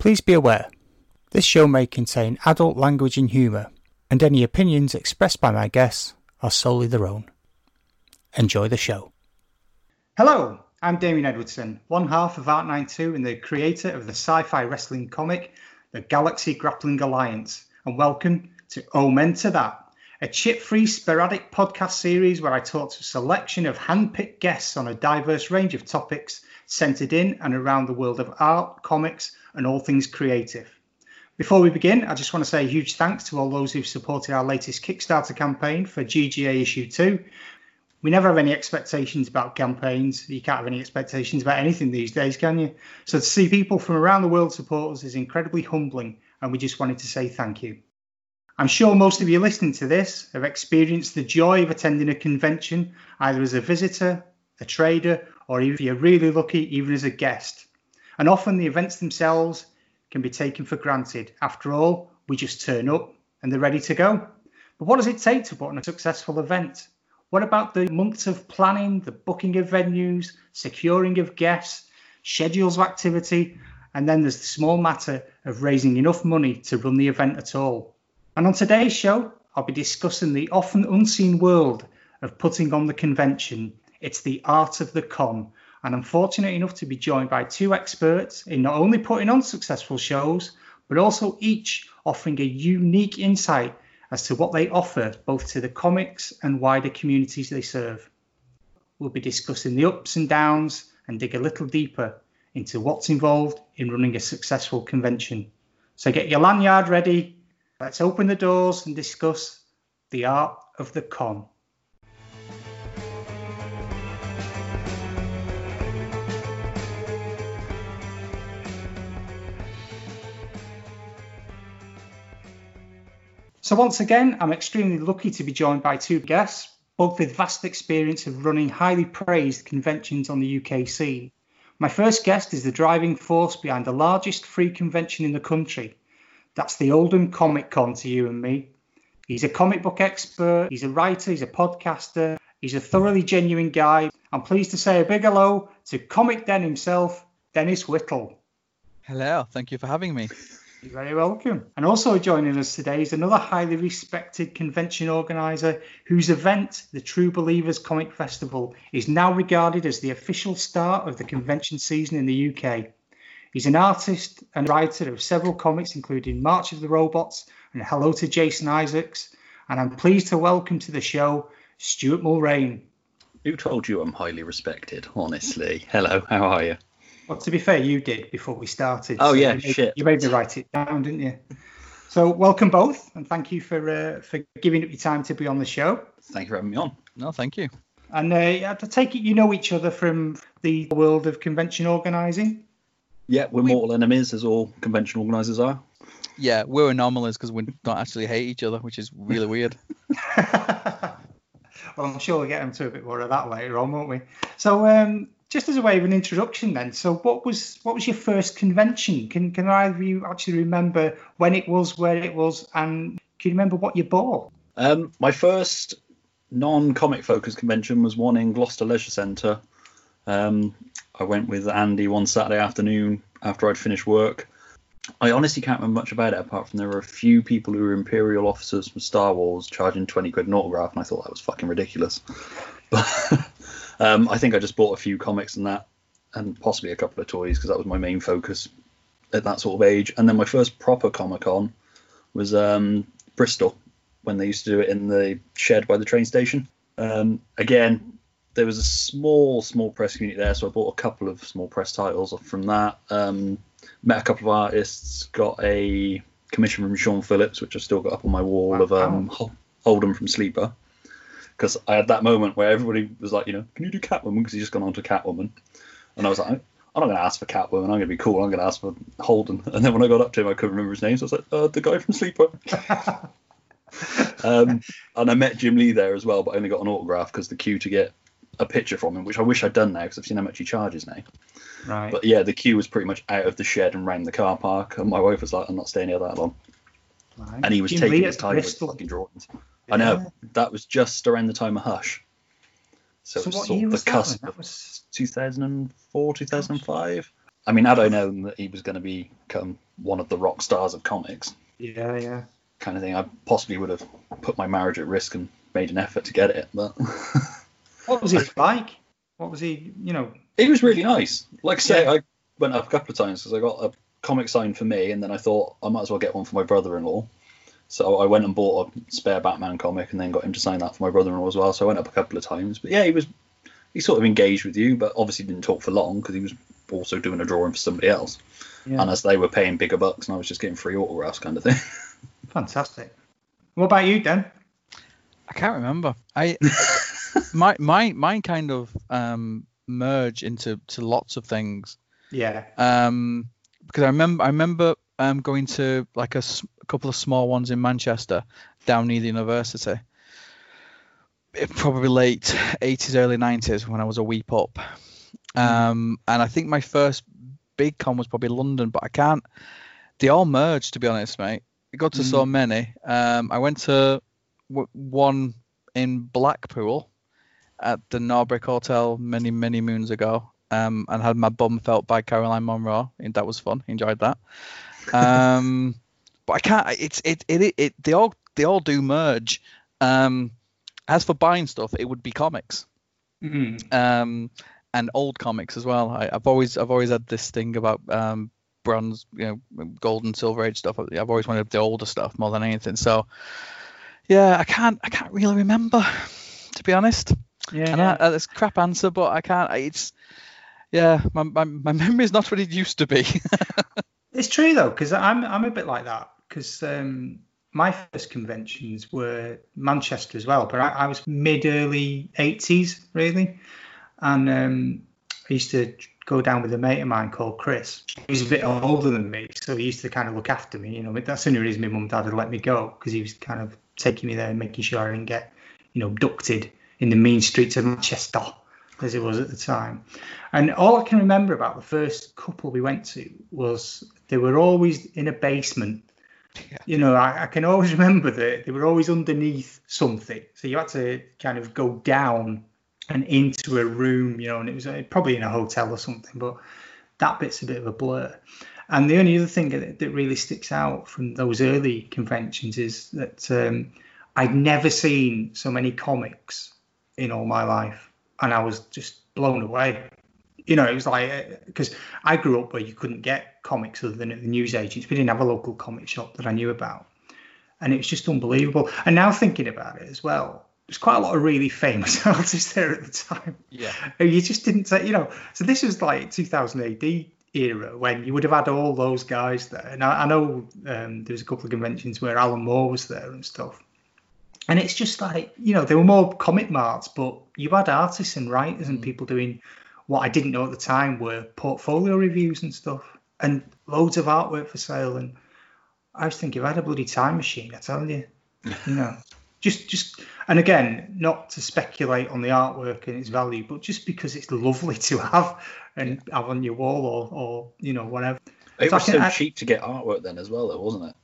Please be aware, this show may contain adult language and humour, and any opinions expressed by my guests are solely their own. Enjoy the show. Hello, I'm Damien Edwardson, one half of Art92 and the creator of the sci fi wrestling comic, The Galaxy Grappling Alliance, and welcome to Omen to That, a chip free sporadic podcast series where I talk to a selection of hand picked guests on a diverse range of topics centered in and around the world of art, comics, and all things creative. Before we begin, I just want to say a huge thanks to all those who've supported our latest Kickstarter campaign for GGA Issue 2. We never have any expectations about campaigns. You can't have any expectations about anything these days, can you? So to see people from around the world support us is incredibly humbling, and we just wanted to say thank you. I'm sure most of you listening to this have experienced the joy of attending a convention, either as a visitor, a trader, or if you're really lucky, even as a guest. And often the events themselves can be taken for granted. After all, we just turn up and they're ready to go. But what does it take to put on a successful event? What about the months of planning, the booking of venues, securing of guests, schedules of activity, and then there's the small matter of raising enough money to run the event at all? And on today's show, I'll be discussing the often unseen world of putting on the convention. It's the art of the con. And I'm fortunate enough to be joined by two experts in not only putting on successful shows, but also each offering a unique insight as to what they offer both to the comics and wider communities they serve. We'll be discussing the ups and downs and dig a little deeper into what's involved in running a successful convention. So get your lanyard ready Let's open the doors and discuss the art of the con. So, once again, I'm extremely lucky to be joined by two guests, both with vast experience of running highly praised conventions on the UK scene. My first guest is the driving force behind the largest free convention in the country, that's the Oldham Comic Con to you and me. He's a comic book expert, he's a writer, he's a podcaster, he's a thoroughly genuine guy. I'm pleased to say a big hello to Comic Den himself, Dennis Whittle. Hello, thank you for having me. You're very welcome. And also joining us today is another highly respected convention organizer whose event, the True Believers Comic Festival, is now regarded as the official start of the convention season in the UK. He's an artist and writer of several comics, including March of the Robots and Hello to Jason Isaacs. And I'm pleased to welcome to the show Stuart Mulrain. Who told you I'm highly respected? Honestly, hello, how are you? Well, to be fair, you did before we started. Oh so yeah, you made, shit. You made me write it down, didn't you? So welcome both, and thank you for uh, for giving up your time to be on the show. Thank you for having me on. No, thank you. And uh, to take it, you know each other from the world of convention organising. Yeah, we're we, mortal enemies, as all convention organisers are. Yeah, we're anomalies because we don't actually hate each other, which is really weird. well, I'm sure we'll get into a bit more of that later on, won't we? So, um, just as a way of an introduction, then, so what was what was your first convention? Can can either of you actually remember when it was, where it was, and can you remember what you bought? Um, my first non-comic focused convention was one in Gloucester Leisure Centre. Um, I went with Andy one Saturday afternoon after I'd finished work. I honestly can't remember much about it apart from there were a few people who were Imperial officers from Star Wars charging 20 quid an autograph, and I thought that was fucking ridiculous. But um, I think I just bought a few comics and that, and possibly a couple of toys because that was my main focus at that sort of age. And then my first proper Comic Con was um, Bristol when they used to do it in the shed by the train station. Um, again, there was a small, small press community there, so I bought a couple of small press titles from that. Um, met a couple of artists, got a commission from Sean Phillips, which I've still got up on my wall wow. of um, Holden from Sleeper. Because I had that moment where everybody was like, you know, can you do Catwoman? Because he's just gone on to Catwoman. And I was like, I'm not going to ask for Catwoman. I'm going to be cool. I'm going to ask for Holden. And then when I got up to him, I couldn't remember his name. So I was like, uh, the guy from Sleeper. um, and I met Jim Lee there as well, but I only got an autograph because the queue to get a picture from him, which I wish I'd done now because I've seen how much he charges now. Right. But yeah, the queue was pretty much out of the shed and round the car park, and my wife was like, "I'm not staying here that long." Right. And he was Jim taking his time with fucking drawings. Yeah. I know that was just around the time of Hush. So, so what year was the cusp that? that was 2004, 2005. I mean, had I known that he was going to become one of the rock stars of comics, Yeah, yeah. kind of thing, I possibly would have put my marriage at risk and made an effort to get it. But What was his like? What was he? You know. he was really nice. Like I say, Yeah. I went up a couple of times because I got a comic signed for me, and then I thought I might as well get one for my brother-in-law. So I went and bought a spare Batman comic, and then got him to sign that for my brother-in-law as well. So I went up a couple of times. But yeah, he was he sort of engaged with you, but obviously didn't talk for long because he was also doing a drawing for somebody else. Yeah. And as they were paying bigger bucks, and I was just getting free autographs, kind of thing. Fantastic. What about you, Dan? I can't remember. I my my mine kind of um merge into to lots of things. Yeah. Um, because I remember I remember um going to like a, a couple of small ones in Manchester down near the university. It, probably late 80s, early 90s when I was a wee pup. Um, and I think my first big con was probably London, but I can't. They all merged, to be honest, mate. I got to so many. Um, I went to w- one in Blackpool at the Norbreck Hotel many, many moons ago, um, and had my bum felt by Caroline Munro, and that was fun. Enjoyed that. Um, but I can't. It's it, it it it they all they all do merge. Um, as for buying stuff, it would be comics Mm. um, and old comics as well. I, I've always I've always had this thing about um, bronze, you know, gold and silver age stuff. I've always wanted the older stuff more than anything. So yeah, I can't I can't really remember to be honest. Yeah. And I, that's a crap answer, but I can't. I- It's yeah, my my, my memory is not what it used to be. It's true though, because I'm I'm a bit like that. Because um, my first conventions were Manchester as well, but I, I was mid early '80s really, and um, I used to go down with a mate of mine called Chris. He was a bit older than me, so he used to kind of look after me. You know, that's the only reason my mum and dad had let me go because he was kind of taking me there and making sure I didn't get, you know, abducted in the mean streets of Manchester as it was at the time. And all I can remember about the first couple we went to was they were always in a basement. You know, I, I can always remember that they were always underneath something. So you had to kind of go down and into a room, you know, and it was uh, probably in a hotel or something, but that bit's a bit of a blur. And the only other thing that, that really sticks out from those early conventions is that um, I'd never seen so many comics in all my life, and I was just blown away. You know, it was like because I grew up where you couldn't get comics other than at the newsagents. We didn't have a local comic shop that I knew about, and it was just unbelievable. And now thinking about it as well, there's quite a lot of really famous artists there at the time. yeah. You just didn't say, you know. So this was like 2000 AD era when you would have had all those guys there. And I, I know um, there was a couple of conventions where Alan Moore was there and stuff. And it's just like, you know, there were more comic marts, but you had artists and writers and mm. people doing what I didn't know at the time were portfolio reviews and stuff, and loads of artwork for sale. And I was thinking, if I had a bloody time machine, I tell you, you know, just just and again, not to speculate on the artwork and its value, but just because it's lovely to have and have on your wall or or you know whatever. It So was so I- cheap to get artwork then as well, though, wasn't it?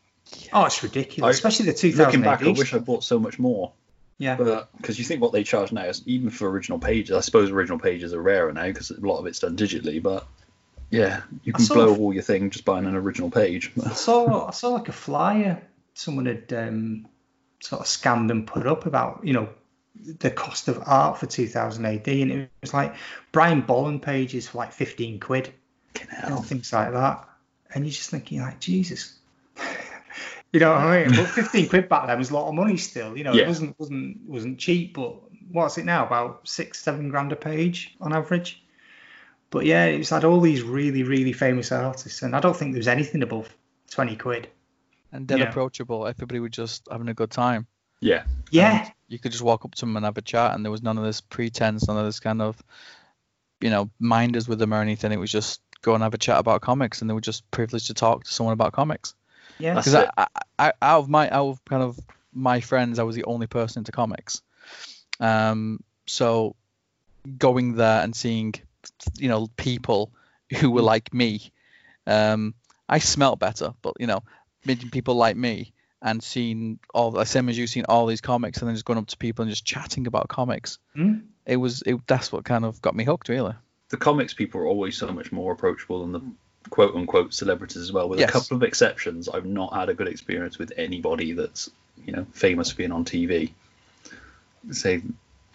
Oh, it's ridiculous, I- especially the 2000 Looking back, I wish I bought so much more. Yeah, But because you think what they charge now, is even for original pages, I suppose original pages are rarer now because a lot of it's done digitally. But yeah, you can blow all your thing just buying an original page. I saw I saw like a flyer someone had um, sort of scanned and put up about you know the cost of art for 2000 AD, and it was like Brian Bolland pages for like 15 quid, you know, things like that, and you're just thinking like Jesus. You know what I mean? But 15 quid back then was a lot of money still. You know, Yeah. it wasn't wasn't wasn't cheap, but what's it now? About six, seven grand a page on average. But yeah, it's had all these really, really famous artists, and I don't think there was anything above 20 quid. And dead Yeah. approachable. Everybody was just having a good time. yeah, Yeah, you could just walk up to them and have a chat and there was none of this pretense none of this kind of you know minders with them or anything it was just go and have a chat about comics and they were just privileged to talk to someone about comics yeah, because. I, I, I, out of my out of kind of my friends i was the only person into comics um so going there and seeing you know people who were like me um i smelt better but you know meeting people like me and seeing all the same as you seen all these comics and then just going up to people and just chatting about comics Mm. it was it that's what kind of got me hooked really the comics people are always so much more approachable than the quote unquote celebrities as well. With Yes. a couple of exceptions, I've not had a good experience with anybody that's you know famous for being on TV. Say,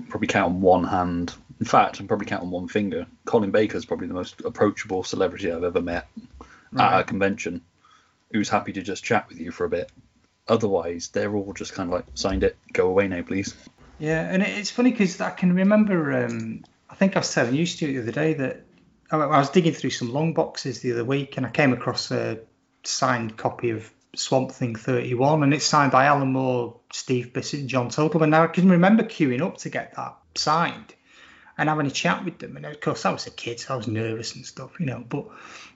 probably count on one hand. In fact, I'm probably count on one finger. Colin Baker's probably the most approachable celebrity I've ever met at a convention, who's happy to just chat with you for a bit. Otherwise, they're all just kind of like signed it, go away now, please. Yeah, and it's funny because I can remember. Um, I think I was telling you, Stuart, the other day that I was digging through some long boxes the other week, and I came across a signed copy of Swamp Thing 31, and it's signed by Alan Moore, Steve Bissette, and John Totleben. Now I can remember queuing up to get that signed and having a chat with them. And of course, I was a kid, so I was nervous and stuff, you know. But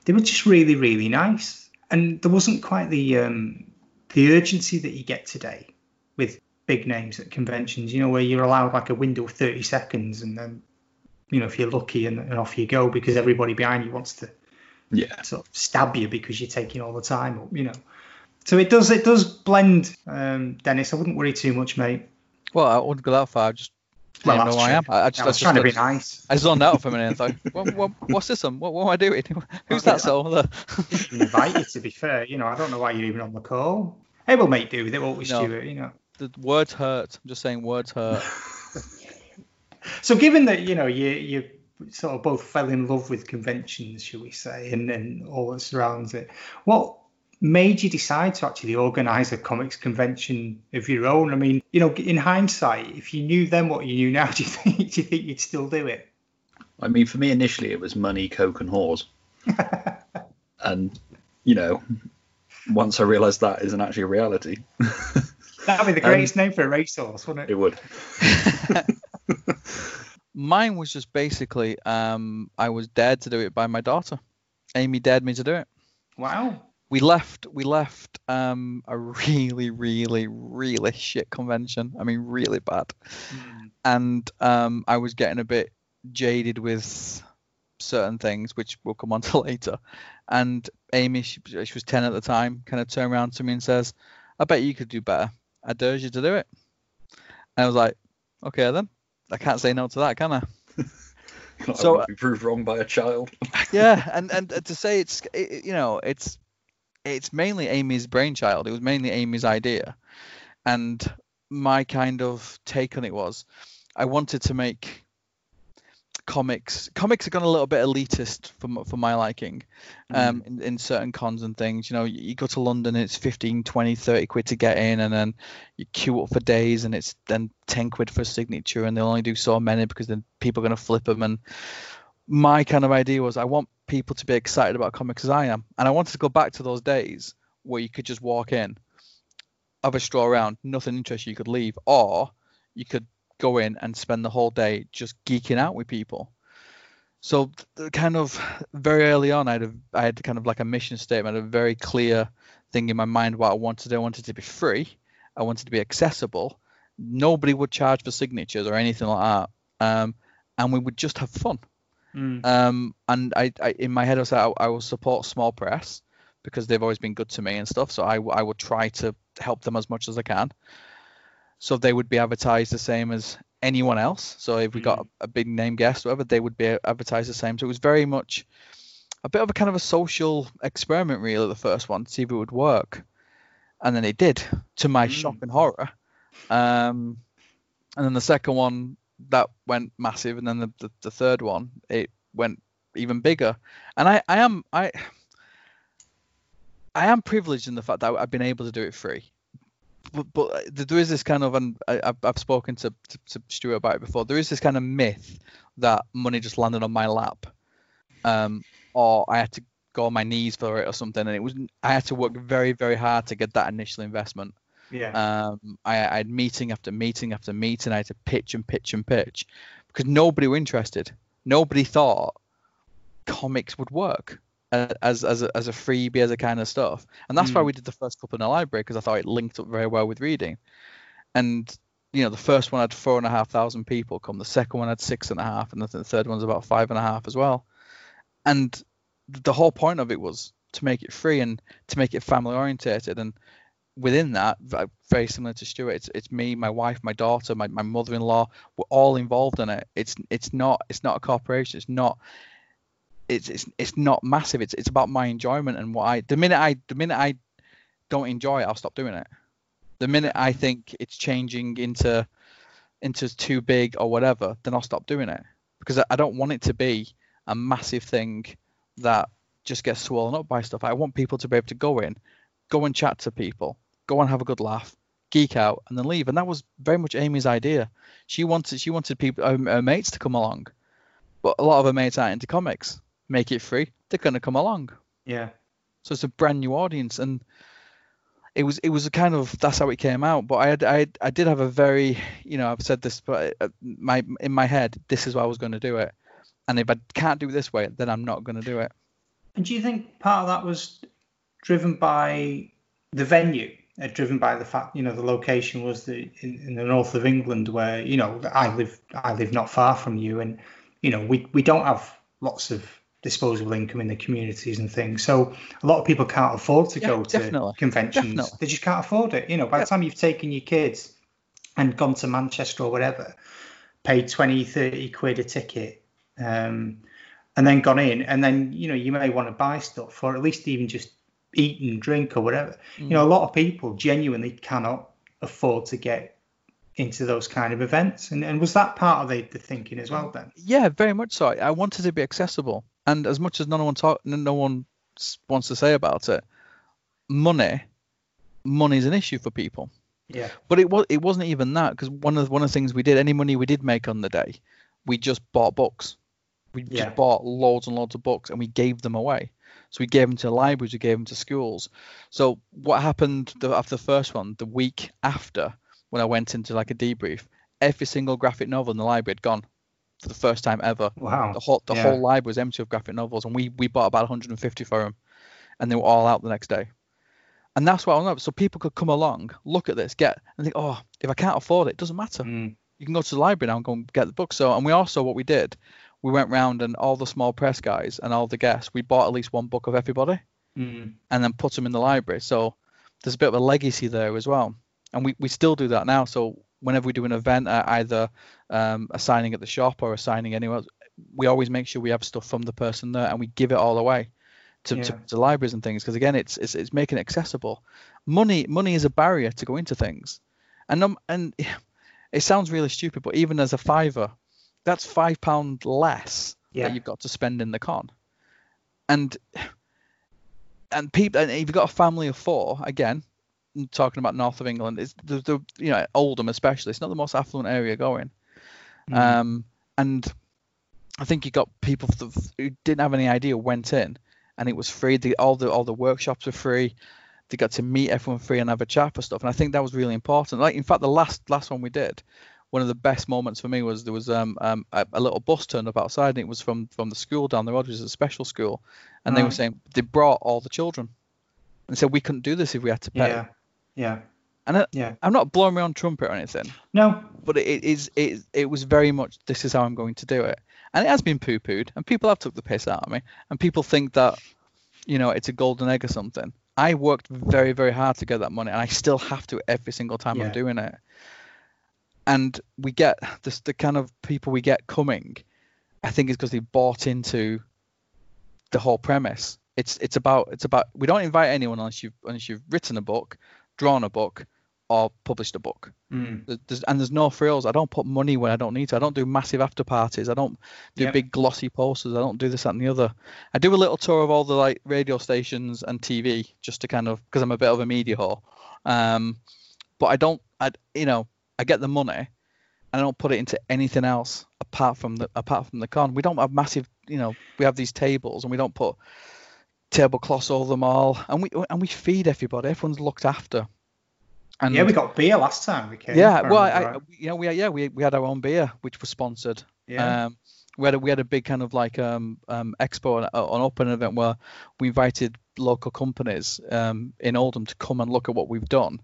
they were just really, really nice, and there wasn't quite the um, the urgency that you get today with big names at conventions. You know, where you're allowed like a window of 30 seconds, and then you know if you're lucky, and, and off you go because everybody behind you wants to Yeah. sort of stab you because you're taking all the time up. You know. So it does it does blend, um, Dennis. I wouldn't worry too much, mate. Well, I wouldn't go that far. I just Well, didn't know who I am. I, I I just, I was just trying to be nice. I zoned out for a minute and thought, what, what, what's this one? What, what am I doing? Who's that soul? I didn't invite you, to be fair. You know, I don't know why you're even on the call. Hey, we'll make do with it, won't we, No. Stuart? You know. the words hurt. I'm just saying words hurt. So, given that you know you you sort of both fell in love with conventions, shall we say, and and all that surrounds it, what made you decide to actually organise a comics convention of your own? I mean, you know, in hindsight, if you knew then what you knew now, do you think do you think you'd still do it? I mean, for me initially, it was money, coke, and whores. and, you know, once I realised that isn't actually a reality, That'd be the Um, greatest name for a racehorse, wouldn't it it? would. Mine was just basically um, I was dared to do it by my daughter. Amy dared me to do it. Wow. We left. We left um, a really, really, really shit convention. I mean, really bad. And um, I was getting a bit jaded with certain things, which we'll come on to later. And Amy, she, she was ten at the time, kind of turned around to me and says, "I bet you could do better. I dare you to do it." And I was like, "Okay then." I can't say no to that, can I? So- be proved wrong by a child. yeah, and and to say it's it, it- you know it's it's mainly Amy's brainchild. It was mainly Amy's idea, and my kind of take on it was I wanted to make comics. Comics have gone a little bit elitist for for my liking, um, in, in certain cons and things. You know, you, you go to London, it's 15, 20, 30 quid to get in, and then you queue up for days, and it's then 10 quid for a signature, and they'll only do so many because then people are going to flip them. And my kind of idea was I want people to be excited about comics as I am, and I wanted to go back to those days where you could just walk in, have a stroll around, nothing interests you, you could leave, or you could go in and spend the whole day just geeking out with people. So kind of very early on, I had a, I had kind of like a mission statement, a very clear thing in my mind what I wanted. I wanted to be free. I wanted to be accessible. Nobody would charge for signatures or anything like that. Um, and we would just have fun. Mm. Um, and I, I, in my head, I was like, I, I will support small press because they've always been good to me and stuff. So I, I would try to help them as much as I can. So they would be advertised the same as anyone else. So if we got a, a big name guest, whatever, they would be advertised the same. So it was very much a bit of a kind of a social experiment, really, the first one, to see if it would work. And then it did, to my Mm. shock and horror. Um, and then the second one that went massive, and then the, the, the third one it went even bigger. And I, I am I I am privileged in the fact that I've been able to do it free. But, but there is this kind of, and I, I've, I've spoken to, to, to Stuart about it before. There is this kind of myth that money just landed on my lap, um, or I had to go on my knees for it or something. And it was I had to work very very hard to get that initial investment. Yeah. Um, I, I had meeting after meeting after meeting. I had to pitch and pitch and pitch because nobody were interested. Nobody thought comics would work uh, as as a, as a freebie as a kind of stuff. And that's why Mm. we did the first couple in the library because I thought it linked up very well with reading. And you know, the first one had four and a half thousand people come. The second one had six and a half, and the th- third one's about five and a half as well. And the whole point of it was to make it free and to make it family orientated and within that, very similar to Stuart, it's it's me, my wife, my daughter, my, my mother-in-law. We're all involved in it. It's it's not it's not a corporation. It's not it's it's it's not massive. It's it's about my enjoyment and what I. The minute I the minute I don't enjoy it, I'll stop doing it. The minute I think it's changing into into too big or whatever, then I'll stop doing it because I don't want it to be a massive thing that just gets swollen up by stuff. I want people to be able to go in, go and chat to people, go and have a good laugh, geek out, and then leave. And that was very much Amy's idea. She wanted she wanted people her, mates to come along, but a lot of her mates aren't into comics. Make it free, they're gonna come along. Yeah. So it's a brand new audience, and it was it was a kind of that's how it came out. But I had, I I did have a very you know I've said this, but uh, my in my head this is why I was going to do it, and if I can't do it this way, then I'm not going to do it. And do you think part of that was driven by the venue, uh, driven by the fact you know the location was the in, in, the north of England, where you know I live I live not far from you, and you know we we don't have lots of disposable income in the communities and things. So a lot of people can't afford to yeah, go definitely. to conventions. Definitely. They just can't afford it. You know, by the time you've taken your kids and gone to Manchester or whatever, paid 20, 30 quid a ticket, um, and then gone in, and then you know you may want to buy stuff or at least even just eat and drink or whatever. Mm. You know, a lot of people genuinely cannot afford to get into those kind of events. And, and was that part of the, the thinking as well then? Yeah, very much so. I wanted to be accessible. And as much as no one talk, no one wants to say about it, money, money is an issue for people. Yeah. But it was it wasn't even that because one of one of the things we did, any money we did make on the day, we just bought books. We yeah. just bought loads and loads of books and we gave them away. So we gave them to libraries, we gave them to schools. So what happened after the first one? The week after, when I went into like a debrief, every single graphic novel in the library had gone for the first time ever. Wow. The whole the yeah. whole library was empty of graphic novels, and we we bought about 150 for them, and they were all out the next day. And that's what I know. So people could come along, look at this, get, and think, oh, if I can't afford it, it doesn't matter. Mm. You can go to the library now and go and get the book. So, and we also what we did, we went round and all the small press guys and all the guests, we bought at least one book of everybody, mm. and then put them in the library. So there's a bit of a legacy there as well, and we we still do that now. So whenever we do an event, uh, either um, a signing at the shop or a signing anywhere, we always make sure we have stuff from the person there and we give it all away to, yeah. to, to, libraries and things because again, it's, it's it's making it accessible. Money money is a barrier to go into things, and um, and it sounds really stupid, but even as a fiver, that's five pound less yeah. that you've got to spend in the con, and and people and if you've got a family of four, again, talking about north of England, it's the, the you know Oldham especially. It's not the most affluent area going, mm. um, and I think you got people who didn't have any idea went in, and it was free. The, all the all the workshops were free. They got to meet everyone free and have a chat for stuff, and I think that was really important. Like in fact, the last last one we did, one of the best moments for me was there was um, um a, a, little bus turned up outside, and it was from from the school down the road, which is a special school, and right. they were saying they brought all the children, and said we couldn't do this if we had to pay. Yeah. Yeah. And I, yeah. I'm not blowing my own trumpet or anything. No. But it is it it was very much this is how I'm going to do it. And it has been poo pooed and people have took the piss out of me and people think that, you know, it's a golden egg or something. I worked very, very hard to get that money and I still have to every single time yeah. I'm doing it. And we get this the kind of people we get coming, I think is because they bought into the whole premise. It's it's about it's about we don't invite anyone unless you've unless you've written a book drawn a book or published a book. Mm. There's, and there's no frills. I don't put money where I don't need to. I don't do massive after parties. I don't do yep. big glossy posters. I don't do this, that, and the other. I do a little tour of all the like radio stations and TV just to kind of because I'm a bit of a media whore. Um, but I don't. I you know I get the money and I don't put it into anything else apart from the apart from the con. We don't have massive. You know we have these tables and we don't put tablecloths over them all, and we and we feed everybody. Everyone's looked after. And yeah, we got beer last time we came. Yeah, well, I, right. you know, we yeah we we had our own beer which was sponsored. Yeah. Um, we had a, we had a big kind of like um, um expo on, on open event where we invited local companies um in Oldham to come and look at what we've done.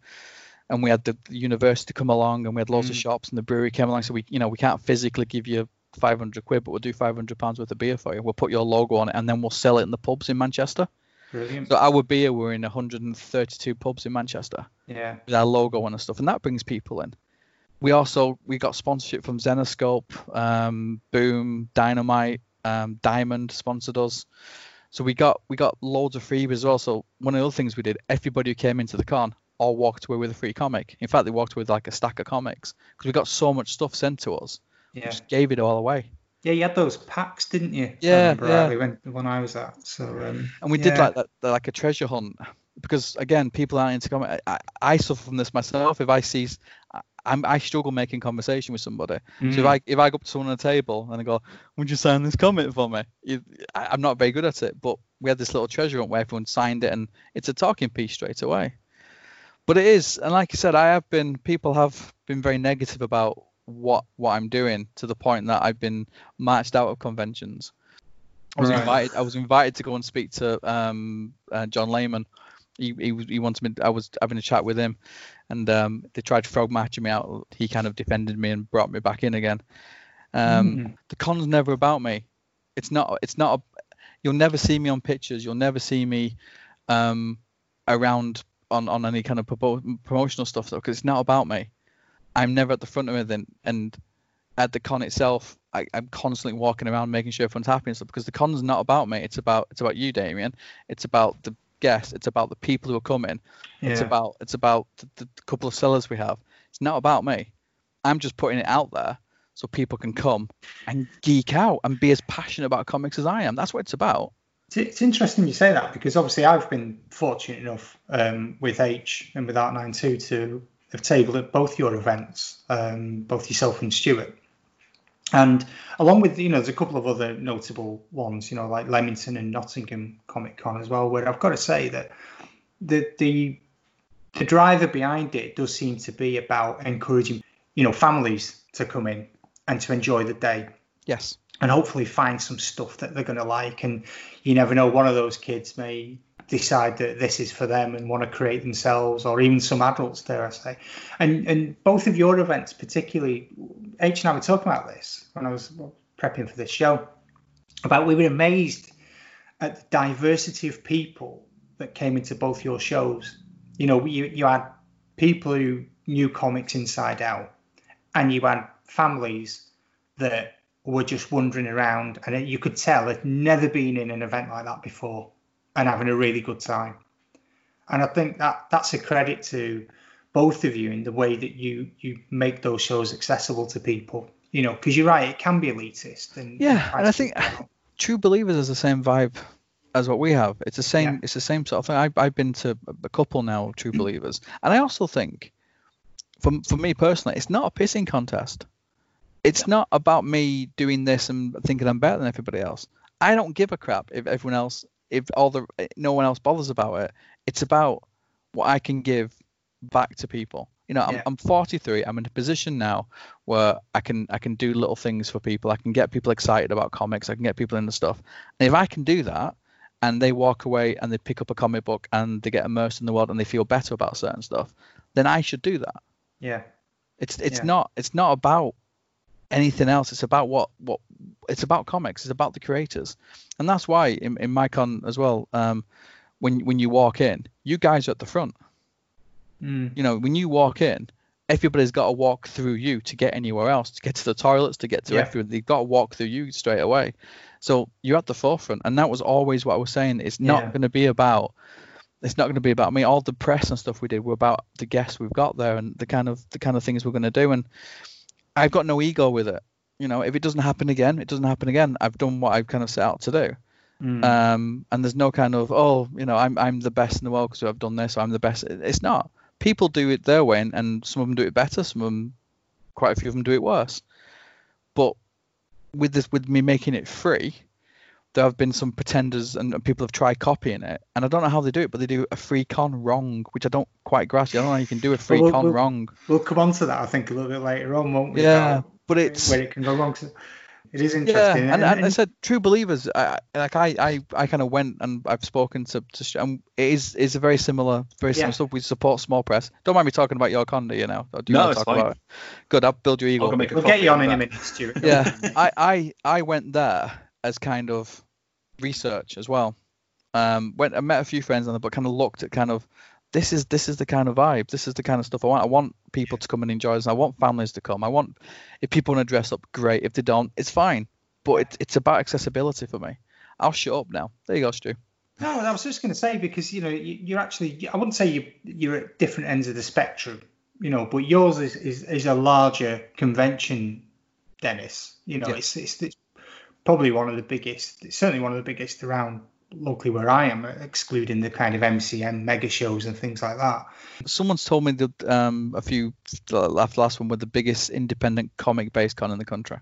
And we had the university come along, and we had loads mm. of shops, and the brewery came along. So we, you know, we can't physically give you 500 quid, but we'll do 500 pounds worth of beer for you. We'll put your logo on it, and then we'll sell it in the pubs in Manchester. Brilliant. So our beer, we're in 132 pubs in Manchester yeah. with our logo on and stuff, and that brings people in. We also we got sponsorship from Zenescope, um, Boom, Dynamite, um, Diamond sponsored us. So we got we got loads of freebies as well. So one of the other things we did, everybody who came into the con all walked away with a free comic. In fact, they walked away with like a stack of comics because we got so much stuff sent to us. Yeah. just gave it all away. Yeah, you had those packs, didn't you? Yeah, remember yeah. When, when I was at. So, um, and we did like that, like a treasure hunt because again people aren't into comic I, I suffer from this myself if i see I'm, i struggle making conversation with somebody so if Mm. i if i go up to someone on a table and i go would you sign this comment for me you, I, i'm not very good at it but we had this little treasure hunt where everyone signed it and it's a talking piece straight away but it is and like you said i have been people have been very negative about what what i'm doing to the point that i've been marched out of conventions I was Right. invited. I was invited to go and speak to um, uh, John Lehman. He, he was- he wanted me. I was having a chat with him, and um, they tried to frog match me out. He kind of defended me and brought me back in again. Um, Mm. The con's never about me. It's not. It's not. A, you'll never see me on pictures. You'll never see me um, around on on any kind of promotional stuff because it's not about me. I'm never at the front of anything, and at the con itself, I, I'm constantly walking around making sure everyone's happy and stuff because the con's not about me. It's about it's about you, Damien. It's about the guests. It's about the people who are coming. It's about it's about the, the couple of sellers we have. It's not about me. I'm just putting it out there so people can come and geek out and be as passionate about comics as I am. That's what it's about. It's, it's interesting you say that because obviously I've been fortunate enough um, with H and with Art92 to have tabled at both your events, um, both yourself and Stuart. And along with, you know, there's a couple of other notable ones, you know, like Leamington and Nottingham Comic Con as well, where I've got to say that the the the driver behind it does seem to be about encouraging, you know, families to come in and to enjoy the day Yes. and hopefully find some stuff that they're going to like. And you never know, one of those kids may decide that this is for them and want to create themselves, or even some adults, dare I say. And and both of your events, particularly, H and I were talking about this when I was prepping for this show. About we were amazed at the diversity of people that came into both your shows. You know, you you had people who knew comics inside out, and you had families that were just wandering around, and you could tell had never been in an event like that before, and having a really good time. And I think that that's a credit to both of you in the way that you you make those shows accessible to people. You know, because you're right, it can be elitist. And Yeah, and I think True Believers is the same vibe as what we have. It's the same. Yeah. It's the same sort of thing. I, I've been to a couple now, of True mm. Believers, and I also think, for for me personally, it's not a pissing contest. It's not about me doing this and thinking I'm better than everybody else. I don't give a crap if everyone else, if all the eh, no one else bothers about it. It's about what I can give back to people. You know, I'm, Yeah. I'm 43. I'm in a position now where I can I can do little things for people. I can get people excited about comics. I can get people into stuff. And if I can do that, and they walk away and they pick up a comic book and they get immersed in the world and they feel better about certain stuff, then I should do that. yeah, It's it's Yeah. not it's not about anything else. It's about what what it's about comics. It's about the creators, and that's why in, in my con as well. Um, when when you walk in, you guys are at the front. Mm. You know, when you walk in, everybody's got to walk through you to get anywhere else, to get to the toilets, to get to Yeah. everything. They've got to walk through you straight away. So you're at the forefront, and that was always what I was saying. It's not Yeah. going to be about. It's not going to be about me. All the press and stuff we did were about the guests we've got there and the kind of the kind of things we're going to do. And I've got no ego with it. You know, if it doesn't happen again, it doesn't happen again. I've done what I've kind of set out to do. Mm. Um, and there's no kind of oh, you know, I'm I'm the best in the world because I've done this. I'm the best. It's not. People do it their way, and, and some of them do it better. Some of them, quite a few of them, do it worse. But with this, with me making it free, there have been some pretenders and and people have tried copying it, and I don't know how they do it, but they do a free con wrong, which I don't quite grasp. I don't know how you can do a free Well, con well, wrong. we'll come on to that, I think, a little bit later on, won't we? Yeah, about but it's where it can go wrong. So it is Yeah, interesting. and, and I said true believers. I, I- like I, I, I kind of went and I've spoken to, to and it is is a very similar, very similar Yeah. stuff. We support small press. Don't mind me talking about your con, do you know? Do you No, want to it's talk fine. about it? Good, I'll build your ego. I'll go make a we'll get you on in a minute, Stuart. yeah, I, I, I went there as kind of research as well. Um, went I met a few friends on there, but kind of looked at kind of this is this is the kind of vibe. This is the kind of stuff I want. I want people to come and enjoy this. I want families to come. I want if people want to dress up, great. If they don't, it's fine. But it's it's about accessibility for me. I'll shut up now. There you go, Stu. No, I was just going to say because you know you, are actually I wouldn't say you you're at different ends of the spectrum, you know, but yours is is, is a larger convention, Dennis. You know, yeah. it's, it's, it's probably one of the biggest, certainly one of the biggest around locally where I am, excluding the kind of MCM mega shows and things like that. Someone's told me that um, a few last last one were the biggest independent comic based con in the country.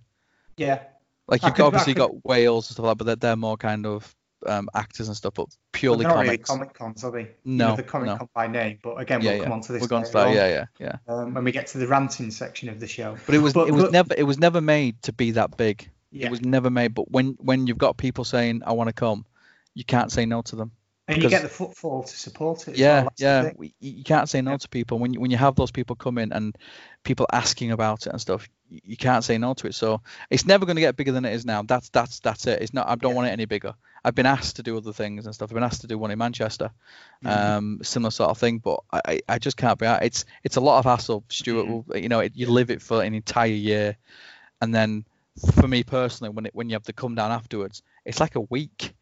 Yeah. Like you've could, obviously could... got Wales and stuff like that, but they're, they're more kind of um, actors and stuff, but purely well, comics. Really comic cons, are they? No, you know, the comic no. con by name, but again, we'll yeah, come on to this. We're going to that, yeah, yeah, yeah. Um, when we get to the ranting section of the show. But it was but, it was but... never it was never made to be that big. Yeah. It was never made. But when when you've got people saying I want to come, you can't say no to them. And you get the footfall to support it. Yeah, well. yeah. You can't say no yeah. to people when you, when you have those people come in and people asking about it and stuff. You can't say no to it. So it's never going to get bigger than it is now. That's that's that's it. It's not. I don't yeah. want it any bigger. I've been asked to do other things and stuff. I've been asked to do one in Manchester, mm-hmm. um, similar sort of thing. But I, I just can't be. It's it's a lot of hassle, Stuart. Mm-hmm. You know, it, you live it for an entire year, and then for me personally, when it when you have to come down afterwards, it's like a week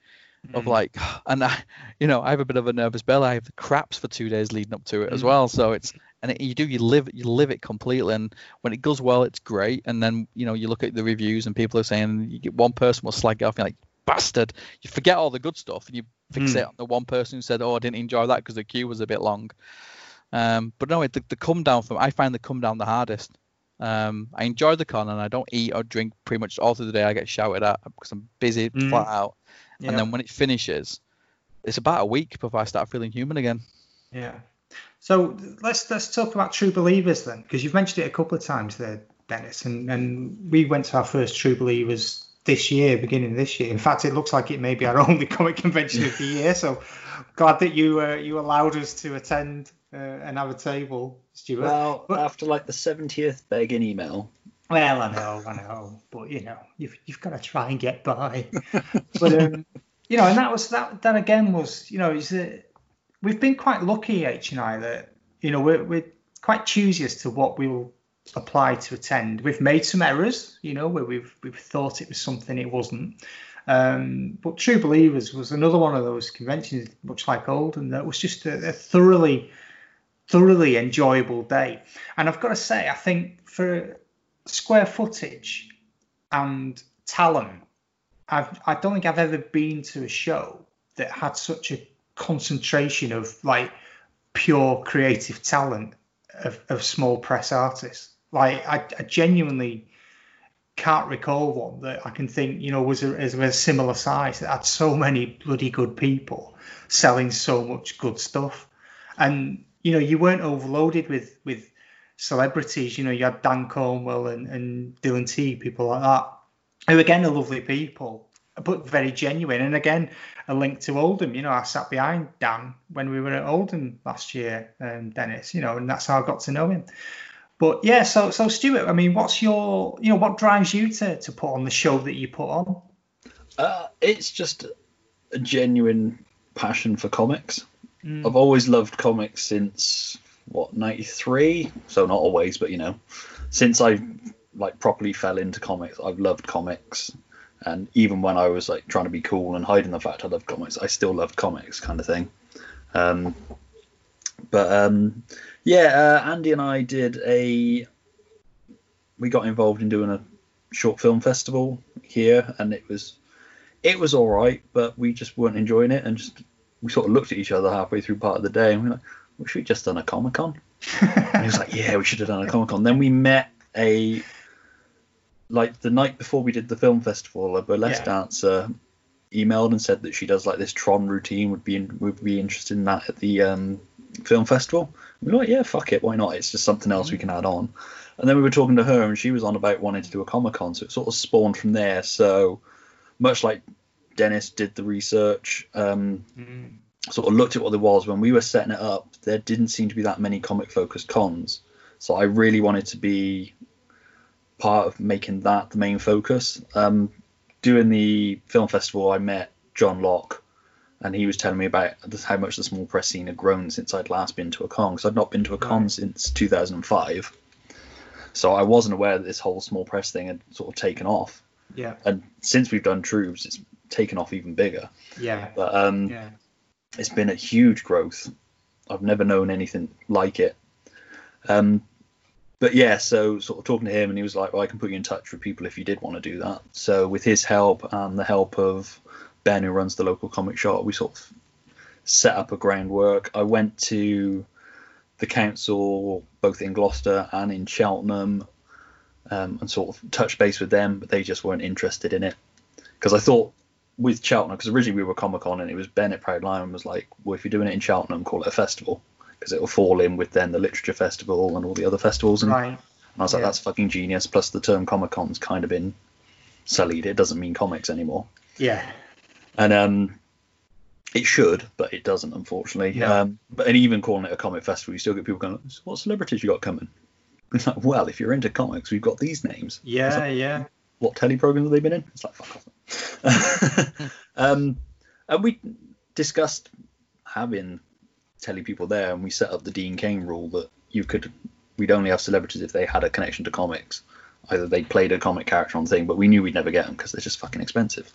of mm. like, and I, you know, I have a bit of a nervous belly. I have the craps for two days leading up to it as mm. well. So it's and it, you do you live you live it completely. And when it goes well, it's great. And then you know you look at the reviews and people are saying you get one person will slag it off. And you're like bastard. You forget all the good stuff and you fix mm. on the one person who said, oh, I didn't enjoy that because the queue was a bit long. Um, but no, the, the come down from I find the come down the hardest. Um, I enjoy the con and I don't eat or drink pretty much all through the day. I get shouted at because I'm busy mm. flat out. Yeah. And then when it finishes, it's about a week before I start feeling human again. Yeah. So let's let's talk about True Believers then, because you've mentioned it a couple of times there, Dennis, and and we went to our first True Believers this year, beginning this year. In fact, it looks like it may be our only comic convention of the year. So glad that you uh, you allowed us to attend uh, and have a table, Stuart. Well, but, after like the seventieth begging email. Well, I know, I know, but you know, you've you've got to try and get by. but um, you know, and that was that. That again was, you know, is that we've been quite lucky, H and I, that you know we're we're quite choosy as to what we'll apply to attend. We've made some errors, you know, where we've we've thought it was something it wasn't. Um, but True Believers was another one of those conventions, much like Old, and that was just a, a thoroughly, thoroughly enjoyable day. And I've got to say, I think for square footage and talent, I've, I don't think I've ever been to a show that had such a concentration of like pure creative talent of, of small press artists. Like I, I, genuinely can't recall one that I can think you know was a, was a similar size that had so many bloody good people selling so much good stuff, and you know you weren't overloaded with with celebrities. You know, you had Dan Cornwell and, and Dylan T, people like that, who again are lovely people, but very genuine. And again, a link to Oldham. You know, I sat behind Dan when we were at Oldham last year, um, Dennis. You know, and that's how I got to know him. But yeah, so so Stuart, I mean, what's your, you know, what drives you to to put on the show that you put on? Uh, it's just a genuine passion for comics. Mm. I've always loved comics since what 93 so not always but you know since i like properly fell into comics i've loved comics. And even when i was like trying to be cool and hiding the fact i loved comics i still loved comics kind of thing. Um, but um, yeah uh, andy and i did a we got involved in doing a short film festival here and it was it was all right but we just weren't enjoying it and just we sort of looked at each other halfway through part of the day and we are like we should just done a Comic Con. and he was like, yeah, we should have done a Comic Con. Then we met a like the night before we did the film festival, a burlesque yeah. dancer emailed and said that she does like this Tron routine would be in, would be interested in that at the um, film festival. We were like, yeah, fuck it, why not? It's just something else we can add on. And then we were talking to her, and she was on about wanting to do a Comic Con, so it sort of spawned from there. So much like Dennis did the research, um, mm sort of looked at what there was when we were setting it up. There didn't seem to be that many comic focused cons, so I really wanted to be part of making that the main focus. Um, doing the film festival, I met John Locke, and he was telling me about how much the small press scene had grown since I'd last been to a con. Because I'd not been to a con Right. since 2005, so I wasn't aware that this whole small press thing had sort of taken off. Yeah. And since we've done troops, it's taken off even bigger. Yeah. But um, Yeah. it's been a huge growth. I've never known anything like it. Um, but yeah, so sort of talking to him, and he was like, "Well, I can put you in touch with people if you did want to do that." So with his help and the help of Ben, who runs the local comic shop, we sort of set up a groundwork. I went to the council both in Gloucester and in Cheltenham, um, and sort of touched base with them, but they just weren't interested in it because I thought with Cheltenham, because originally we were Comic Con and it was Ben at Proud Lion was like, well, if you're doing it in Cheltenham, call it a festival because it will fall in with then the literature festival and all the other festivals. And, Right. and I was like, Yeah. that's fucking genius. Plus the term Comic Con's kind of been sullied. It doesn't mean comics anymore. Yeah. And um, it should, but it doesn't, unfortunately. No. Um, but and even calling it a comic festival, you still get people going, "So what celebrities you got coming? It's like, well, if you're into comics, we've got these names. Yeah. Yeah. What telly programs have they been in? It's like fuck off. um, and we discussed having telly people there, and we set up the Dean Cain rule that you could we'd only have celebrities if they had a connection to comics. Either they played a comic character on thing, but we knew we'd never get them because they're just fucking expensive.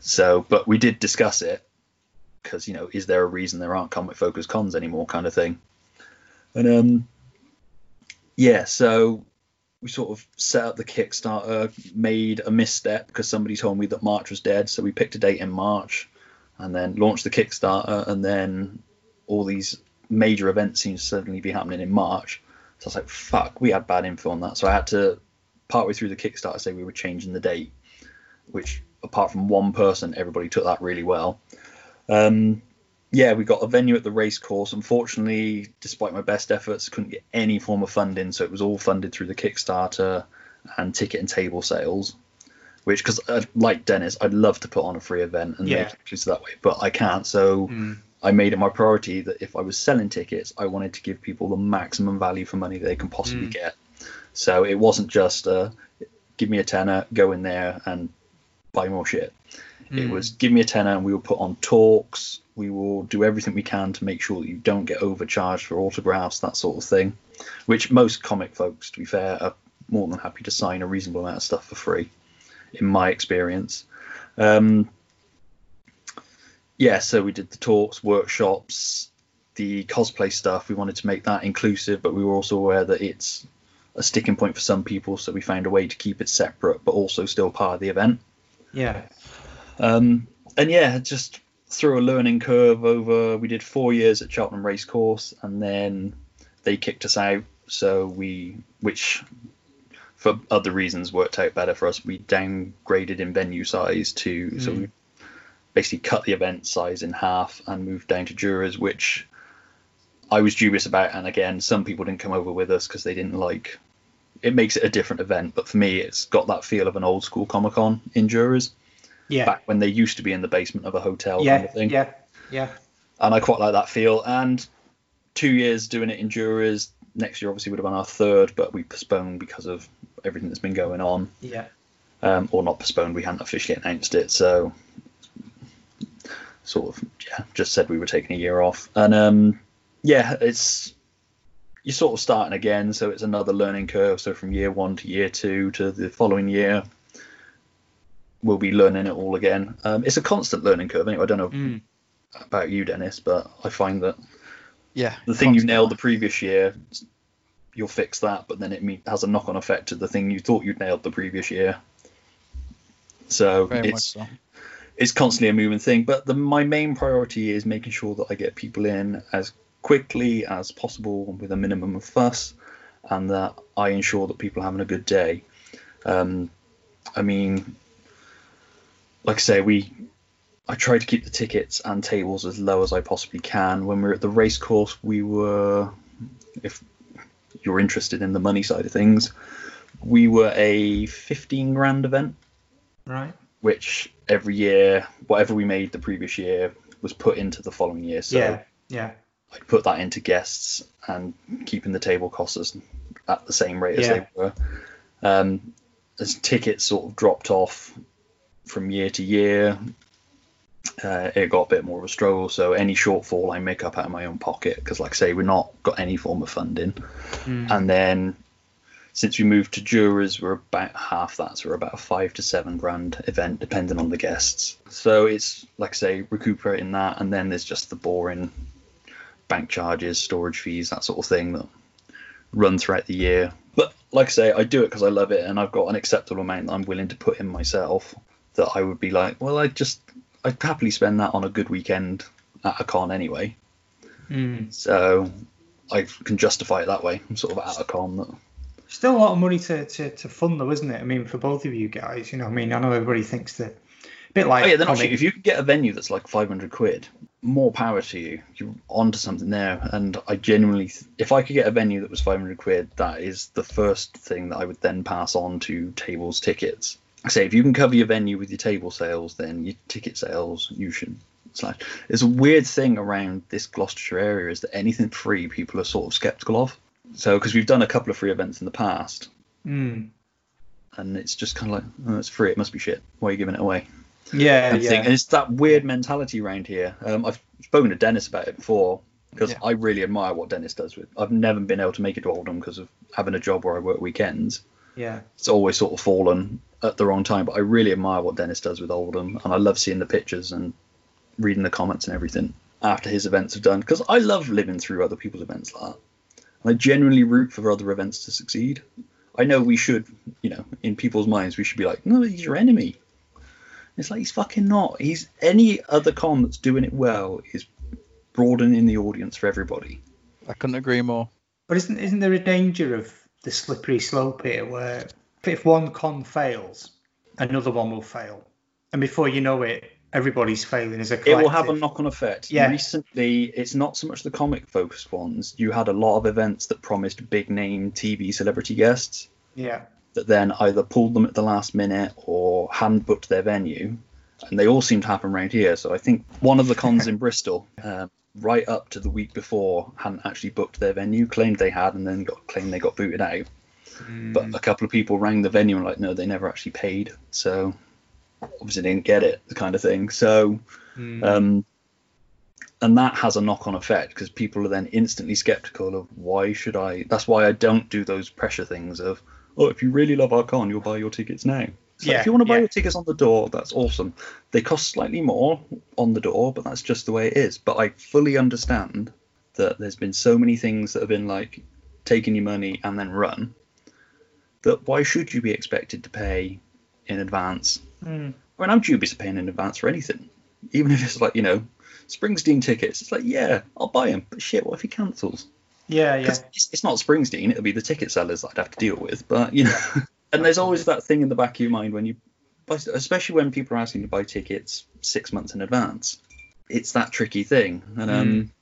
So, but we did discuss it because you know, is there a reason there aren't comic focused cons anymore, kind of thing. And um, yeah, so we sort of set up the Kickstarter, made a misstep because somebody told me that March was dead, so we picked a date in March, and then launched the Kickstarter, and then all these major events seem to suddenly be happening in March. So I was like, fuck, we had bad info on that. So I had to, partway through the Kickstarter, say we were changing the date, which apart from one person, everybody took that really well. Um, yeah, we got a venue at the race course. Unfortunately, despite my best efforts, couldn't get any form of funding, so it was all funded through the Kickstarter and ticket and table sales. Which, because like Dennis, I'd love to put on a free event and Yeah. make it that way, but I can't. So Mm. I made it my priority that if I was selling tickets, I wanted to give people the maximum value for money they can possibly Mm. get. So it wasn't just uh, give me a tenner, go in there and buy more shit. It Mm. was give me a tenner and we will put on talks. We will do everything we can to make sure that you don't get overcharged for autographs, that sort of thing. Which most comic folks, to be fair, are more than happy to sign a reasonable amount of stuff for free, in my experience. Um, yeah, so we did the talks, workshops, the cosplay stuff. We wanted to make that inclusive, but we were also aware that it's a sticking point for some people, so we found a way to keep it separate, but also still part of the event. Yeah. Um, and yeah, just through a learning curve over, we did four years at Cheltenham Racecourse, and then they kicked us out. So we, which for other reasons worked out better for us. We downgraded in venue size to, so Mm. we basically cut the event size in half and moved down to Jurys, which I was dubious about. And again, some people didn't come over with us because they didn't like. It makes it a different event, but for me, it's got that feel of an old school Comic Con in Jurys Yeah. back when they used to be in the basement of a hotel yeah. kind of thing. Yeah. Yeah. And I quite like that feel. And two years doing it in Jurys. Next year obviously would have been our third, but we postponed because of everything that's been going on. Yeah. Um, or not postponed, we hadn't officially announced it, so sort of yeah, just said we were taking a year off. And um, yeah, it's you're sort of starting again, so it's another learning curve. So from year one to year two to the following year, we'll be learning it all again. Um, it's a constant learning curve. Anyway, I don't know Mm. about you, Dennis, but I find that Yeah. the thing you nailed the previous year, you'll fix that, but then it has a knock-on effect to the thing you thought you'd nailed the previous year. So Very it's so. it's constantly a moving thing. But the, my main priority is making sure that I get people in as quickly as possible with a minimum of fuss, and that I ensure that people are having a good day. Um, I mean, like I say, we I try to keep the tickets and tables as low as I possibly can. When we were at the race course, we were, if you're interested in the money side of things, we were a 15 grand event Right. which every year, whatever we made the previous year, was put into the following year. So yeah. Yeah. I put that into guests and keeping the table costs at the same rate as they were. Um, as tickets sort of dropped off from year to year, uh, it got a bit more of a struggle. So any shortfall I make up out of my own pocket because, like I say, we're not got any form of funding. Mm. And then since we moved to jurors, we're about half that, so we're about a five to seven grand event, depending on the guests. So it's like I say, recuperating that, and then there's just the boring bank charges, storage fees, that sort of thing that run throughout the year. But like I say, I do it because I love it, and I've got an acceptable amount that I'm willing to put in myself. That I would be like, well, I just I'd happily spend that on a good weekend at a con anyway. Mm. So I can justify it that way. I'm sort of at a con that Still a lot of money to, to, to fund, though, isn't it? I mean, for both of you guys, you know, I mean, I know everybody thinks that a bit like Oh yeah, not comic- If you can get a venue that's like 500 quid, more power to you. You're onto something there. And I genuinely, if I could get a venue that was 500 quid, that is the first thing that I would then pass on to tables tickets. Say if you can cover your venue with your table sales, then your ticket sales you should. Slash. There's a weird thing around this Gloucestershire area is that anything free people are sort of skeptical of. So because we've done a couple of free events in the past, Mm. and it's just kind of like, oh, it's free, it must be shit. Why are you giving it away? Yeah, and yeah. thing. And it's that weird mentality around here. Um, I've spoken to Dennis about it before because Yeah. I really admire what Dennis does with. I've never been able to make it to Oldham because of having a job where I work weekends. yeah. It's always sort of fallen at the wrong time, but I really admire what Dennis does with Oldham, and I love seeing the pictures and reading the comments and everything after his events have done because I love living through other people's events like that. And I genuinely root for other events to succeed. I know we should, you know, in people's minds, we should be like, no, he's your enemy. It's like he's fucking not. He's any other con that's doing it well is broadening the audience for everybody. I couldn't agree more. But isn't isn't there a danger of the slippery slope here where if one con fails, another one will fail, and before you know it, everybody's failing as a It collective. will have a knock-on effect. Yeah. Recently, it's not so much the comic-focused ones. You had a lot of events that promised big-name TV celebrity guests Yeah. that then either pulled them at the last minute or hadn't booked their venue, and they all seem to happen around here. So I think one of the cons in Bristol, um, right up to the week before, hadn't actually booked their venue, claimed they had, and then got claimed they got booted out. But a couple of people rang the venue and were like, no, they never actually paid, so obviously didn't get it, the kind of thing. So, Mm. um, and that has a knock-on effect because people are then instantly skeptical of why should I? That's why I don't do those pressure things of, oh, if you really love our con, you'll buy your tickets now. So Yeah, if you want to buy yeah. your tickets on the door, that's awesome. They cost slightly more on the door, but that's just the way it is. But I fully understand that there's been so many things that have been like taking your money and then run. That why should you be expected to pay in advance? Mm. I mean, I'm dubious of paying in advance for anything, even if it's like you know, Springsteen tickets. It's like, yeah, I'll buy them, but shit, what if he cancels? Yeah, yeah. it's, it's not Springsteen; it'll be the ticket sellers that I'd have to deal with. But you know, and there's always that thing in the back of your mind when you, especially when people are asking to buy tickets six months in advance. It's that tricky thing, and um,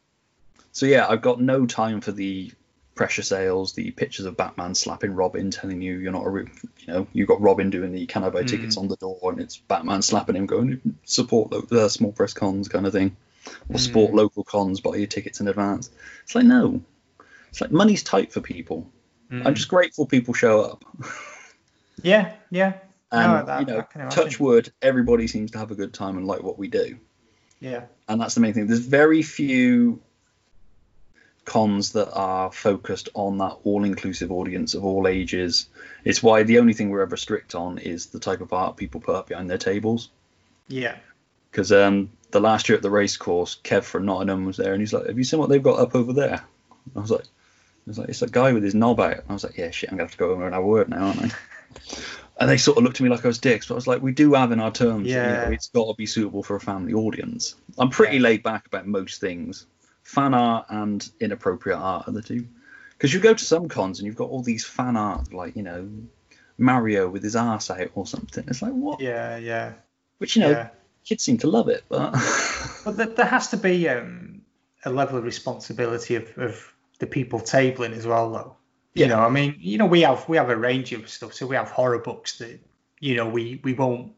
so yeah, I've got no time for the pressure sales, the pictures of Batman slapping Robin, telling you you're not a, you know, you've got Robin doing the can I buy tickets on the door, and it's Batman slapping him, going support lo- uh, small press cons kind of thing, or support local cons, buy your tickets in advance. It's like no, it's like money's tight for people. I'm just grateful people show up. Yeah, yeah. And No, that- you know, I can imagine. touch wood, everybody seems to have a good time and like what we do. Yeah. And that's the main thing. There's very few cons that are focused on that all-inclusive audience of all ages. It's why the only thing we're ever strict on is the type of art people put up behind their tables. Yeah. Because um, the last year at the race course, Kev from Nottingham was there, and he's like, "Have you seen what they've got up over there?" I was like, "I was like, it's a guy with his knob out." I was like, "Yeah, shit, I'm gonna have to go over and have a word now, aren't I?" And they sort of looked at me like I was dicks, but I was like, "We do have in our terms, Yeah. you know, it's got to be suitable for a family audience." I'm pretty Yeah. laid back about most things. Fan art and inappropriate art are the two. Because you go to some cons and you've got all these fan art, like you know, Mario with his arse out or something. It's like what? Yeah, yeah. Which you know, Yeah. kids seem to love it, but But there, there has to be um, a level of responsibility of, of the people tabling as well, though. You Yeah. know, I mean, you know, we have we have a range of stuff. So we have horror books that, you know, we we won't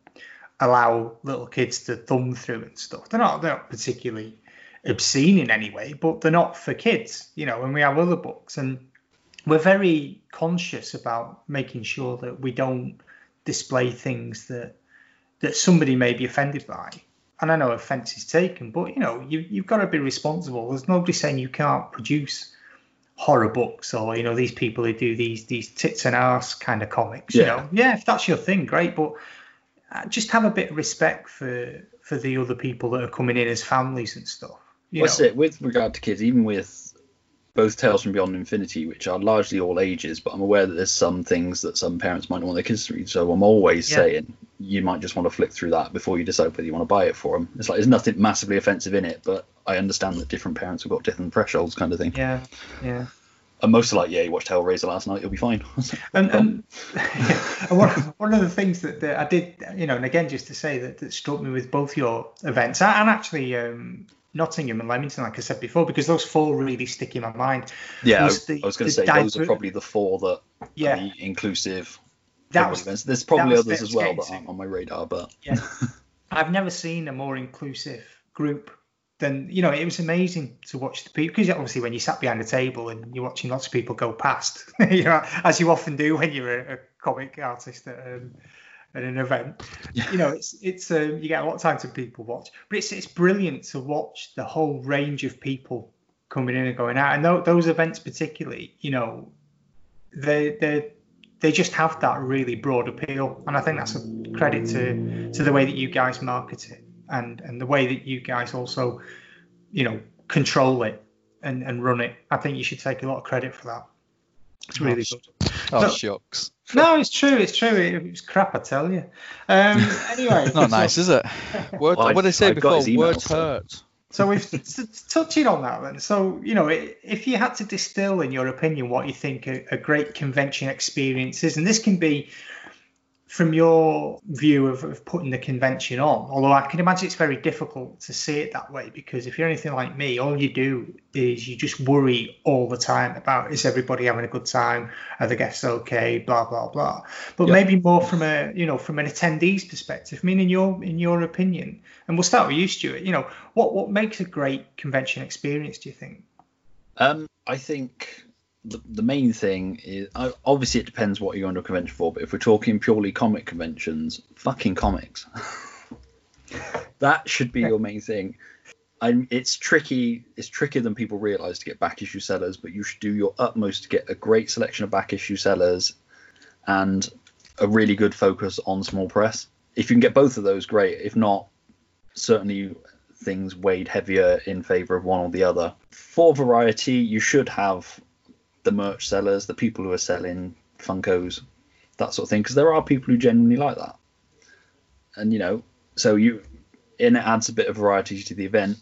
allow little kids to thumb through and stuff. They're not they're not particularly obscene in any way, but they're not for kids. You know, and we have other books, and we're very conscious about making sure that we don't display things that that somebody may be offended by. and I know offence is taken, but you know, you you've got to be responsible. There's nobody saying you can't produce horror books or you know these people who do these these tits and ass kind of comics. Yeah. You know, yeah, if that's your thing, great, but uh, just have a bit of respect for for the other people that are coming in as families and stuff. What's know? it with regard to kids? Even with both Tales from Beyond Infinity, which are largely all ages, but I'm aware that there's some things that some parents might not want their kids to read. So I'm always Yeah. saying you might just want to flick through that before you decide whether you want to buy it for them. It's like there's nothing massively offensive in it, but I understand that different parents have got different thresholds, kind of thing. Yeah, yeah. And most are like, yeah, you watched Hellraiser last night, you'll be fine. And, and, and one, one of the things that, that I did, you know, and again, just to say that, that struck me with both your events and and actually um, Nottingham and Leamington, like I said before, because those four really stick in my mind. yeah, I, was the- I was going to say those are probably the four that Yeah, are the inclusive. that was events. There's probably others as well that aren't on my radar, but Yeah. I've never seen a more inclusive group than you know. It was amazing to watch the people because obviously when you sat behind a table and you're watching lots of people go past, you know, as you often do when you're a, a comic artist at, um, at an event. Yeah. You know, it's it's um, you get a lot of time to people watch, but it's it's brilliant to watch the whole range of people coming in and going out, and tho- those events particularly, you know, they they they just have that really broad appeal, and I think that's a credit to to the way that you guys market it and and the way that you guys also, you know, control it and and run it. I think you should take a lot of credit for that. It's really Oh, good. Oh, No. shucks. No, it's true. It's true. It, it was crap, I tell you. Um, anyway, It's not nice, is it? Word, Well, what did I say I've before? his Words so- hurt. So we've t- touching on that then. So you know, if you had to distill, in your opinion, what you think a, a great convention experience is, and this can be from your view of, of putting the convention on. Although I can imagine it's very difficult to see it that way because if you're anything like me, all you do is you just worry all the time about is everybody having a good time, are the guests okay, blah blah blah. But Yeah. maybe more from a you know from an attendee's perspective. I mean, in your in your opinion, and we'll start with you, Stuart. You know, what what makes a great convention experience? Do you think? Um, I think the, the main thing is obviously it depends what you're going to a convention for, but if we're talking purely comic conventions, fucking comics. that should be your main thing. I'm, it's tricky. It's trickier than people realise to get back issue sellers, but you should do your utmost to get a great selection of back issue sellers and a really good focus on small press. If you can get both of those, great. If not, certainly things weighed heavier in favour of one or the other. For variety, you should have the merch sellers, the people who are selling Funkos, that sort of thing, because there are people who genuinely like that. And you know, so you and it adds a bit of variety to the event.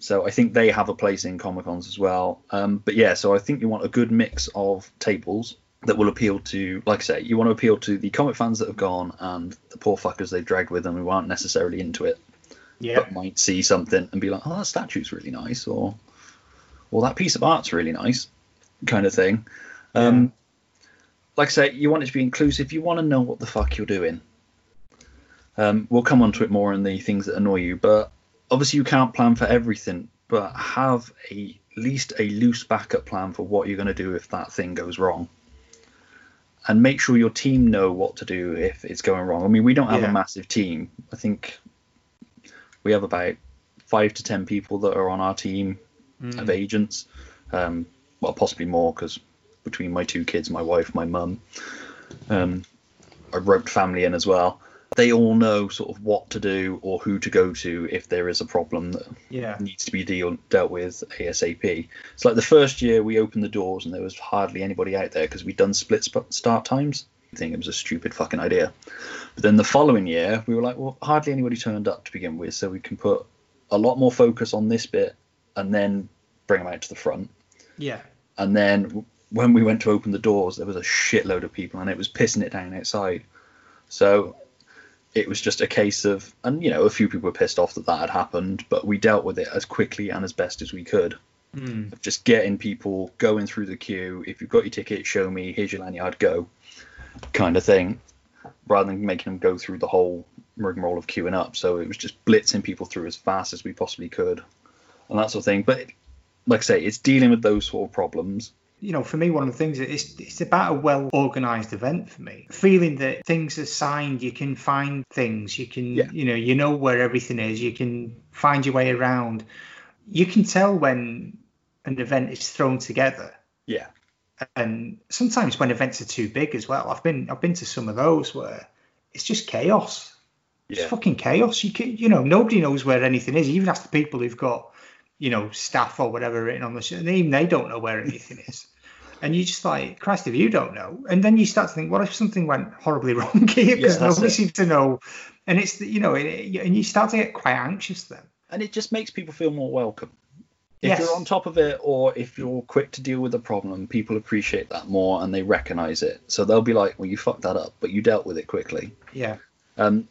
So I think they have a place in Comic Cons as well. Um, but yeah, so I think you want a good mix of tables that will appeal to, like I say, you want to appeal to the comic fans that have gone and the poor fuckers they've dragged with them who aren't necessarily into it Yeah. but might see something and be like, "Oh, that statue's really nice," or "Well, that piece of art's really nice," kind of thing. Um, like I say, you want it to be inclusive. You want to know what the fuck you're doing. Um, we'll come on to it more in the things that annoy you, but obviously you can't plan for everything. But have a at least a loose backup plan for what you're going to do if that thing goes wrong, and make sure your team know what to do if it's going wrong. I mean, we don't have Yeah. a massive team. I think we have about five to ten people that are on our team Mm. of agents. Um, well, possibly more because between my two kids, my wife, my mum, um, I roped family in as well. They all know sort of what to do or who to go to if there is a problem that Yeah. needs to be deal, dealt with ASAP. It's like the first year we opened the doors and there was hardly anybody out there because we'd done split sp- start times. I think it was a stupid fucking idea. But then the following year we were like, well, hardly anybody turned up to begin with, so we can put a lot more focus on this bit and then bring them out to the front. Yeah. And then when we went to open the doors, there was a shitload of people and it was pissing it down outside. So it was just a case of, and you know, a few people were pissed off that that had happened, but we dealt with it as quickly and as best as we could. Mm. Just getting people going through the queue. If you've got your ticket, show me. Here's your lanyard, go, kind of thing, rather than making them go through the whole rigmarole of queuing up. So it was just blitzing people through as fast as we possibly could, and that sort of thing. But like I say, it's dealing with those sort of problems you know, for me, one of the things it's it's about a well organized event for me. Feeling that things are signed, you can find things, you can, Yeah. you know, you know where everything is, you can find your way around. You can tell when an event is thrown together, Yeah. and sometimes when events are too big as well. I've been I've been to some of those where it's just chaos. Yeah. It's fucking chaos. You can, you know, nobody knows where anything is. Even ask the people who've got, you know, staff or whatever written on the show, and even they don't know where anything is. And you just like, Christ, if you don't know, and then you start to think, what if something went horribly wrong here because Yeah, nobody it. seems to know, and it's the- you know, it, and you start to get quite anxious then. and it just makes people feel more welcome. If Yes. you're on top of it, or if you're quick to deal with a problem, people appreciate that more and they recognize it. So they'll be like, "Well, you fucked that up, but you dealt with it quickly." Yeah, Um,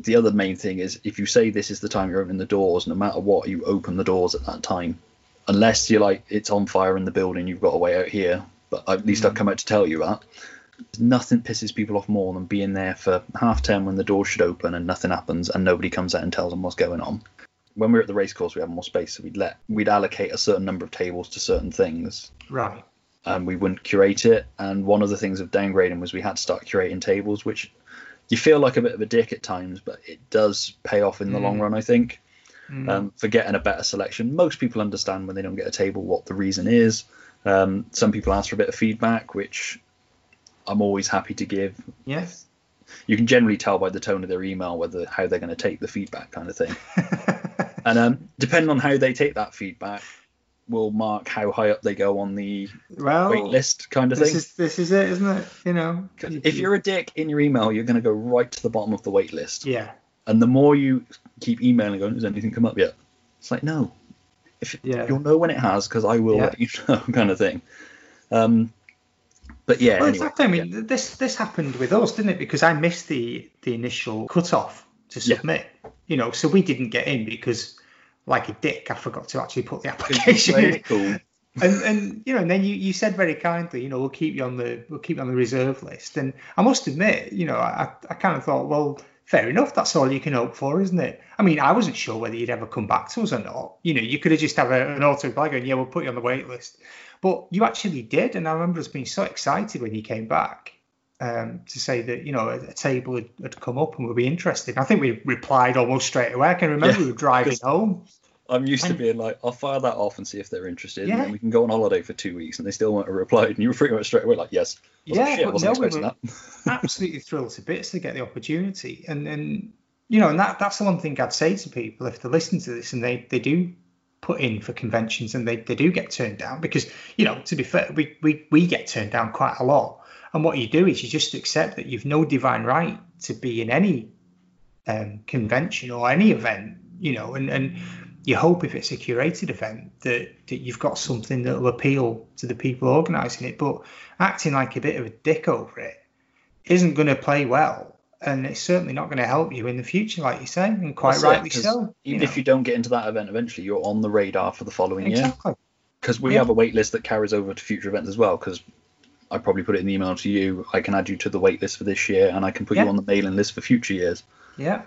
the other main thing is if you say this is the time you're opening the doors, no matter what, you open the doors at that time. Unless you're like it's on fire in the building, you've got a way out here. But at least I've mm. come out to tell you that. Nothing pisses people off more than being there for half ten when the door should open and nothing happens and nobody comes out and tells them what's going on. When we were at the race course, we had more space, so we'd let we'd allocate a certain number of tables to certain things right. and we wouldn't curate it. And one of the things of downgrading was we had to start curating tables, which you feel like a bit of a dick at times, but it does pay off in the long Mm. run, I think, Mm. um, for getting a better selection. Most people understand when they don't get a table what the reason is. Um, some people ask for a bit of feedback, which I'm always happy to give. yes. You can generally tell by the tone of their email whether how they're going to take the feedback, kind of thing. And um, depending on how they take that feedback, will mark how high up they go on the well, wait list, kind of thing. this thing. is this is it, isn't it? You know, if you're a dick in your email, you're going to go right to the bottom of the wait list. yeah, And the more you keep emailing, going, has anything come up yet? It's like, no. If Yeah. you'll know when it has, because I will Yeah. let you know, kind of thing. Um, but yeah, Well, anyway, exactly. I mean, this this happened with us, didn't it? Because I missed the the initial cutoff to Yeah. submit. You know, so we didn't get in because, like a dick, I forgot to actually put the application in. cool. And and you know, and then you, you said very kindly, you know, we'll keep you on the we'll keep you on the reserve list. And I must admit, you know, I I kind of thought, well, fair enough. That's all you can hope for, isn't it? I mean, I wasn't sure whether you'd ever come back to us or not. You know, you could have just have a, an auto reply going, yeah, we'll put you on the wait list. But you actually did, and I remember us being so excited when you came back um, to say that you know a, a table had, had come up and we'd be interested. I think we replied almost straight away. I can remember Yeah, we were driving home. I'm used to being like, I'll fire that off and see if they're interested, Yeah. and then we can go on holiday for two weeks, and they still won't have replied, and you were pretty much straight away like, yes. Was like, Yeah, shit, but no, we were- absolutely thrilled to bits to get the opportunity. And and you know, and that that's the one thing I'd say to people if they're listening to this and they they do put in for conventions and they, they do get turned down because you know to be fair we, we we get turned down quite a lot and what you do is you just accept that you've no divine right to be in any um, convention or any event you know and and you hope if it's a curated event that, that you've got something that will appeal to the people organising it but acting like a bit of a dick over it isn't going to play well and it's certainly not going to help you in the future like you say and quite That's it, so Even you if you don't get into that event eventually, you're on the radar for the following year. exactly because we Yeah. have a wait list that carries over to future events as well. Because I probably put it in the email to you. I can add you to the wait list for this year, and I can put Yeah. you on the mailing list for future years, yeah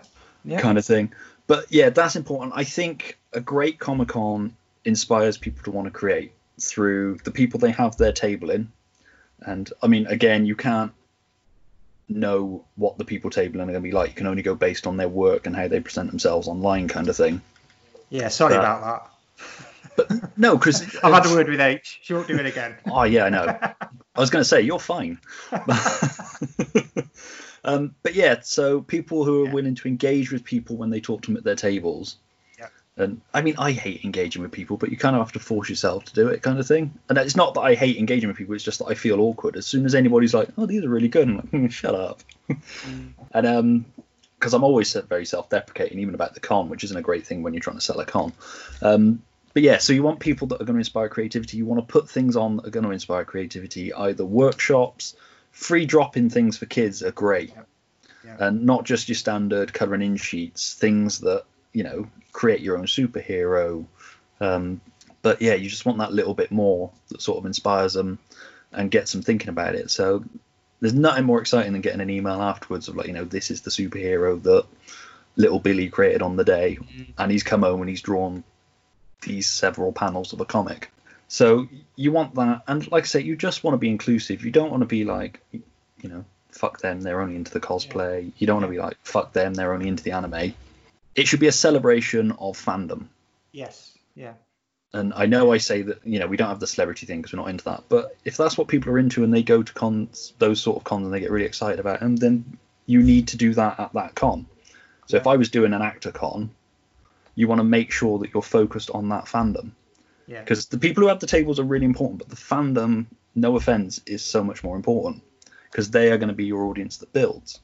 yeah kind of thing. But yeah, that's important. I think a great Comic Con inspires people to want to create through the people they have their table in, and I mean, again, you can't know what the people tabling are going to be like. You can only go based on their work and how they present themselves online, kind of thing. yeah sorry Uh, about that No, because I've had a word with H. She won't do it again. Oh yeah, I know. I was going to say you're fine. um, but yeah, so people who are Yeah. willing to engage with people when they talk to them at their tables. Yeah. And I mean, I hate engaging with people, but you kind of have to force yourself to do it, kind of thing. And it's not that I hate engaging with people; it's just that I feel awkward as soon as anybody's like, "Oh, these are really good," I'm like, "Hmm, "Shut up." and um, because I'm always very self-deprecating, even about the con, which isn't a great thing when you're trying to sell a con. Um, but yeah, so you want people that are going to inspire creativity. You want to put things on that are going to inspire creativity, either workshops, free drop-in things for kids are great, and not just your standard colouring in sheets. Things that you know create your own superhero. Um, but yeah, you just want that little bit more that sort of inspires them and gets them thinking about it. So there's nothing more exciting than getting an email afterwards of like, you know, this is the superhero that little Billy created on the day, and he's come home and he's drawn these several panels of a comic. So you want that, and like I say, you just want to be inclusive. You don't want to be like, you know, fuck them, they're only into the cosplay. You don't want to be like, fuck them, they're only into the anime. It should be a celebration of fandom. Yes. Yeah. And I know I say that you know we don't have the celebrity thing because we're not into that, but if that's what people are into and they go to cons, those sort of cons, and they get really excited about them, then you need to do that at that con. So if I was doing an actor con, you want to make sure that you're focused on that fandom. Yeah. Because the people who have the tables are really important, but the fandom, no offense, is so much more important because they are going to be your audience that builds.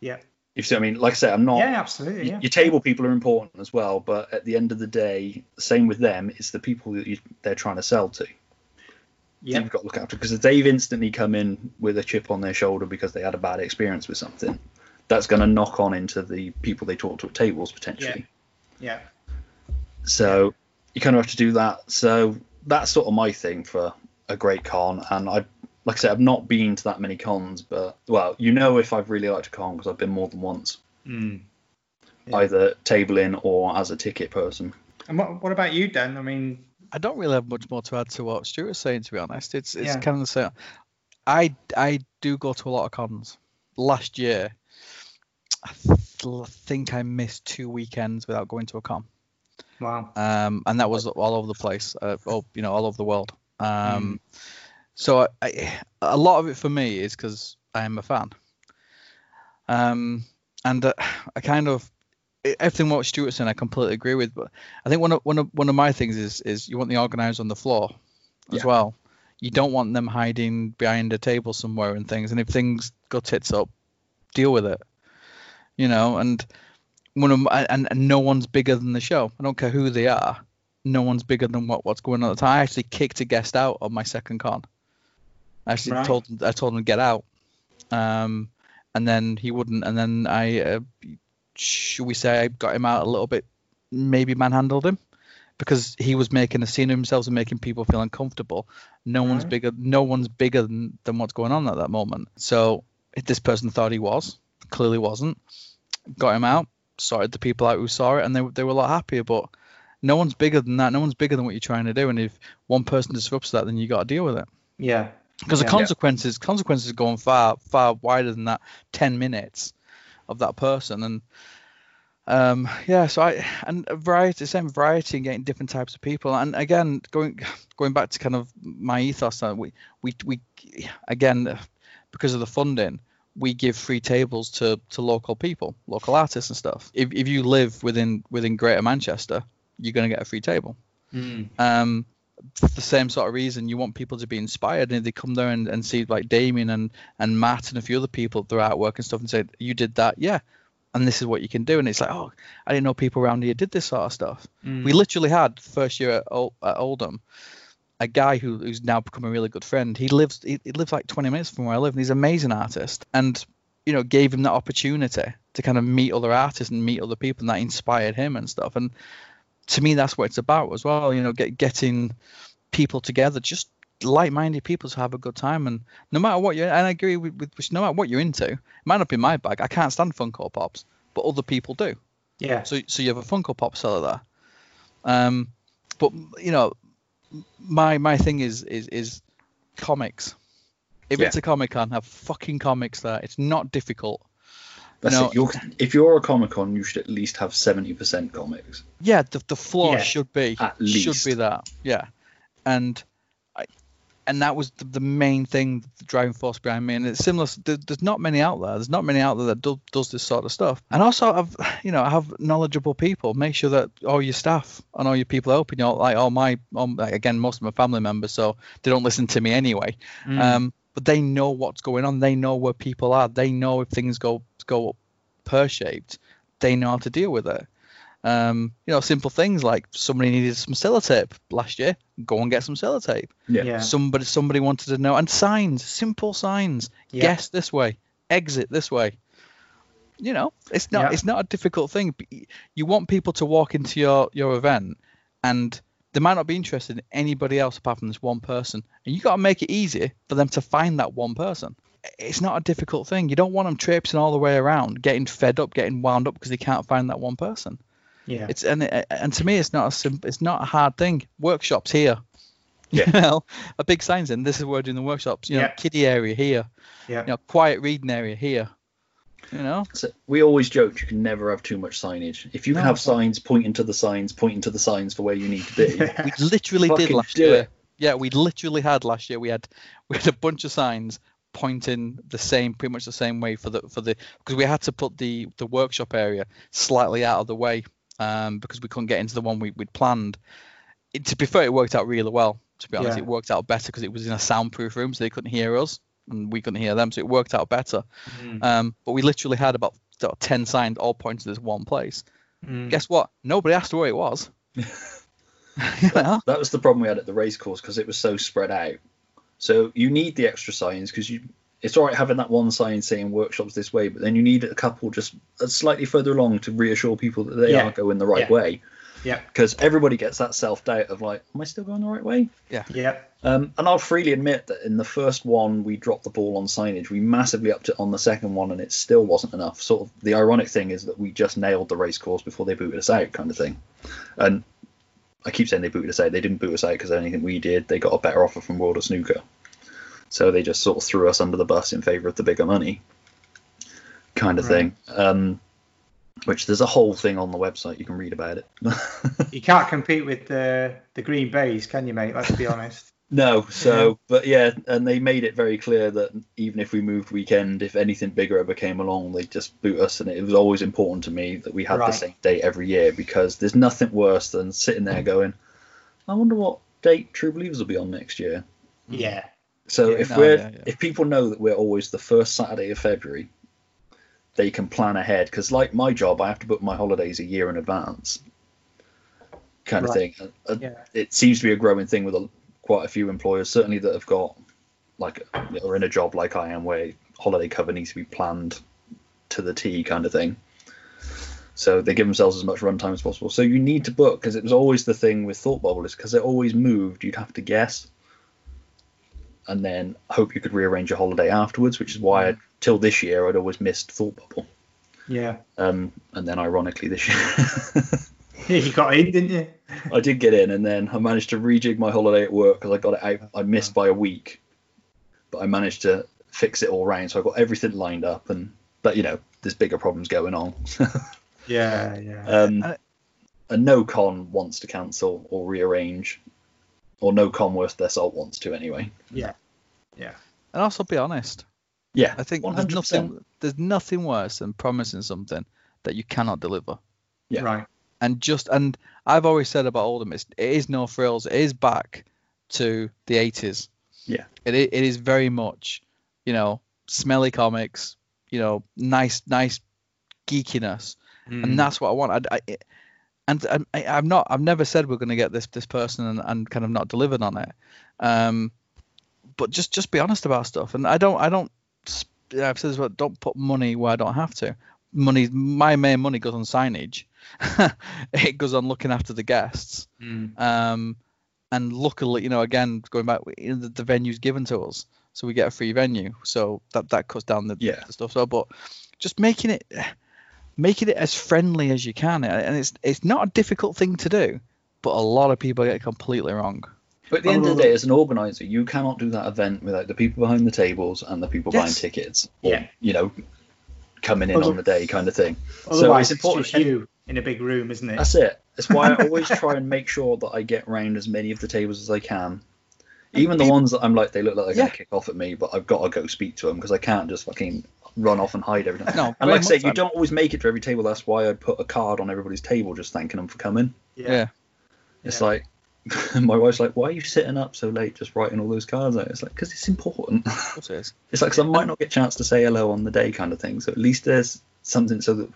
Yeah. You see, I mean, like I said, I'm not. Yeah, absolutely. Yeah. Your table people are important as well, but at the end of the day, same with them. It's the people that you, they're trying to sell to. Yeah. You've got to look after because they've instantly come in with a chip on their shoulder because they had a bad experience with something, that's going to knock on into the people they talk to at tables potentially. Yeah. So you kind of have to do that. So that's sort of my thing for a great con. And I, like I said, I've not been to that many cons, but well, you know if I've really liked a con because I've been more than once, Mm. Yeah. either tabling or as a ticket person. And what, what about you, Dan? I mean, I don't really have much more to add to what Stuart was saying. To be honest, it's it's Yeah. kind of the same. I I do go to a lot of cons. Last year, I th- think I missed two weekends without going to a con. wow. um, and that was all over the place, uh, all, you know, all over the world. Um, So I, I, a lot of it for me is because I am a fan, um, and uh, I kind of everything what Stuart said I completely agree with. But I think one of one of one of my things is is you want the organisers on the floor as Yeah. well. You don't want them hiding behind a table somewhere and things. And if things go tits up, deal with it. You know, and one of and, and no one's bigger than the show. I don't care who they are. No one's bigger than what, what's going on at the time. I actually kicked a guest out on my second con. I actually Right. told I told him to get out, um, and then he wouldn't. And then I, uh, should we say, I got him out a little bit, maybe manhandled him, because he was making a scene of himself and making people feel uncomfortable. No one's bigger. No one's bigger than, than what's going on at that moment. So if this person thought he was, clearly wasn't. Got him out, sorted the people out who saw it, and they they were a lot happier. But no one's bigger than that. No one's bigger than what you're trying to do. And if one person disrupts that, then you got to deal with it Yeah. because Yeah. the consequences consequences are going far far wider than that 10 minutes of that person and um yeah so i and a variety same variety and getting different types of people and again going going back to kind of my ethos we we we again because of the funding we give free tables to to local people local artists and stuff if, if you live within within greater manchester you're going to get a free table Mm. um, for the same sort of reason you want people to be inspired and if they come there and, and see like Damien and, and Matt and a few other people their artwork and stuff and say you did that yeah and this is what you can do and it's like oh I didn't know people around here did this sort of stuff Mm. we literally had first year at, at Oldham a guy who, who's now become a really good friend. He lives he, he lives like 20 minutes from where I live and he's an amazing artist. And you know gave him that opportunity to kind of meet other artists and meet other people and that inspired him and stuff. And to me that's what it's about as well you know get, getting people together just like-minded people to have a good time. And no matter what you're and i agree with, with no matter what you're into it might not be my bag. I can't stand funko pops but other people do. Yeah. so so you have a funko pop seller there. Um but you know my my thing is is is comics if Yeah. it's a comic con have fucking comics there it's not difficult That's it. You're, if you're a Comic Con, you should at least have 70% comics. Yeah, the the floor Yeah, should be at should be that. Yeah, and and that was the, the main thing, the driving force behind me. And it's similar. There, there's not many out there. There's not many out there that do, does this sort of stuff. And also, I've you know, I have knowledgeable people. Make sure that all your staff and all your people helping you, like all my, all, like, again, most of my family members, so they don't listen to me anyway. Mm. Um, but they know what's going on. They know where people are. They know if things go go pear shaped. They know how to deal with it. Um, you know, simple things like somebody needed some sellotape last year. Go and get some sellotape. Yeah. yeah. Somebody somebody wanted to know and signs, simple signs. Yeah. Guess this way, exit this way. You know, it's not Yeah. it's not a difficult thing. You want people to walk into your your event and they might not be interested in anybody else apart from this one person. And you got to make it easy for them to find that one person. It's not a difficult thing. You don't want them traipsing all the way around, getting fed up, getting wound up because they can't find that one person. Yeah. It's and uh, and to me, it's not a simple, it's not a hard thing. Workshops here, Yeah. you know, a big signs in. This is where we're doing the workshops. You know, Yeah. kiddie area here. yeah. You know, quiet reading area here. You know, So we always joked you can never have too much signage. If you No. have signs pointing to the signs, pointing to the signs for where you need to be, we literally did last year. it. Yeah, we literally had last year. We had we had a bunch of signs pointing the same, pretty much the same way for the for the because we had to put the the workshop area slightly out of the way um, because we couldn't get into the one we we'd planned. It, to be fair, it worked out really well. To be honest, Yeah. it worked out better because it was in a soundproof room, so they couldn't hear us and we couldn't hear them, so it worked out better. Mm. Um, but we literally had about of ten signs all pointing to this one place. Mm. Guess what? Nobody asked where it was. you know? that was the problem we had at the race course because it was so spread out. So you need the extra signs because you. It's all right having that one sign saying workshops this way, but then you need a couple just slightly further along to reassure people that they Yeah. are going the right Yeah. way. Yeah. Because everybody gets that self doubt of like, am I still going the right way? Yeah. Um, and I'll freely admit that in the first one we dropped the ball on signage. We massively upped it on the second one, and it still wasn't enough. Sort of the ironic thing is that we just nailed the race course before they booted us out, kind of thing. And I keep saying they booted us out. They didn't boot us out because of anything we did. They got a better offer from World of Snooker, so they just sort of threw us under the bus in favour of the bigger money, kind of Right. thing. Um, which there's a whole thing on the website you can read about it. You can't compete with the the Green Baize, can you, mate? Let's be honest. No, so but yeah, and they made it very clear that even if we moved weekend, if anything bigger ever came along, they'd just boot us. And it was always important to me that we had Right. the same date every year because there's nothing worse than sitting there going, I wonder what date True Believers will be on next year. Yeah. So Yeah, if no, we're yeah, yeah. if people know that we're always the first Saturday of February, they can plan ahead. Because like my job, I have to book my holidays a year in advance, kind of Right. thing. Uh, Yeah. It seems to be a growing thing with a, quite a few employers, certainly that have got like are in a job like I am, where holiday cover needs to be planned to the T, kind of thing. So they give themselves as much runtime as possible. So you need to book because it was always the thing with Thought Bubble is because it always moved. You'd have to guess and then hope you could rearrange your holiday afterwards, which is why I, till this year I'd always missed Thought Bubble. Yeah. Um, and then ironically this year You got in, didn't you? I did get in, and then I managed to rejig my holiday at work because I got it out. I missed by a week, but I managed to fix it all round, so I got everything lined up. And but you know, there's bigger problems going on. Yeah, yeah. um, Uh, and no con wants to cancel or rearrange, or no con worth their salt wants to anyway. yeah. Yeah. And also be honest. Yeah, I think there's hundred percent. nothing there's nothing worse than promising something that you cannot deliver. Yeah. Right. And just and I've always said about Oldham, it's, it is no frills. It is back to the 80s. Yeah. It it is very much, you know, smelly comics, you know, nice nice geekiness, Mm. and that's what I want. I, I, and and I, I'm not. I've never said we're going to get this this person and, and kind of not delivered on it. Um, but just just be honest about stuff. And I don't I don't. I've said this, but don't put money where I don't have to. Money, my main money goes on signage. it goes on looking after the guests. Mm. Um, and luckily, you know, again going back, you know, the, the venue's given to us, so we get a free venue. So that that cuts down the, Yeah. the stuff. So, but just making it making it as friendly as you can, and it's it's not a difficult thing to do, but a lot of people get it completely wrong. But at the end of the day, as an organizer, you cannot do that event without the people behind the tables and the people buying tickets, or Yeah. you know, coming in Other- on the day, kind of thing. Otherwise, so it's, it's important. just you in a big room, isn't it? That's it. That's why I always try and make sure that I get round as many of the tables as I can. Even the ones that I'm like, they look like they're going to kick off at me, but I've got to go speak to them because I can't just fucking run off and hide every time. No, and like I say, you don't always make it to every table. That's why I'd put a card on everybody's table just thanking them for coming. Yeah. It's Yeah. like, my wife's like, why are you sitting up so late just writing all those cards out? It's like, because it's important. Of course it is. It's like, 'cause I might not get a chance to say hello on the day kind of thing. So at least there's something so that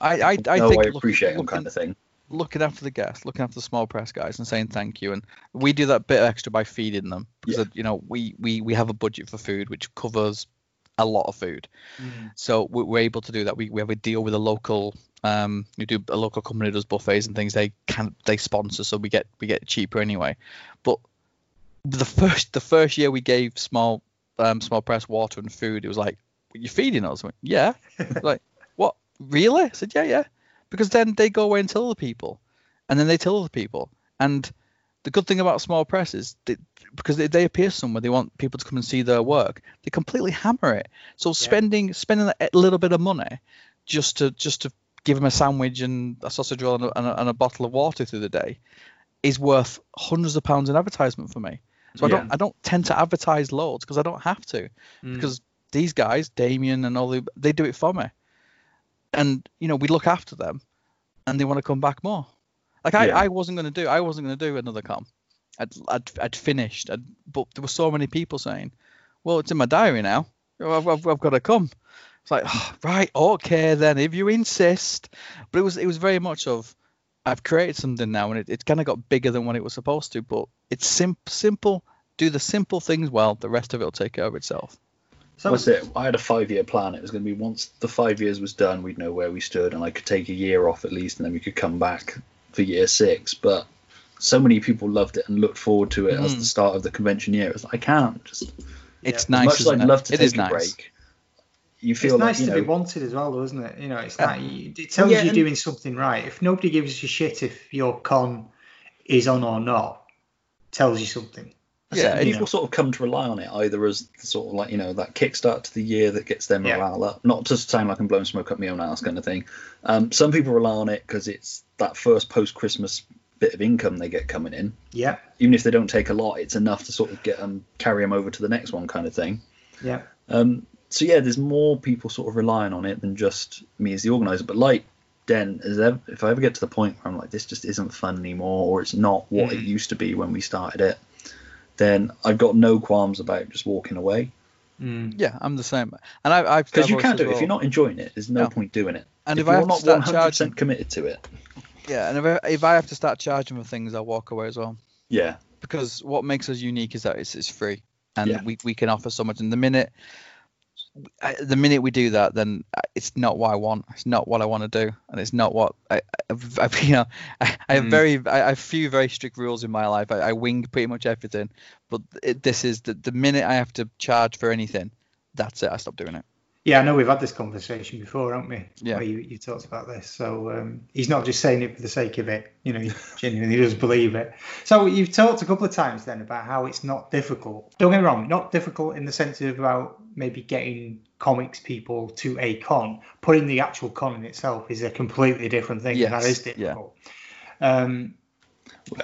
I I, I no, think I look- appreciate them kind of thing. looking after the guests, looking after the small press guys, and saying thank you. And we do that bit extra by feeding them because Yeah. you know we, we we have a budget for food which covers a lot of food, Mm. so we- we're able to do that. We, we have a deal with a local um we do a local company does buffets and things. They can they sponsor, so we get we get cheaper anyway. But the first the first year we gave small um small press water and food, it was like you're feeding us. I went, yeah. like what really? I said yeah yeah. because then they go away and tell other people, and then they tell other people. And the good thing about small press is they, because they, they appear somewhere, they want people to come and see their work. They completely hammer it. So spending spending a little bit of money just to just to give them a sandwich and a sausage roll and a, and a, and a bottle of water through the day is worth hundreds of pounds in advertisement for me. So I don't I don't tend to advertise loads because I don't have to Mm. because these guys, Damien and all the they do it for me, and you know we look after them, and they want to come back more. Like I, Yeah. I wasn't gonna do I wasn't gonna do another com. I'd I'd, I'd finished, I'd, but there were so many people saying, "Well, it's in my diary now. I've, I've, I've got to come." It's like, "Oh, right, okay, then if you insist. But it was it was very much of I've created something now, and it, it kind of got bigger than what it was supposed to. But it's sim- simple. Do the simple things well. The rest of it will take care of itself. So That's it. I had a five year plan. It was going to be once the five years was done, we'd know where we stood, and I could take a year off at least, and then we could come back for year six. But so many people loved it and looked forward to it as Mm. the start of the convention year. It's like, I can't. Just It's Yeah. nice. much as I'd it? love to It take a nice. break. You feel it's like nice you to be wanted as well, though, isn't it? You know, it's that it tells yeah, you and- doing something right. If nobody gives you shit if your con is on or not, tells you something. That's Yeah, it. people sort of come to rely on it either as sort of like you know that kickstart to the year that gets their Yeah. morale up. Not to sound like I'm blowing smoke up my own ass kind of thing. Um, some people rely on it because it's that first post Christmas bit of income they get coming in. Yeah, Even if they don't take a lot, it's enough to sort of get them carry them over to the next one kind of thing. yeah, Um, so yeah, there's more people sort of relying on it than just me as the organizer. But like Den, if I ever get to the point where I'm like, this just isn't fun anymore, or it's not what it Mm. used to be when we started it, then I've got no qualms about just walking away. mm. Yeah, I'm the same. And I, I've Because you can't do it if you're not enjoying it. There's no, No. point doing it. And if, if, I you're not start 100% charging, committed to it, yeah, and if I, if I have to start charging for things, I'll walk away as well. yeah, Because what makes us unique is that it's, it's free, and Yeah. we, we can offer so much. And the minute I- the minute we do that, then uh, it's not what I want. It's not what I want to do, and it's not what I, I've you know. I, I have Mm. very, I, I have few very strict rules in my life. I, I wing pretty much everything, but it, this is the the minute I have to charge for anything, that's it. I stop doing it. Yeah, I know we've had this conversation before, haven't we? Yeah. Where you, you talked about this. So um, he's not just saying it for the sake of it. You know, he genuinely does believe it. So you've talked a couple of times then about how it's not difficult. Don't get me wrong, not difficult in the sense of about maybe getting comics people to a con. Putting the actual con in itself is a completely different thing. and that Yes, is yeah. difficult. Um,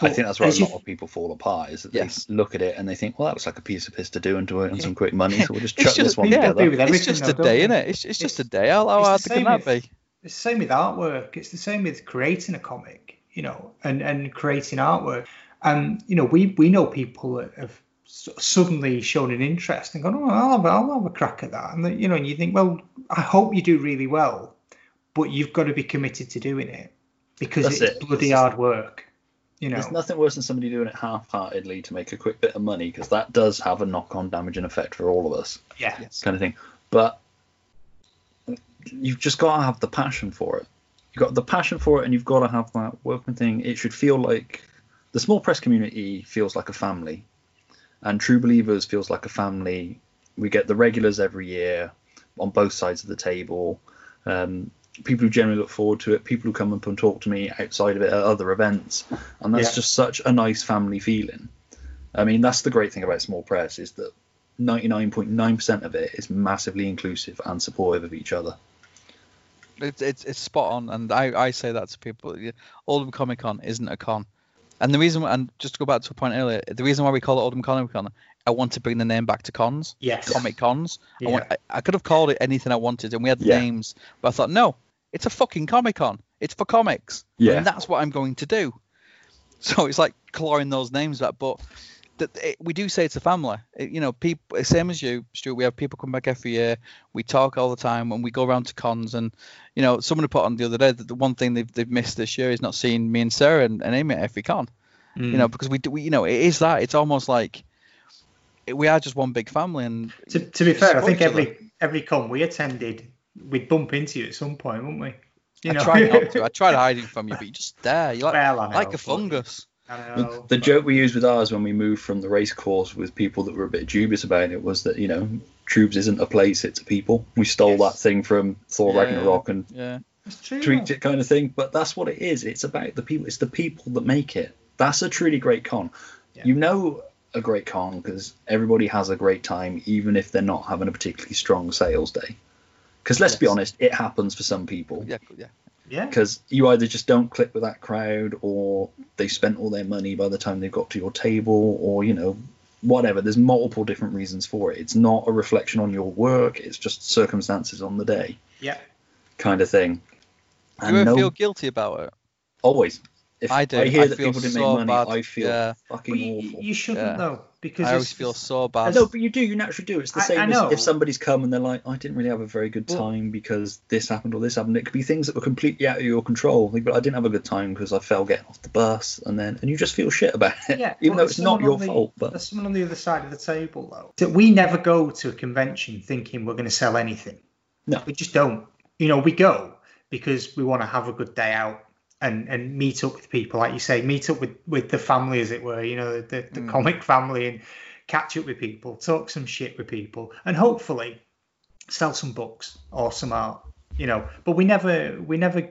I think that's where a as you- lot of people fall apart. Is that Yes. they look at it and they think, well, that looks like a piece of piss to do and to earn some quick money, so we'll just It's chuck this one yeah, together. do with It's everything, just a day, they? isn't it? It's, it's just a day. How, how it's the hard can same that with- be? It's the same with artwork. It's the same with creating a comic, you know, and, and creating artwork. And you know, we we know people that have suddenly shown an interest and gone, oh, I'll have, a- I'll have a crack at that. And then, you know, and you think, well, I hope you do really well, but you've got to be committed to doing it because That's it's it. bloody It's- hard work. You know, There's nothing worse than somebody doing it half-heartedly to make a quick bit of money because that does have a knock-on damaging effect for all of us, yeah, Yes. kind of thing. But you've just got to have the passion for it. You've got the passion for it, and you've got to have that working thing. It should feel like the small press community feels like a family, and True Believers feels like a family. We get the regulars every year on both sides of the table. Um, people who generally look forward to it, people who come up and talk to me outside of it at other events, and that's Yeah. just such a nice family feeling. I mean, that's the great thing about small press is that 99.9% of it is massively inclusive and supportive of each other. It's it's it's spot on, and I, I say that to people. yeah, Oldham Comic Con isn't a con, and the reason and just to go back to a point earlier, the reason why we call it Oldham Comic Con, I want to bring the name back to cons, yes, comic cons. I, want, I, I could have called it anything I wanted, and we had Yeah. names, but I thought no, it's a fucking Comic Con. It's for comics, Yeah. and that's what I'm going to do. So it's like clawing those names back, but. That it, we do say it's a family. It- you know, people same as you, Stuart. We have people come back every year. We talk all the time, and we go around to cons. And you know, someone put on the other day that the one thing they've, they've missed this year is not seeing me and Sarah and, and Amy at every con. Mm. You know, because we do, we, you know, it is that. It's almost like we are just one big family. And To, to be fair, I think each other. every every con we attended, we'd bump into you at some point, wouldn't we? You I tried not to. I tried hiding from you, but you're just there. You're like well, know, like a fungus. The, know. the but- joke we used with ours when we moved from the race course with people that were a bit dubious about it was that, you know, Troops isn't a place, it's a people. We stole Yes. that thing from Thor Yeah. Ragnarok and Yeah. true, it kind of thing. But that's what it is. It's about the people. It's the people that make it. That's a truly great con. Yeah. You know a great con because everybody has a great time, even if they're not having a particularly strong sales day. Because let's be honest, it happens for some people. Yeah, yeah. Yeah. Because you either just don't click with that crowd, or they've spent all their money by the time they've got to your table, or you know, whatever. There's multiple different reasons for it. It's not a reflection on your work. It's just circumstances on the day, Yeah. kind of thing. Do you ever no- feel guilty about it? always. If I do. I hear I that feel people didn't so make money, bad. I feel Yeah. fucking But you, awful. you shouldn't Yeah. though, because I always feel so bad. No, but you do. You naturally do. It's the I- same I as if somebody's come and they're like, "I didn't really have a very good Well- time because this happened or this happened." It could be things that were completely out of your control. Like, but I didn't have a good time because I fell getting off the bus, and then and you just feel shit about it, Yeah, even but though it's not your the- fault. But There's someone on the other side of the table, though. So we never go to a convention thinking we're going to sell anything. No. we just don't. You know, we go because we want to have a good day out and and meet up with people, like you say, meet up with with the family, as it were. You know, the the, Mm. comic family, and catch up with people, talk some shit with people, and hopefully sell some books or some art. You know, but we never we never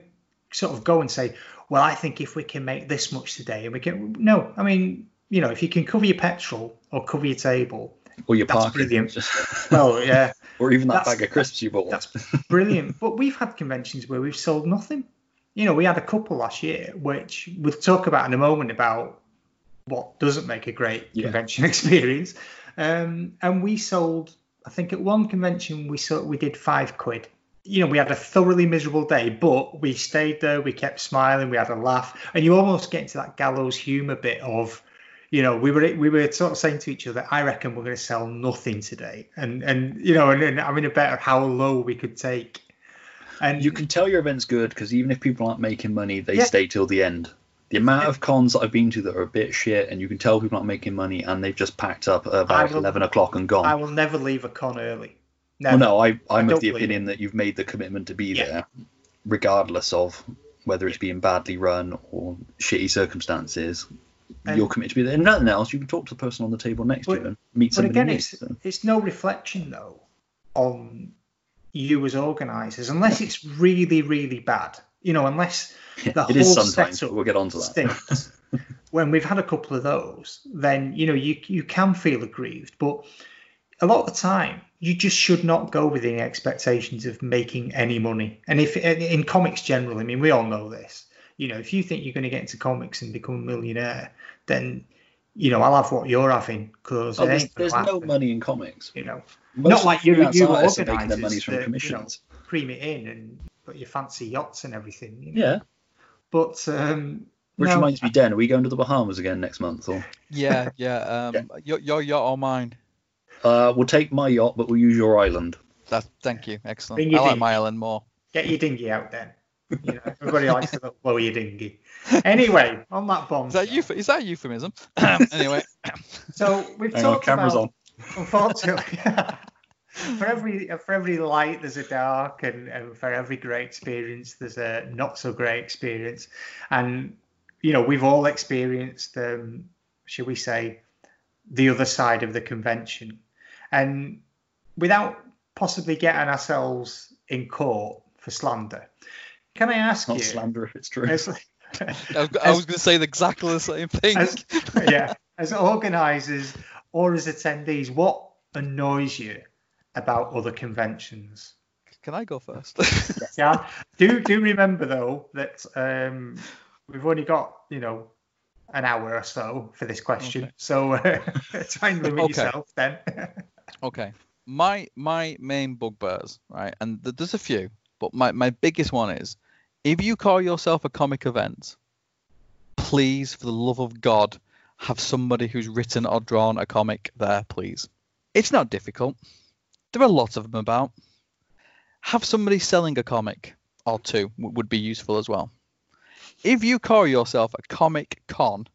sort of go and say, well, I think if we can make this much today, and we can no, I mean, you know, if you can cover your petrol or cover your table, or your That's parking, brilliant. well, yeah, or even that that's- bag of crisps you bought. that's brilliant. but we've had conventions where we've sold nothing. You know, we had a couple last year, which we'll talk about in a moment about what doesn't make a great Yeah. convention experience. Um, and we sold, I think, at one convention we sold, we did five quid. You know, we had a thoroughly miserable day, but we stayed there, we kept smiling, we had a laugh, and you almost get into that gallows humour bit of, you know, we were we were sort of saying to each other, I reckon we're going to sell nothing today, and and you know, and, and having a bet of how low we could take. And you can tell your event's good because even if people aren't making money, they Yeah. stay till the end. The amount of cons that I've been to that are a bit shit, and you can tell people aren't making money, and they've just packed up at about will- eleven o'clock and gone. I will never leave a con early. Well, no, I, I'm don't of the opinion that you've made the commitment to be Yeah. there, regardless of whether it's being badly run or shitty circumstances. And- you're committed to be there. And nothing else, you can talk to the person on the table next But- to you and meet But somebody again, new. it's so. it's no reflection though on you as organisers, unless it's really really bad. You know, unless the it is whole sometimes, setup we'll get on to that. stinks. when we've had a couple of those, then you know you you can feel aggrieved, but a lot of the time you just should not go with any expectations of making any money. And if in comics generally, I mean, we all know this. You know, if you think you're going to get into comics and become a millionaire, then you know I'll have what you're having because Oh, there's there's no money in comics. You know, Most not like you freelance you artists are making their money from that, you know, commissions. cream it in and put your fancy yachts and everything. You know? Yeah, But um, which no, reminds me, Dan, are we going to the Bahamas again next month? Or Yeah, yeah. Um, Your, your yacht or mine? uh, we'll take my yacht, but we'll use your island. That, thank you. Excellent. I like my island more. get your dinghy out then. You know, everybody likes to blow your dinghy. Anyway, on that bomb. Is that, euph- is that a euphemism? anyway, So we've Hang on, camera's about, on. unfortunately, for every for every light there's a dark, and, and for every great experience there's a not so great experience, and you know we've all experienced, um, shall we say, the other side of the convention, and without possibly getting ourselves in court for slander, can I ask Not you? slander if it's true. as- I was, going to say exactly the same thing. as, yeah, as organisers or as attendees, what annoys you about other conventions? Can I go first? Yeah, do do remember though that um, we've only got you know an hour or so for this question, Okay. so uh, try and limit Okay. yourself then. okay my my main bugbears right and th- there's a few but my, my biggest one is if you call yourself a comic event please for the love of god have somebody who's written or drawn a comic there please. It's not difficult. There are lots of them about. Have somebody selling a comic or two would be useful as well. If you call yourself a comic con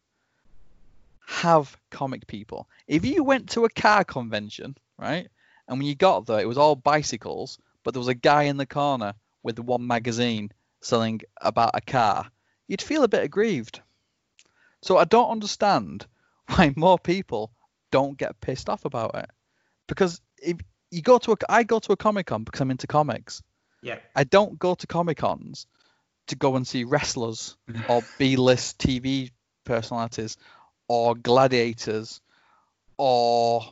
have comic people. If you went to a car convention right and when you got there, it was all bicycles, but there was a guy in the corner with one magazine selling about a car. You'd feel a bit aggrieved. So I don't understand why more people don't get pissed off about it. Because if you go to a, I go to a comic con because I'm into comics. Yeah. I don't go to Comic Cons to go and see wrestlers or B-list TV personalities or gladiators or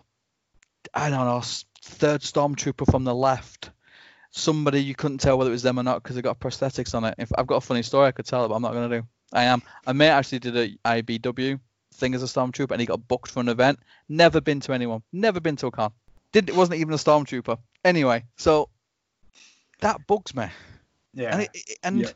I don't know, third stormtrooper from the left. Somebody you couldn't tell whether it was them or not because they got prosthetics on it. If I've got a funny story, I could tell it, but I'm not going to do. I am. A mate actually did a IBW thing as a stormtrooper, and he got booked for an event. Never been to anyone. Never been to a con. Did it wasn't even a stormtrooper. Anyway, so that bugs me. Yeah. And it, and Yeah.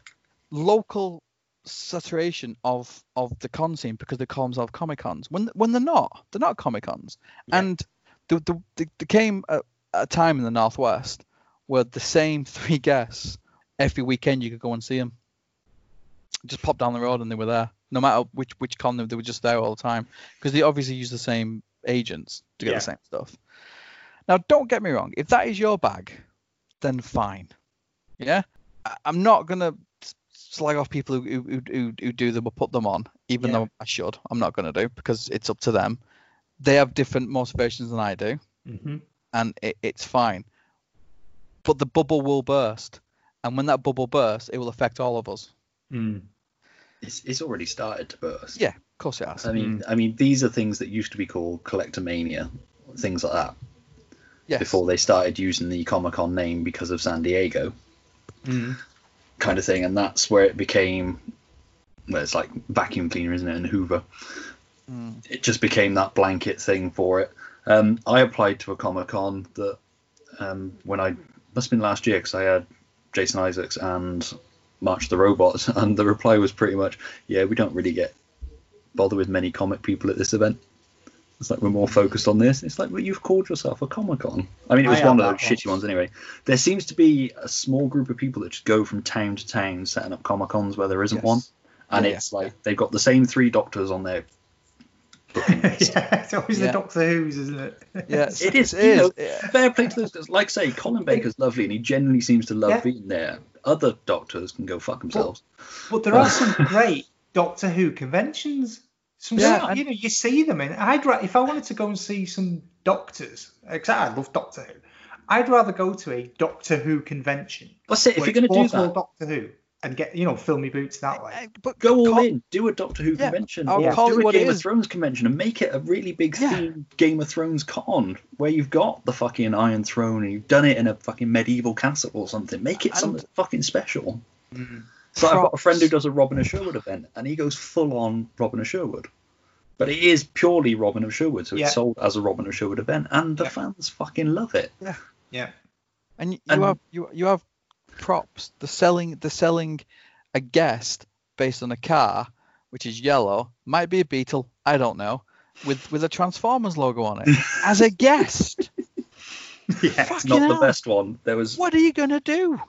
local saturation of of the con scene because they call themselves comic cons when when they're not they're not comic cons Yeah. and there the, there came a, a time in the northwest where the same three guests every weekend you could go and see them just pop down the road and they were there no matter which which con they, they were just there all the time because they obviously use the same agents to get Yeah. the same stuff. Now don't get me wrong if that is your bag then fine. Yeah? I- i'm not gonna slag off people who who, who, who do them or put them on even Yeah. though i should. I'm not gonna do because it's up to them. They have different motivations than i do. Hmm and it, it's fine but the bubble will burst and when that bubble bursts it will affect all of us Mm. It's, it's already started to burst. yeah of course it has I mean, I mean, these are things that used to be called Collectormania, things like that, yes before they started using the Comic Con name because of San Diego, Mm. kind of thing, and that's where it became. Well, it's like vacuum cleaner, isn't it, and Hoover. Mm. It just became that blanket thing for it. Um, I applied to a Comic Con that um, when I must have been last year because I had Jason Isaacs and March the Robots, and the reply was pretty much, "Yeah, we don't really get bother with many comic people at this event. It's like we're more focused on this. It's like, well, you've called yourself a Comic Con. I mean, it was had one of those shitty ones anyway. There seems to be a small group of people that just go from town to town setting up Comic Cons where there isn't Yes. one, and Yeah, it's like they've got the same three doctors on their. Booking list. yeah, it's always Yeah. the Doctor Who's, isn't it? yeah It is, it you is know, yeah. fair play to those. guys. Like I say, Colin Baker's lovely, and he generally seems to love Yeah. being there. Other doctors can go fuck themselves. But there are some great Doctor Who conventions. Some, Yeah, you know, you see them in. I'd ra- if I wanted to go and see some doctors, except I love Doctor Who. I'd rather go to a Doctor Who convention. What's it? If you're going to do all that, Doctor Who and get you know filmy boots that way. But go all call- in. Do a Doctor Who Yeah, convention. I'll or call do it a what it Game of. Thrones convention and make it a really big Yeah. themed Game of Thrones con where you've got the fucking Iron Throne and you've done it in a fucking medieval castle or something. Make it And- something fucking special. Mm. So I've got a friend who does a Robin of Sherwood event and he goes full on Robin of Sherwood. But it is purely Robin of Sherwood, so Yeah. it's sold as a Robin of Sherwood event, and the Yeah. fans fucking love it. Yeah. Yeah. And you, you And- have you you have props. The selling the selling a guest based on a car which is yellow, might be a Beetle, I don't know, with with a Transformers logo on it as a guest. Yeah. It's Fucking not the best one. There was What are you gonna do?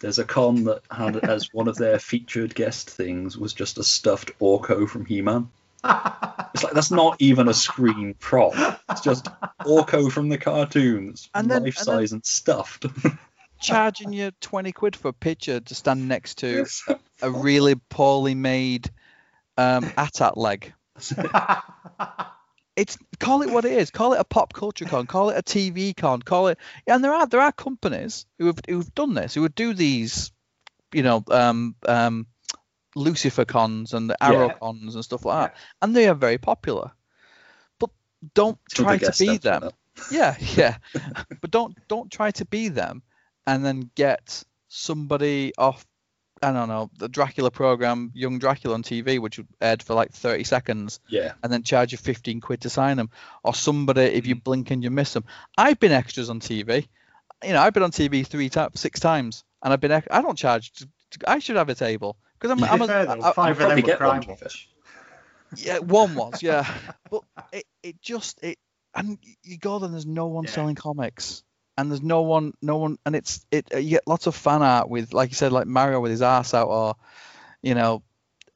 There's a con that had as one of their featured guest things was just a stuffed Orko from He-Man. It's like that's not even a screen prop. It's just Orko from the cartoons, And then- life and size and stuffed. Charging you twenty quid for a picture to stand next to a really poorly made um, ATAT leg. It's call it what it is. Call it a pop culture con. Call it a TV con. Call it. And there are there are companies who have who've done this. Who would do these, you know, um, um, Lucifer cons and the Arrow Yeah. cons and stuff like that, and they are very popular. But don't Till try to be them. Yeah, yeah. but don't don't try to be them and then get somebody off I don't know, the Dracula program, Young Dracula on TV, which aired for like 30 seconds, Yeah, and then charge you 15 quid to sign them. Or somebody, if you mm. blink and you miss them. I've been extras on TV. You know, I've been on TV three times, six times, and I've been I don't charge. I should have a table because I'm. I'm a, Fair though, I- I- five of them were get one. crime watch. yeah, one was, yeah. but it, it just it and you go there, and there's no one Yeah. selling comics, and there's no one, no one, and it's it. You get lots of fan art with, like you said, like Mario with his ass out, or you know,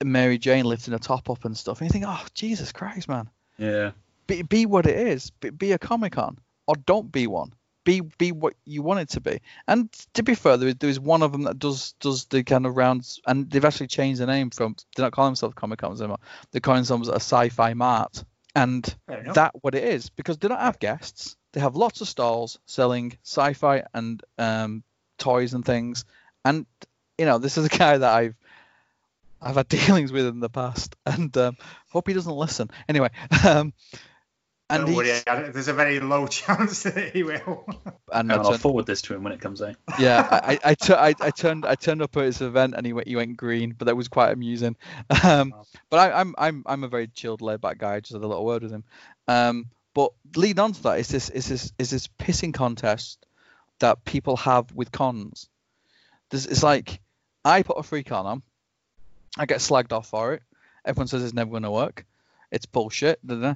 Mary Jane lifting a top up and stuff. And you think, oh Jesus Christ, man, yeah. be be what it is. Be, be a Comic Con, or don't be one. Be be what you want it to be. And to be fair, there is, there is one of them that does does the kind of rounds, and they've actually changed the name from. They're not calling themselves Comic Cons anymore. They're calling themselves a Sci-Fi Mart, and that what it is because they don't have guests. They have lots of stalls selling sci-fi and um, toys and things. And you know, this is a guy that I've I've had dealings with in the past, and um, hope he doesn't listen. Anyway, um, and Don't worry, there's a very low chance that he will. and I'll forward this to him when it comes out. Yeah, I, I, I, I, turned I turned up at his event and he went he went green, but that was quite amusing. Um, but I, am I'm, I'm I'm a very chilled, laid back guy. I just had a little word with him. Um, but leading on to that is this is this is this pissing contest that people have with cons. This it's like I put a free con on, I get slagged off for it. Everyone says it's never going to work. It's bullshit. Da-da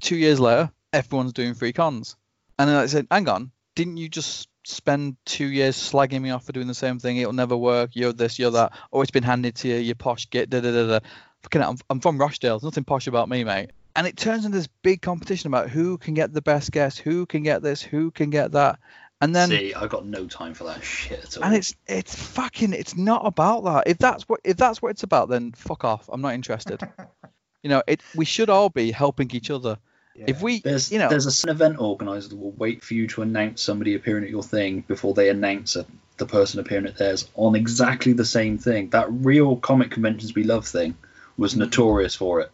two years later, everyone's doing free cons. And then I said, hang on, didn't you just spend two years slagging me off for doing the same thing? It'll never work. You're this, you're that. Oh, it's been handed to you. You posh git. Da da da da. Fucking, I'm, I'm from Rochdale. There's nothing posh about me, mate. And it turns into this big competition about who can get the best guest, who can get this, who can get that. And then see, I got no time for that shit at all. And it's it's fucking it's not about that. If that's what if that's what it's about, then fuck off. I'm not interested. you know, it we should all be helping each other. If we, there's, you know, there's an event organizer that will wait for you to announce somebody appearing at your thing before they announce a, the person appearing at theirs on exactly the same thing. That real comic conventions we love thing was mm-hmm. notorious for it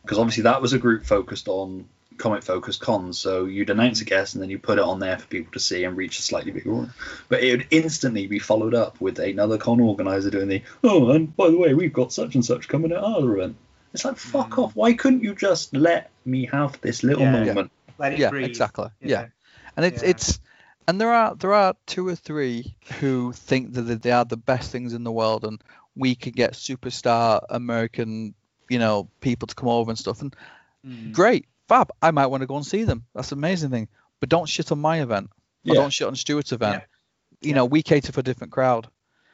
because obviously that was a group focused on comic focused cons. So you'd announce a guest and then you put it on there for people to see and reach a slightly bigger audience. But it would instantly be followed up with another con organizer doing the oh, and by the way, we've got such and such coming at our event. It's like fuck mm. off. Why couldn't you just let me have this little yeah. moment? Let it yeah, breathe. exactly. Yeah. yeah. and it's yeah. it's and there are there are two or three who think that they are the best things in the world, and we could get superstar American, you know, people to come over and stuff. And mm. great, fab. I might want to go and see them. That's an amazing thing. But don't shit on my event. Or don't shit on Stuart's event. You know, we cater for a different crowd.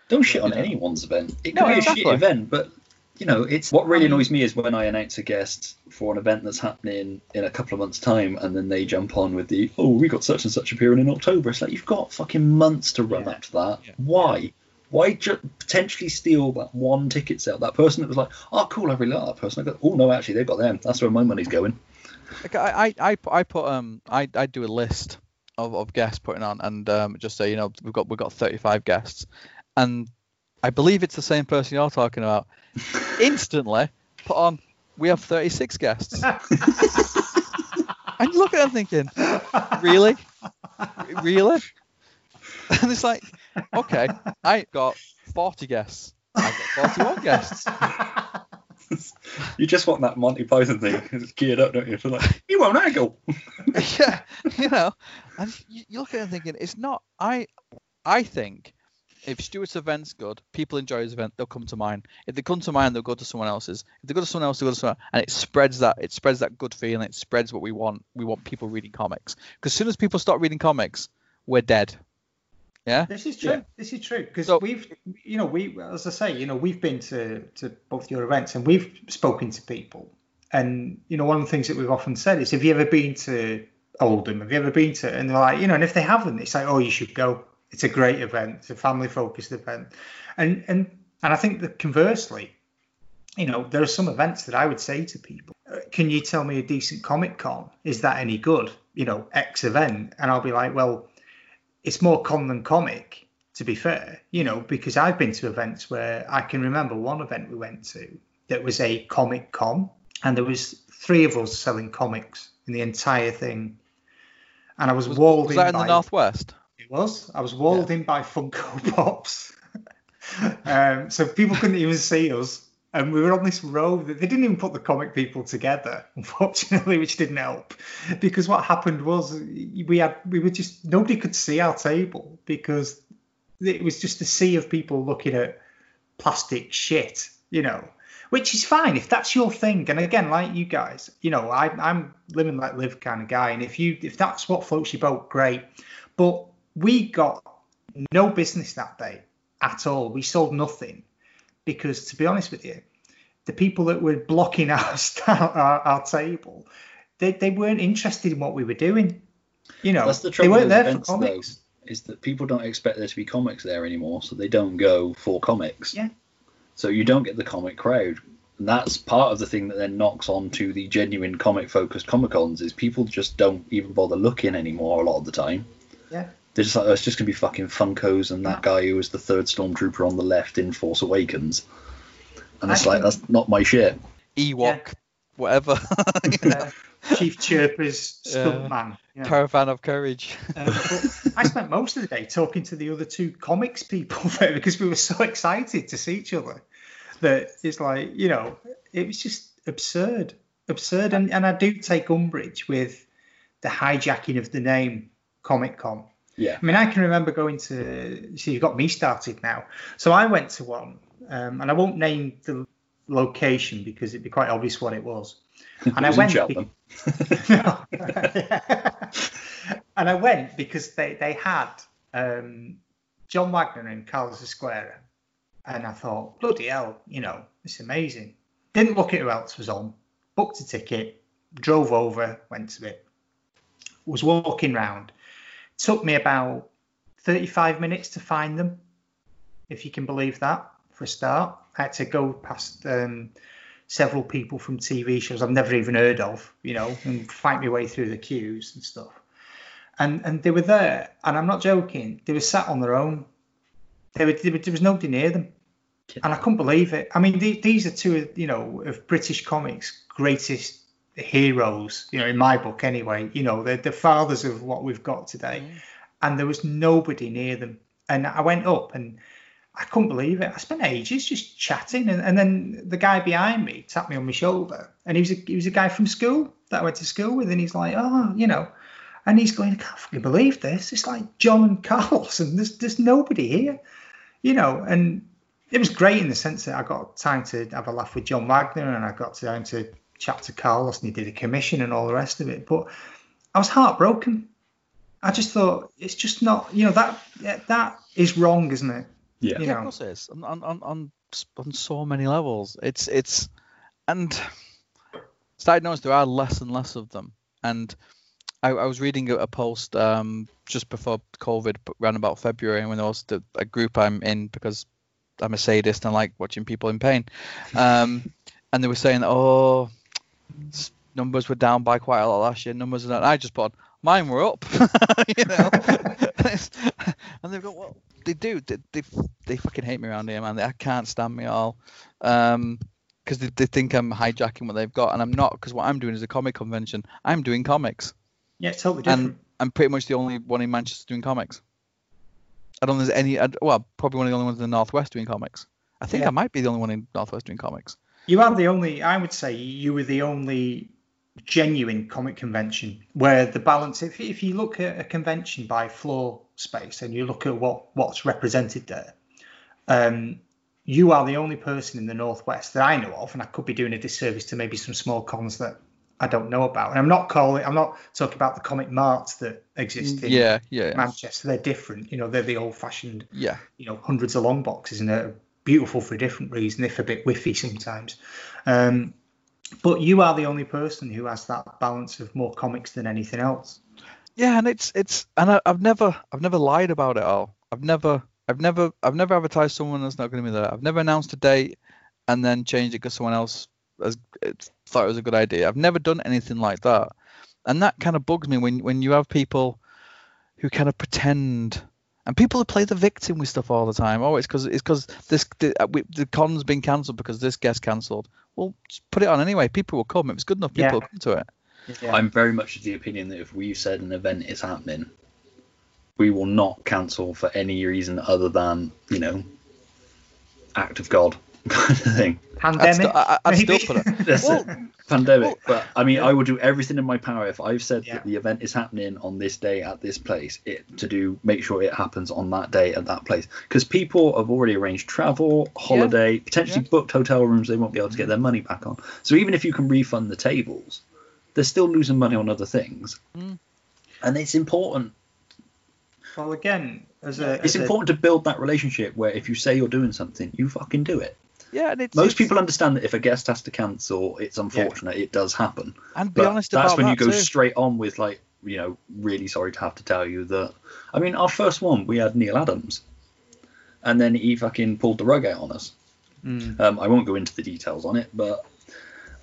Don't shit on anyone's event. It could no, be exactly. a shit event, but you know, it's what really annoys me is when I announce a guest for an event that's happening in a couple of months' time, and then they jump on with the, oh, we got such and such appearing in October. It's like you've got fucking months to run yeah. up to that. Yeah. Why? Why ju- potentially steal that one ticket sale? That person that was like, oh, cool, I really like that person. I go, oh no, actually, they've got them. That's where my money's going. Like I, I, I put um, I, I do a list of, of guests putting on, and um, just say, you know, we've got we've got 35 guests, and I believe it's the same person you're talking about instantly put on, we have 36 guests. and you look at them thinking, really? Really? And it's like, okay, I got 40 guests. I got 41 guests. you just want that Monty Python thing. It's geared up, don't you? For like, you won't haggle. yeah, you know, and you, you look at it thinking, it's not. I, I think if Stuart's event's good, people enjoy his event, they'll come to mine. If they come to mine, they'll go to someone else's. If they go to someone else, they go to someone, else. and it spreads that it spreads that good feeling. It spreads what we want. We want people reading comics. Because as soon as people start reading comics, we're dead. Yeah. This is true. Yeah. This is true because so, we've, you know, we, as I say, you know, we've been to to both your events and we've spoken to people, and you know, one of the things that we've often said is, have you ever been to Oldham? Have you ever been to? And they're like, you know, and if they haven't, it's like, oh, you should go it's a great event. It's a family focused event, and and and I think that conversely, you know, there are some events that I would say to people, uh, "Can you tell me a decent comic con? Is that any good?" You know, X event, and I'll be like, "Well, it's more con than comic." To be fair, you know, because I've been to events where I can remember one event we went to that was a comic con, and there was three of us selling comics in the entire thing, and I was, was walled was that in, in the northwest? Was. I was walled yeah. in by Funko Pops. um, so people couldn't even see us. And we were on this row. That they didn't even put the comic people together, unfortunately, which didn't help. Because what happened was we had we were just nobody could see our table because it was just a sea of people looking at plastic shit, you know which is fine if that's your thing. And again, like you guys, you know, I, I'm living like live kind of guy, and if you if that's what floats your boat, great. But we got no business that day at all. We sold nothing because, to be honest with you, the people that were blocking our our, our table, they, they weren't interested in what we were doing. You know, That's the trouble they weren't there events, for comics. Though, is that people don't expect there to be comics there anymore, so they don't go for comics. Yeah. So you don't get the comic crowd. And that's part of the thing that then knocks on to the genuine comic focused comic cons is people just don't even bother looking anymore a lot of the time. Yeah They're just like, oh, it's just gonna be fucking Funkos and that guy who was the third stormtrooper on the left in Force Awakens. And it's I like think- that's not my shit. Ewok, whatever. Uh, Chief Chirpa's Yeah. stuntman. you know. Caravan of Courage. Um, I spent most of the day talking to the other two comics people there because we were so excited to see each other that it's like, you know, it was just absurd. Absurd. And, and I do take umbrage with the hijacking of the name Comic Con. Yeah. I mean, I can remember going to. See, you've got me started now. So I went to one, um, and I won't name the location because it'd be quite obvious what it was. And It I went. No. and I went because they they had um, John Wagner and Carlos Ezquerra, and I thought, bloody hell, you know, it's amazing. Didn't look at who else was on. Booked a ticket, drove over, went to it. Was walking round. Took me about 35 minutes to find them, if you can believe that, for a start. I had to go past um, several people from TV shows I've never even heard of, you know, and fight my way through the queues and stuff. And and they were there, and I'm not joking. They were sat on their own. They were, they were, there was nobody near them, and I couldn't believe it. I mean, the, these are two, of, you know, of British comics' greatest heroes, you know, in my book anyway. You know, they're the fathers of what we've got today, mm. and there was nobody near them. And I went up and I couldn't believe it. I spent ages just chatting, and, and then the guy behind me tapped me on my shoulder, and he was a, he was a guy from school that I went to school with, and he's like, oh, you know, and he's going, I can't fucking believe this. It's like John and Carlos, and there's there's nobody here, you know, and it was great in the sense that I got time to have a laugh with John Wagner, and I got time to chat to Carlos, and he did a commission and all the rest of it. But I was heartbroken. I just thought it's just not, you know, that that is wrong, isn't it? Yeah. You Yeah, of course it is. On, on, on, on, on so many levels. It's, it's, and started notice there are less and less of them. And I, I was reading a, a post um, just before COVID, but around about February, when there was the, a group I'm in because I'm a sadist and I like watching people in pain. Um, and they were saying, oh, s- numbers were down by quite a lot last year. Numbers are down. I just put, mine were up. you know? and they've got, well, they do. They, they, they fucking hate me around here, man. They I can't stand me all. Um, because they, they think I'm hijacking what they've got, and I'm not. Because what I'm doing is a comic convention. I'm doing comics, Yeah, it's totally different. and I'm pretty much the only one in Manchester doing comics. I don't think there's any. Well, probably one of the only ones in the northwest doing comics. I think Yeah. I might be the only one in northwest doing comics. You are the only, I would say, you were the only genuine comic convention where the balance. If if you look at a convention by floor space and you look at what what's represented there, um, you are the only person in the northwest that I know of, and I could be doing a disservice to maybe some small cons that I don't know about. And I'm not calling, I'm not talking about the comic marts that exist in Yeah, yeah. Manchester. They're different. You know, they're the old-fashioned yeah. you know hundreds of long boxes and they're beautiful for a different reason if a bit whiffy sometimes um, but you are the only person who has that balance of more comics than anything else Yeah, and it's it's and I, I've never I've never lied about it all. I've never I've never I've never advertised someone that's not going to be there. I've never announced a date and then changed it because someone else has thought it was a good idea. I've never done anything like that, and that kind of bugs me when when you have people who kind of pretend. And people who play the victim with stuff all the time. Oh, it's because it's because this the, uh, we, the con's been cancelled because this guest cancelled. Well, just put it on anyway. People will come. If it's good enough, people Yeah. will come to it. yeah. I'm very much of the opinion that if we've said an event is happening, we will not cancel for any reason other than, you know, act of God kind of thing. I'd, pandemic I, I'd still put it. Well. Pandemic. well, but I mean, I will do everything in my power if I've said Yeah. that the event is happening on this day at this place, it to do make sure it happens on that day at that place because people have already arranged travel, holiday, potentially Yeah. booked hotel rooms they won't be able to get their money back on. So even if you can refund the tables, they're still losing money on other things, Mm. and it's important. well again as a It's as a- important to build that relationship where if you say you're doing something, you fucking do it. Yeah, and it's, Most it's- people understand that if a guest has to cancel, it's unfortunate. It does happen. and be But honest that's about when that you go too. straight on with like, you know, really sorry to have to tell you that. I mean, our first one we had Neal Adams, and then he fucking pulled the rug out on us. Mm. Um, I won't go into the details on it, but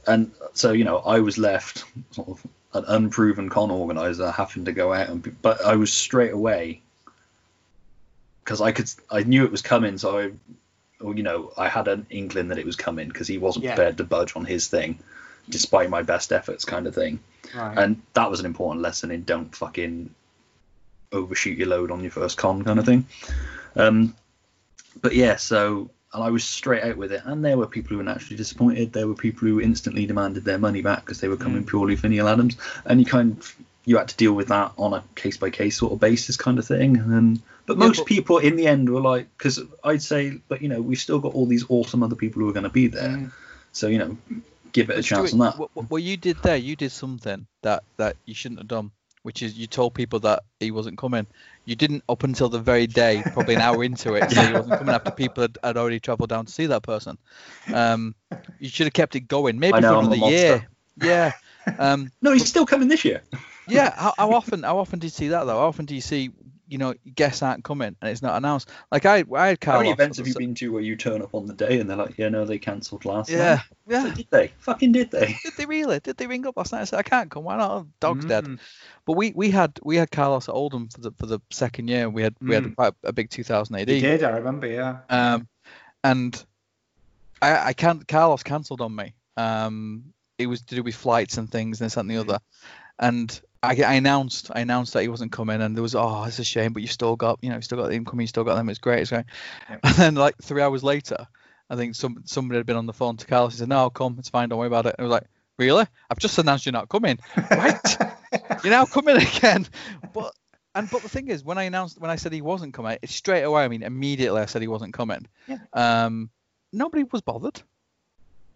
and so you know, I was left sort of an unproven con organizer, having to go out and. But I was straight away because I could I knew it was coming, so I, well, you know, I had an inkling that it was coming because he wasn't Yeah. prepared to budge on his thing, despite my best efforts, kind of thing. Right. And that was an important lesson in don't fucking overshoot your load on your first con kind of thing. Um, but yeah, so and I was straight out with it, and there were people who were naturally disappointed. There were people who instantly demanded their money back because they were coming purely for Neal Adams, and you kind of you had to deal with that on a case by case sort of basis kind of thing. And but Yeah, most but- people in the end were like, because I'd say, but you know, we've still got all these awesome other people who are going to be there, Mm. so you know, give it a chance on that. What, what- you did there, you did something that that you shouldn't have done, which is you told people that he wasn't coming. You didn't up until the very day, probably an hour into it, say he wasn't coming after people had, had already travelled down to see that person. Um, you should have kept it going, maybe know, for another year. Yeah. Um, No, he's still coming this year. yeah. How, how often? How often do you see that though? How often do you see, you know, guests aren't coming and it's not announced? Like I, I had How Carlos. many events have the you s- been to where you turn up on the day and they're like, yeah, no, they cancelled last Yeah. night? Yeah. So did they? Fucking did they? Did they really? Did they ring up last night and say I can't come? Why not? Dog's dead. Mm. But we, we had we had Carlos at Oldham for the for the second year. We had we had Mm. quite a big 2000 AD. You did, I remember, yeah. Um, and I I can't Carlos cancelled on me. Um, it was to do with flights and things and this and the other. And I, I announced I announced that he wasn't coming, and there was oh it's a shame, but you still got you know you still got him coming, you still got them. It's great, it's great. And then like three hours later, I think some somebody had been on the phone to Carlos. He said, "No, I'll come. It's fine. Don't worry about it." And I was like, "Really? I've just announced you're not coming. Right? you're now coming again." But and but the thing is, when I announced when I said he wasn't coming, it's straight away. I mean, immediately I said he wasn't coming. Yeah. Um, nobody was bothered.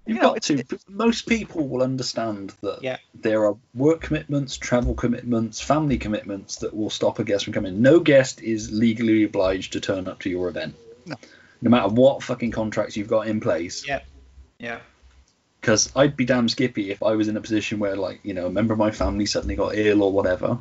You've You know, got to. Most people will understand that Yeah. there are work commitments, travel commitments, family commitments that will stop a guest from coming. No guest is legally obliged to turn up to your event. No. No matter what fucking contracts you've got in place. Yeah. Yeah. Because I'd be damn skippy if I was in a position where, like, you know, a member of my family suddenly got ill or whatever,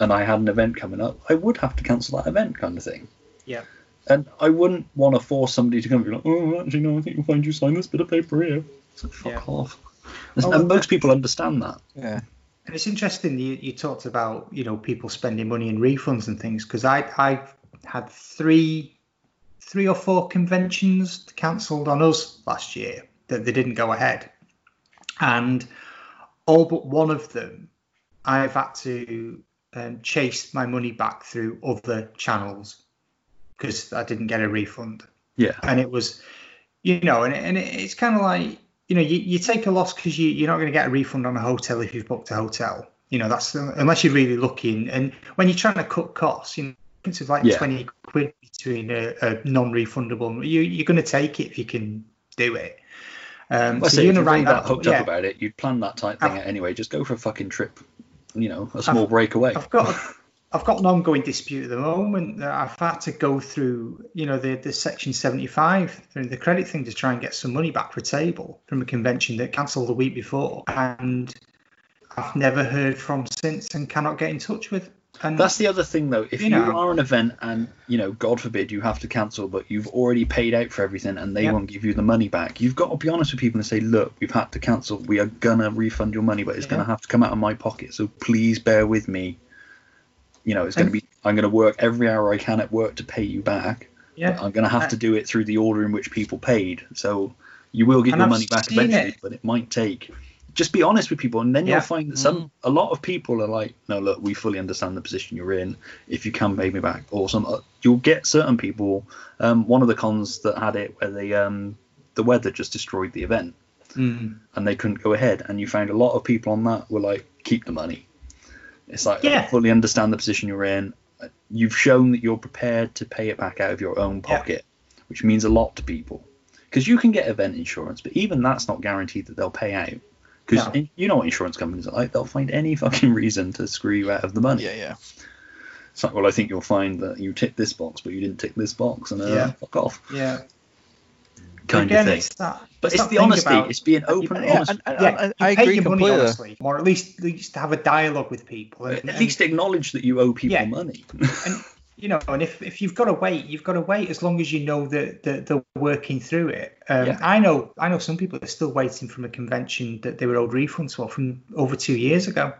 and I had an event coming up. I would have to cancel that event, kind of thing. Yeah. And I wouldn't want to force somebody to come and be like, oh, actually, no, I think you'll find you sign this bit of paper here. It's like, fuck Yeah. off. Oh, and well, most people understand that. Yeah. And it's interesting you, you talked about you know people spending money in refunds and things because I I had three three or four conventions cancelled on us last year that they didn't go ahead, and all but one of them I've had to um, chase my money back through other channels because I didn't get a refund Yeah. and it was you know and, and it's kind of like you know you, you take a loss because you, you're not going to get a refund on a hotel if you've booked a hotel you know that's unless you're really looking and when you're trying to cut costs you know it's like Yeah. 20 quid between a, a non-refundable you, you're going to take it if you can do it um, I so you're going to that hooked yeah, up about it, you'd plan that type thing I've- out anyway. Just go for a fucking trip, you know, a small breakaway. I've got I've got an ongoing dispute at the moment. that I've had to go through, you know, the, the section 75, the credit thing to try and get some money back for a table from a convention that cancelled the week before. And I've never heard from since and cannot get in touch with. And That's the other thing, though. If You you, know. are an event and you know, God forbid, you have to cancel, but you've already paid out for everything and they Yeah. won't give you the money back, you've got to be honest with people and say, "Look, we've had to cancel. We are gonna refund your money, but it's Yeah. gonna have to come out of my pocket. So please bear with me. You know, it's gonna be. I'm gonna work every hour I can at work to pay you back. yeah, I'm gonna have Uh, to do it through the order in which people paid. So you will get your I've money back eventually, it. but it might take. Just be honest with people, and then Yeah. you'll find that some a lot of people are like, "No, look, we fully understand the position you're in. If you can pay me back, or some, uh, you'll get certain people. Um, one of the cons that had it where they um, the weather just destroyed the event, Mm. and they couldn't go ahead, and you found a lot of people on that were like, "Keep the money." It's like, I fully understand the position you're in. You've shown that you're prepared to pay it back out of your own Yeah. pocket, which means a lot to people. Because you can get event insurance, but even that's not guaranteed that they'll pay out. Because No. you know what insurance companies are like; they'll find any fucking reason to screw you out of the money. Yeah, yeah. It's like, well, I think you'll find that you ticked this box, but you didn't tick this box, and uh, Yeah. fuck off, yeah. Kind Again, of thing. It's that, But it's that the honesty; about- it's being open and Yeah, honest. and, and, yeah, and you I pay agree your money honestly, or at least, at least have a dialogue with people. And, At and- least acknowledge that you owe people Yeah. money. and you know, and if, if you've got to wait, you've got to wait as long as you know that, that they're working through it. Um, Yeah. I know I know some people are still waiting from a convention that they were owed refunds for from over two years ago,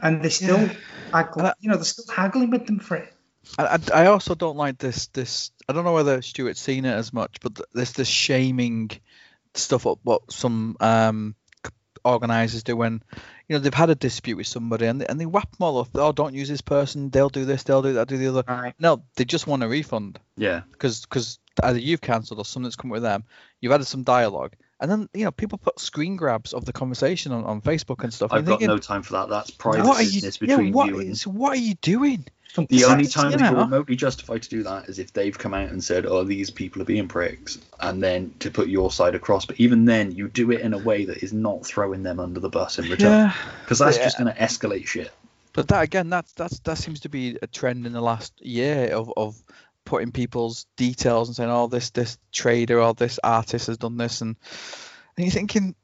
and they still, haggle, And you know, they're still haggling with them for it. I, I also don't like this. This I don't know whether Stuart's seen it as much, but there's this shaming stuff. up What some um, organisers do when you know they've had a dispute with somebody and they, and they whap them all up. Oh, don't use this person. They'll do this. They'll do that. Do the other. Right. No, they just want a refund. Yeah. Because because either you've cancelled or something's come with them. You've added some dialogue, and then you know people put screen grabs of the conversation on, on Facebook and stuff. I've and got thinking, no time for that. That's private what are you? business Yeah, between what you and is- what are you doing? The only time you that you're remotely justified to do that is if they've come out and said, "Oh, these people are being pricks," and then to put your side across. But even then, you do it in a way that is not throwing them under the bus in return, Yeah, because that's Yeah. just going to escalate shit. but that again, that's that's that seems to be a trend in the last year of of putting people's details and saying, "Oh, this this trader or this artist has done this," and and you're thinking,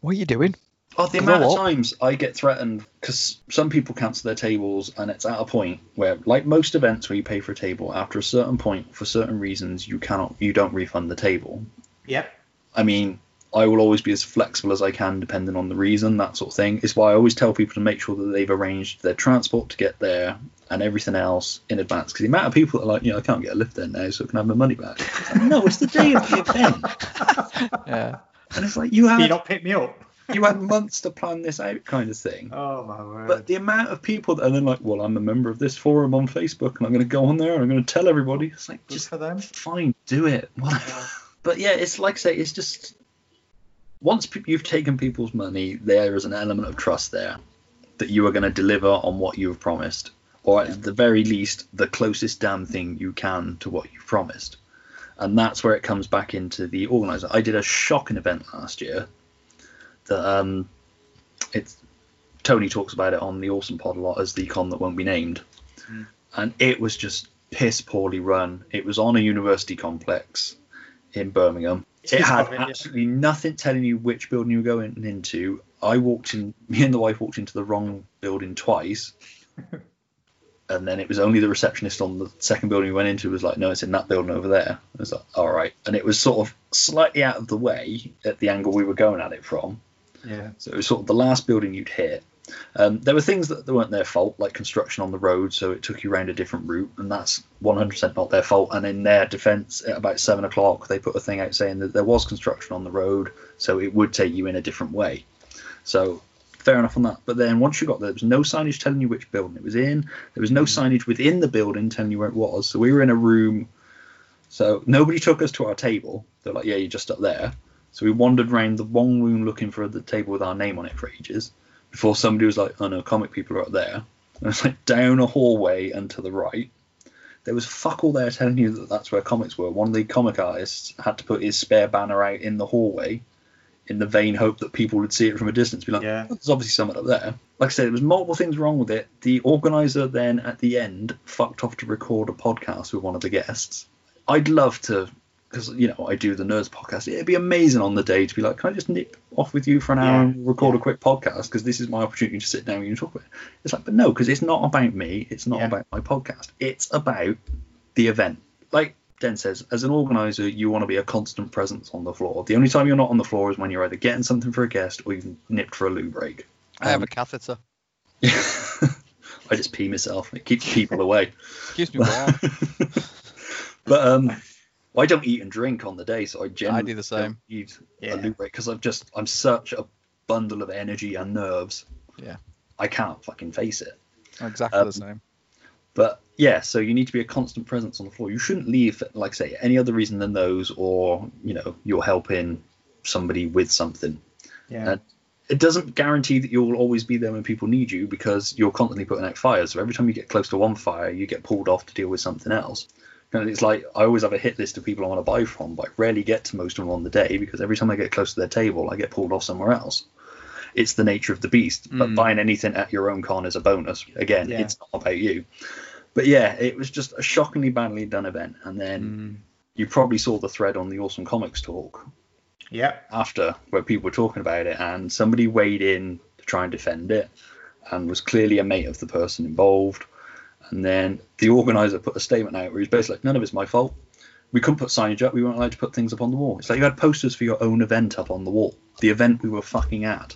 "What are you doing?" Oh, the amount of times I get threatened because some people cancel their tables, and it's at a point where, like most events where you pay for a table, after a certain point, for certain reasons, you cannot, you don't refund the table. Yep. I mean, I will always be as flexible as I can, depending on the reason, that sort of thing. It's why I always tell people to make sure that they've arranged their transport to get there and everything else in advance. Because the amount of people that are like, you know, I can't get a lift there now, so I can have my money back. It's like, no, it's the day of the event, Yeah, and it's like you Can you not pick me up? You had months to plan this out, kind of thing. Oh my word. But the amount of people that are then like, well, I'm a member of this forum on Facebook, and I'm going to go on there and I'm going to tell everybody. It's like, Good just for them. fine, do it. Whatever. But yeah, it's like I say, it's just once you've taken people's money, there is an element of trust there that you are going to deliver on what you have promised, or at the very least, the closest damn thing you can to what you've promised. And that's where it comes back into the organizer. I did a shocking event last year that um, it's Tony talks about it on the Awesome Pod a lot as the con that won't be named, and it was just piss poorly run. It was on a university complex in Birmingham. It had yeah. absolutely nothing telling you which building you were going into. I walked in, me and the wife walked into the wrong building twice. And then it was only the receptionist on the second building we went into was like, no, it's in that building over there. I was like, all right. And it was sort of slightly out of the way at the angle we were going at it from. Yeah. So it was sort of the last building you'd hit. Um, there were things that, weren't their fault, like construction on the road, so it took you around a different route, and that's 100% not their fault. And in their defence, at about seven o'clock, they put a thing out saying that there was construction on the road, so it would take you in a different way. So fair enough on that. But then once you got there, there was no signage telling you which building it was in. There was no signage within the building telling you where it was. So we were in a room. So nobody took us to our table. They're like, yeah, you're just up there. So we wandered around the wrong room looking for the table with our name on it for ages before somebody was like, oh no, comic people are up there. And it's like down a hallway and to the right. There was fuck all there telling you that that's where comics were. One of the comic artists had to put his spare banner out in the hallway in the vain hope that people would see it from a distance. Be like, Yeah. "Oh, there's obviously someone up there. Like I said, there was multiple things wrong with it. The organizer then at the end fucked off to record a podcast with one of the guests. I'd love to, because you know I do the Nerds podcast. It'd be amazing on the day to be like, can I just nip off with you for an hour Yeah, and record yeah. a quick podcast? Because this is my opportunity to sit down with you and talk about it. It's like, but no, because it's not about me. It's not Yeah. about my podcast. It's about the event. Like Den says, as an organizer, you want to be a constant presence on the floor. The only time you're not on the floor is when you're either getting something for a guest or you've nipped for a loo break. I have Um, a catheter. Yeah. I just pee myself. It keeps people away. Keeps me. But um, I don't eat and drink on the day, so I generally do the same. don't need Yeah. a loo break because I'm just I'm such a bundle of energy and nerves. Yeah. I can't fucking face it. exactly Um, the same. But yeah, so you need to be a constant presence on the floor. You shouldn't leave, like I say, any other reason than those, or you know, you're helping somebody with something. Yeah. And it doesn't guarantee that you'll always be there when people need you because you're constantly putting out fires. So every time you get close to one fire, you get pulled off to deal with something else. And it's like I always have a hit list of people I want to buy from, but I rarely get to most of them on the day because every time I get close to their table, I get pulled off somewhere else. It's the nature of the beast. But Mm. buying anything at your own con is a bonus. Again, Yeah. it's not about you. But yeah, it was just a shockingly badly done event. And then Mm. you probably saw the thread on the Awesome Comics talk Yeah. after where people were talking about it and somebody weighed in to try and defend it and was clearly a mate of the person involved and then the organizer put a statement out where he's basically like none of it's my fault we couldn't put signage up we weren't allowed to put things up on the wall it's like you had posters for your own event up on the wall the event we were fucking at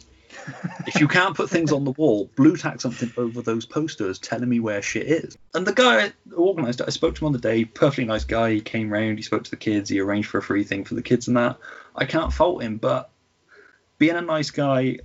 if you can't put things on the wall, Blu Tack something over those posters telling me where shit is. And the guy organised it, I spoke to him on the day, perfectly nice guy. He came round, he spoke to the kids, he arranged for a free thing for the kids and that. I can't fault him, but being a nice guy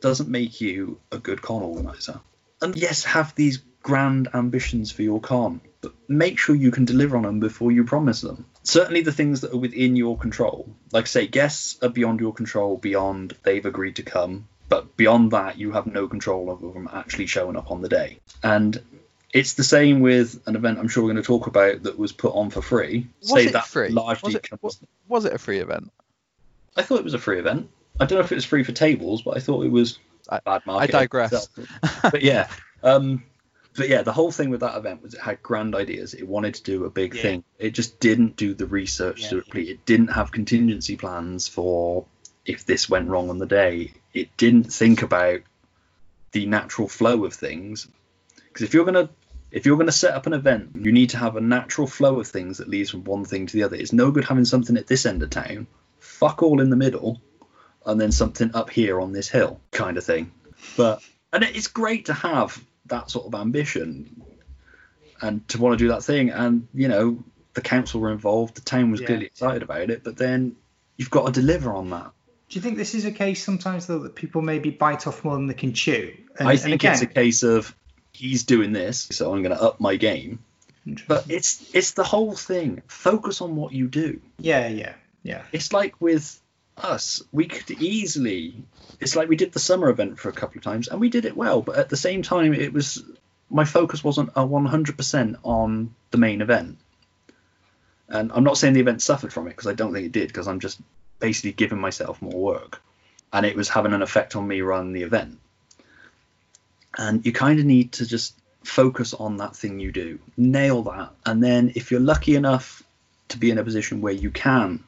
doesn't make you a good con organizer. And yes, have these grand ambitions for your con, but make sure you can deliver on them before you promise them. Certainly the things that are within your control. Like say, guests are beyond your control, beyond they've agreed to come, but beyond that, you have no control over them actually showing up on the day. And it's the same with an event I'm sure we're going to talk about that was put on for free. Was say it that free? Largely was it, comes... was it a free event? I thought it was a free event. I don't know if it was free for tables, but I thought it was I, bad market. I digress. but yeah, um, but yeah, the whole thing with that event was it had grand ideas. It wanted to do a big yeah. thing. It just didn't do the research yeah, to complete. It didn't have contingency plans for if this went wrong on the day. It didn't think about the natural flow of things. Because if you're gonna if you're gonna set up an event, you need to have a natural flow of things that leads from one thing to the other. It's no good having something at this end of town, fuck all in the middle, and then something up here on this hill, kind of thing. But and it's great to have that sort of ambition and to want to do that thing. And you know, the council were involved. The town was yeah. clearly excited about it, but then you've got to deliver on that. Do you think this is a case sometimes though that people maybe bite off more than they can chew? And, I think again, it's a case of he's doing this, so I'm going to up my game. But it's it's the whole thing. Focus on what you do. Yeah, yeah, yeah. It's like with us, we could easily. It's like we did the summer event for a couple of times, and we did it well. But at the same time, it was my focus wasn't a 100% on the main event. And I'm not saying the event suffered from it because I don't think it did, because I'm just basically giving myself more work, and it was having an effect on me running the event. And you kind of need to just focus on that thing you do, nail that, and then if you're lucky enough to be in a position where you can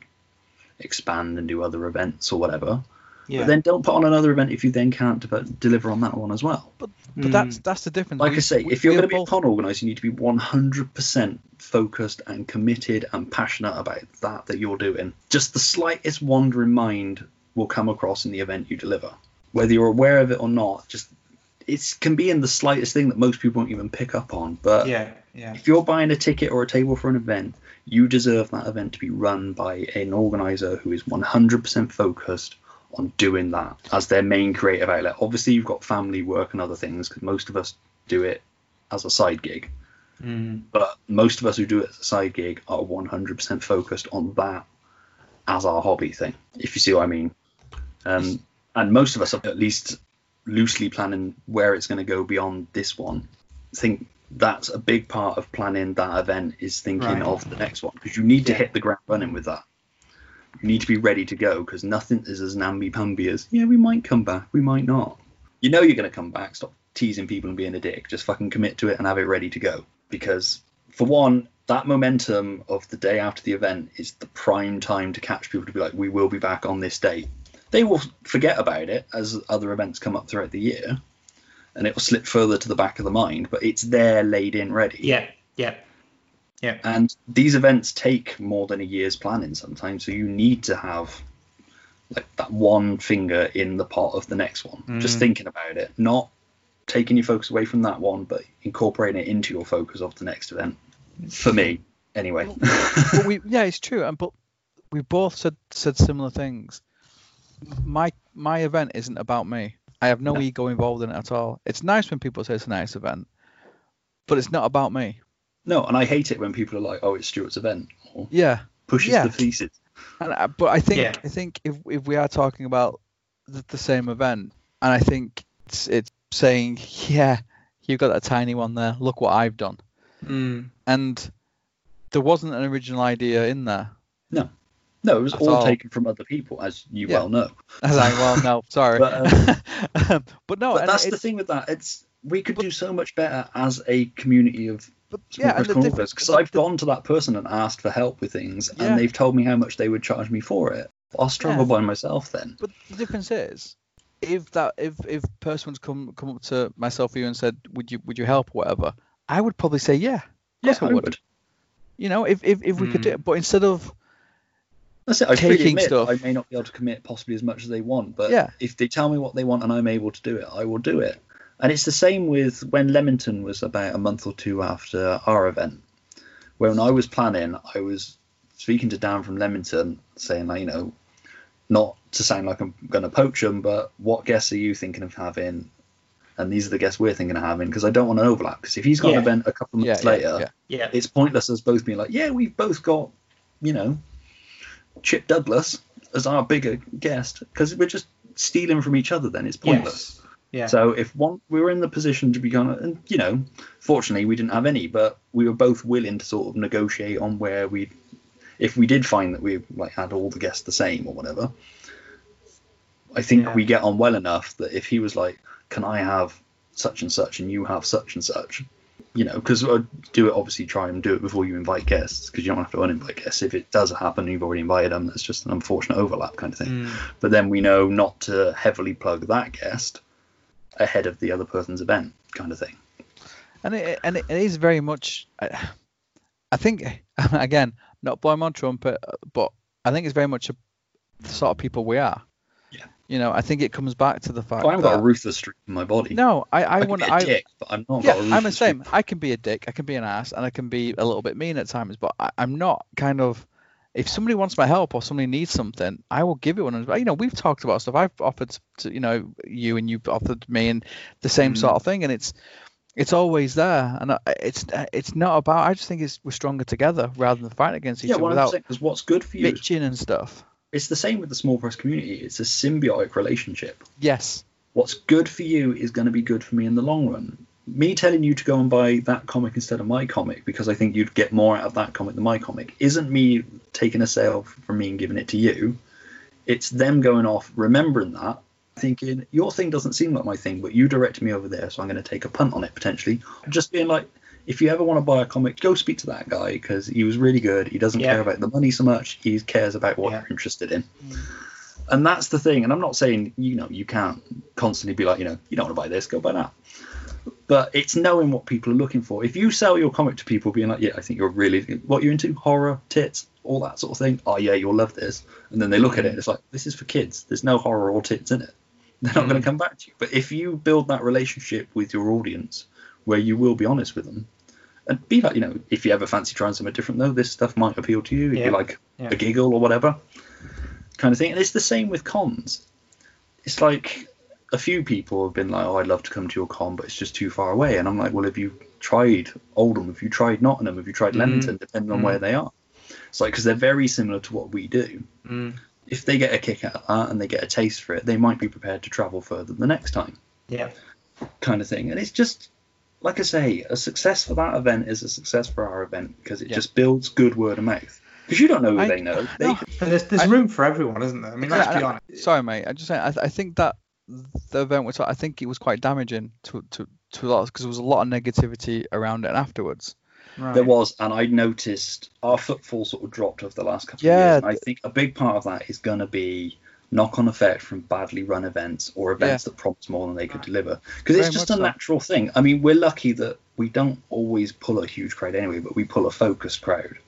expand and do other events or whatever. Yeah. But then don't put on another event if you then can't de- deliver on that one as well. But but mm. that's that's the difference. Like we, I say, if you're going to be a con organizer, you need to be 100% focused and committed and passionate about that that you're doing. Just the slightest wandering mind will come across in the event you deliver, whether you're aware of it or not. Just it can be in the slightest thing that most people won't even pick up on. But yeah, yeah. if you're buying a ticket or a table for an event, you deserve that event to be run by an organizer who is 100% focused on doing that as their main creative outlet. Obviously, you've got family work and other things because most of us do it as a side gig. Mm. But most of us who do it as a side gig are 100% focused on that as our hobby thing, if you see what I mean. Um, and most of us are at least loosely planning where it's going to go beyond this one. I think that's a big part of planning that event is thinking right. of the next one because you need to hit the ground running with that. You need to be ready to go because nothing is as namby-pamby as yeah we might come back, we might not. You know you're going to come back. Stop teasing people and being a dick. Just fucking commit to it and have it ready to go. Because for one, that momentum of the day after the event is the prime time to catch people to be like, we will be back on this date. They will forget about it as other events come up throughout the year and it will slip further to the back of the mind, but it's there laid in ready. Yeah, yeah. Yeah. And these events take more than a year's planning sometimes, so you need to have like that one finger in the pot of the next one. Mm. Just thinking about it, not taking your focus away from that one, but incorporating it into your focus of the next event. For me, anyway. but we, yeah, it's true. And but we both said said similar things. My my event isn't about me. I have no, no, ego involved in it at all. It's nice when people say it's a nice event, but it's not about me. No, and I hate it when people are like, "Oh, it's Stuart's event." Or yeah, pushes yeah. the thesis. And, uh, but I think yeah. I think if if we are talking about the, the same event, and I think it's, it's saying, "Yeah, you've got that tiny one there. Look what I've done," mm. and there wasn't an original idea in there. No. No, it was all, all, taken from other people, as you yeah. well know. As I well know, sorry. but, um, but no, but that's the thing with that. It's we could but, do so much better as a community of but, yeah, because I've the, gone to that person and asked for help with things, yeah. and they've told me how much they would charge me for it. I'll struggle yeah. by myself then. But the difference is, if that if if person's come come up to myself or you and said, "Would you would you help?" or whatever, I would probably say, "Yeah, yes, I, I would. would. You know, if if, if we mm. could do hmm. it, but instead of That's it. I fully taking admit stuff. I may not be able to commit possibly as much as they want, but Yeah. if they tell me what they want and I'm able to do it, I will do it. And it's the same with when Leamington was about a month or two after our event. When I was planning, I was speaking to Dan from Leamington, saying, like, you know, not to sound like I'm going to poach them, but what guests are you thinking of having? And these are the guests we're thinking of having because I don't want an overlap. Because if he's got Yeah. an event a couple of months yeah, later, yeah. Yeah. it's pointless as both being like, yeah, we've both got, you know, Chip Douglas as our bigger guest because we're just stealing from each other. Then it's pointless. Yes. Yeah. So if one, we were in the position to be kind of, and you know, fortunately we didn't have any, but we were both willing to sort of negotiate on where we, if we did find that we like had all the guests the same or whatever. I think Yeah. we get on well enough that if he was like, "Can I have such and such and you have such and such," you know, because do it obviously try and do it before you invite guests because you don't have to uninvite guests. If it does happen, and you've already invited them. That's just an unfortunate overlap kind of thing. Mm. But then we know not to heavily plug that guest ahead of the other person's event, kind of thing. and it and it, is very much. I, I think again, not blowing my trumpet, but I think it's very much a, the sort of people we are. You know, I think it comes back to the fact I haven't that got a ruthless streak in my body. no, I I, I, want I dick, but I'm not. yeah, I'm the same. streak. I can be a dick, I can be an ass, and I can be a little bit mean at times. But I, I'm not kind of. If somebody wants my help or somebody needs something, I will give it one. You know, we've talked about stuff. I've offered to you know you, and you've offered me, and the same Mm. sort of thing. And it's it's always there, and it's it's not about. I just think it's we're stronger together rather than fighting against each Yeah, other one without Because what's good for you, bitching and stuff. It's the same with the small press community. It's a symbiotic relationship. Yes, What's good for you is going to be good for me in the long run. Me telling you to go and buy that comic instead of my comic because I think you'd get more out of that comic than my comic isn't me taking a sale from me and giving it to you. It's them going off, remembering that, thinking your thing doesn't seem like my thing, but you directed me over there, so I'm going to take a punt on it potentially. Just being like, if you ever want to buy a comic, go speak to that guy because he was really good. He doesn't Yeah. care about the money so much; he cares about what Yeah. you're interested in. Mm. And that's the thing. And I'm not saying you know you can't constantly be like you know you don't want to buy this, go buy that. But it's knowing what people are looking for. If you sell your comic to people, being like, yeah, I think you're really what you're into, horror, tits, all that sort of thing. Oh yeah, you'll love this. And then they look at it, and it's like this is for kids. There's no horror or tits in it. They're not going to mm. come back to you. But if you build that relationship with your audience, where you will be honest with them, and be like, you know, if you ever fancy trying something different, though, this stuff might appeal to you. If Yeah. you like Yeah. a giggle or whatever, kind of thing. And it's the same with cons. It's like a few people have been like, "Oh, I'd love to come to your con, but it's just too far away." And I'm like, "Well, have you tried Oldham? Have you tried Nottingham? Have you tried Mhm. Leamington? Depending on Mhm. where they are." It's like because they're very similar to what we do. Mm. If they get a kick out of that and they get a taste for it, they might be prepared to travel further the next time Yeah. kind of thing. And it's just, like I say, a success for that event is a success for our event because it Yeah. just builds good word of mouth. Because you don't know who I- they know. They, no. But there's there's I- room for everyone, isn't there? I mean, let's Yeah, be honest. Sorry, mate. I just saying. I, th- I think that the event was. I think it was quite damaging to to to a lot because there was a lot of negativity around it afterwards. Right. There was, and I noticed our footfall sort of dropped over the last couple Yeah. of years. And I think a big part of that is going to be knock-on effect from badly run events or events that promise more than they could deliver. Because it's just a so. natural thing. I mean, we're lucky that we don't always pull a huge crowd anyway, but we pull a focused crowd.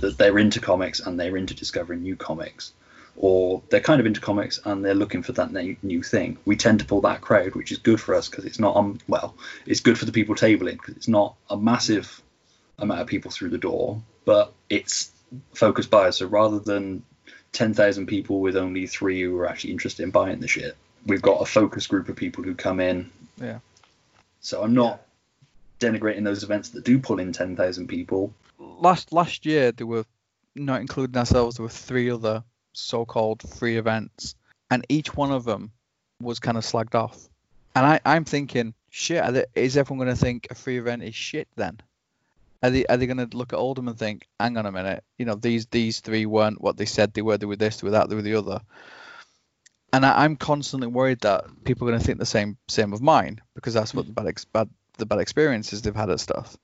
That they're into comics and they're into discovering new comics. Or they're kind of into comics and they're looking for that new, new thing. We tend to pull that crowd, which is good for us because it's not, um, well, it's good for the people tabling because it's not a massive amount of people through the door, but it's focused by us. So rather than 10,000 people with only three who are actually interested in buying the shit, we've got a focus group of people who come in. Yeah. So I'm not denigrating those events that do pull in 10,000 people. Last last year there were, not including ourselves, there were three other so-called free events, and each one of them was kind of slagged off. And I I'm thinking, shit, is everyone going to think a free event is shit then? Are they are they going to look at Oldham and think, hang on a minute, you know these these three weren't what they said they were. They were this, they were that, they were the other. And I, I'm constantly worried that people are going to think the same same of mine because that's what the bad, ex- bad the bad experiences they've had at stuff.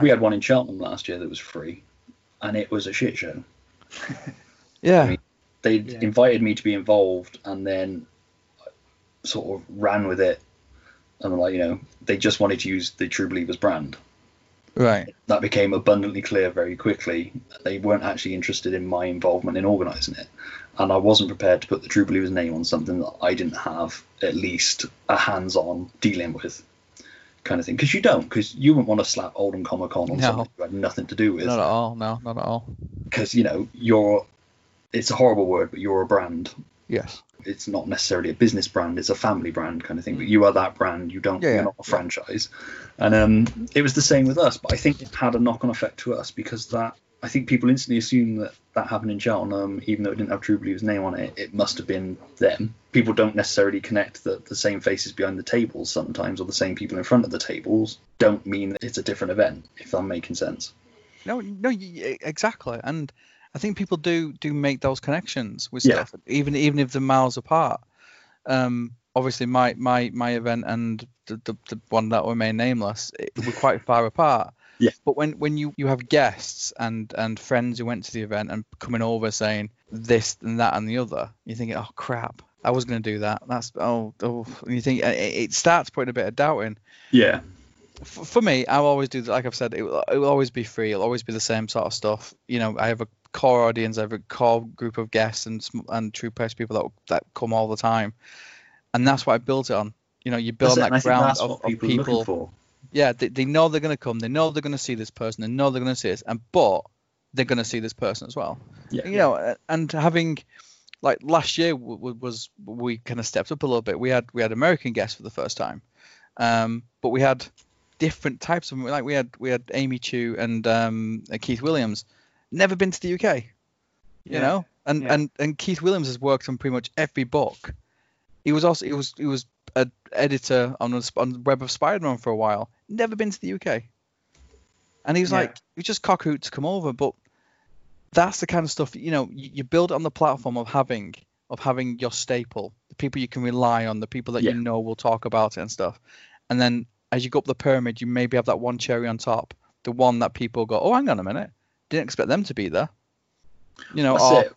We had one in Cheltenham last year that was free, and it was a shit show. Yeah. I mean, They Yeah. invited me to be involved, and then sort of ran with it. And like you know, they just wanted to use the True Believers brand, Right. That became abundantly clear very quickly. They weren't actually interested in my involvement in organising it. And I wasn't prepared to put the True Believers name on something that I didn't have at least a hands on dealing with kind of thing. Because you don't, because you wouldn't want to slap Oldham Comic Con on No. something you had nothing to do with. Not at all. No, not at all. Because, you know, you're, it's a horrible word, but you're a brand. Yes. It's not necessarily a business brand, it's a family brand kind of thing. But you are that brand, you don't, Yeah, you're not a franchise. And um, it was the same with us, but I think it had a knock on effect to us because that, I think people instantly assume that that happened in Cheltenham, even though it didn't have True Believer's name on it, it must have been them. People don't necessarily connect that the same faces behind the tables sometimes, or the same people in front of the tables, don't mean that it's a different event, if I'm making sense. No, no, exactly. And I think people do do make those connections with Yeah. stuff, even even if they're miles apart. Um, obviously, my my my event and the, the, the one that remain nameless, it, we're quite far apart. Yeah. But when when you you have guests and and friends who went to the event and coming over saying this and that and the other, you're thinking, oh crap, I was going to do that. That's oh oh. And you think it, it starts putting a bit of doubt in Yeah. for, for me, I'll always do like I've said. It will, it will always be free. It'll always be the same sort of stuff. You know, I have a core audience. I have a core group of guests and and true press people that that come all the time, and that's what I built it on. You know, you build That's it, on I that ground of, of people, are people. for. Yeah, they, they know they're going to come. They know they're going to see this person. They know they're going to see this, and but they're going to see this person as well. Yeah. You know, uh, and having like last year w- w- was we kind of stepped up a little bit. We had we had American guests for the first time, um, but we had different types of like we had we had Amy Chu and um, Keith Williams, never been to the UK, you know, and yeah. and and Keith Williams has worked on pretty much every book. He was also he was he was a editor on the, on the Web of Spider-Man for a while. Never been to the UK, and he was Yeah. like was just cockhoot to come over, but that's the kind of stuff you know you, you build on the platform of having of having your staple the people you can rely on the people that you know will talk about it and stuff and then as you go up the pyramid you maybe have that one cherry on top the one that people go oh hang on a minute didn't expect them to be there you know it.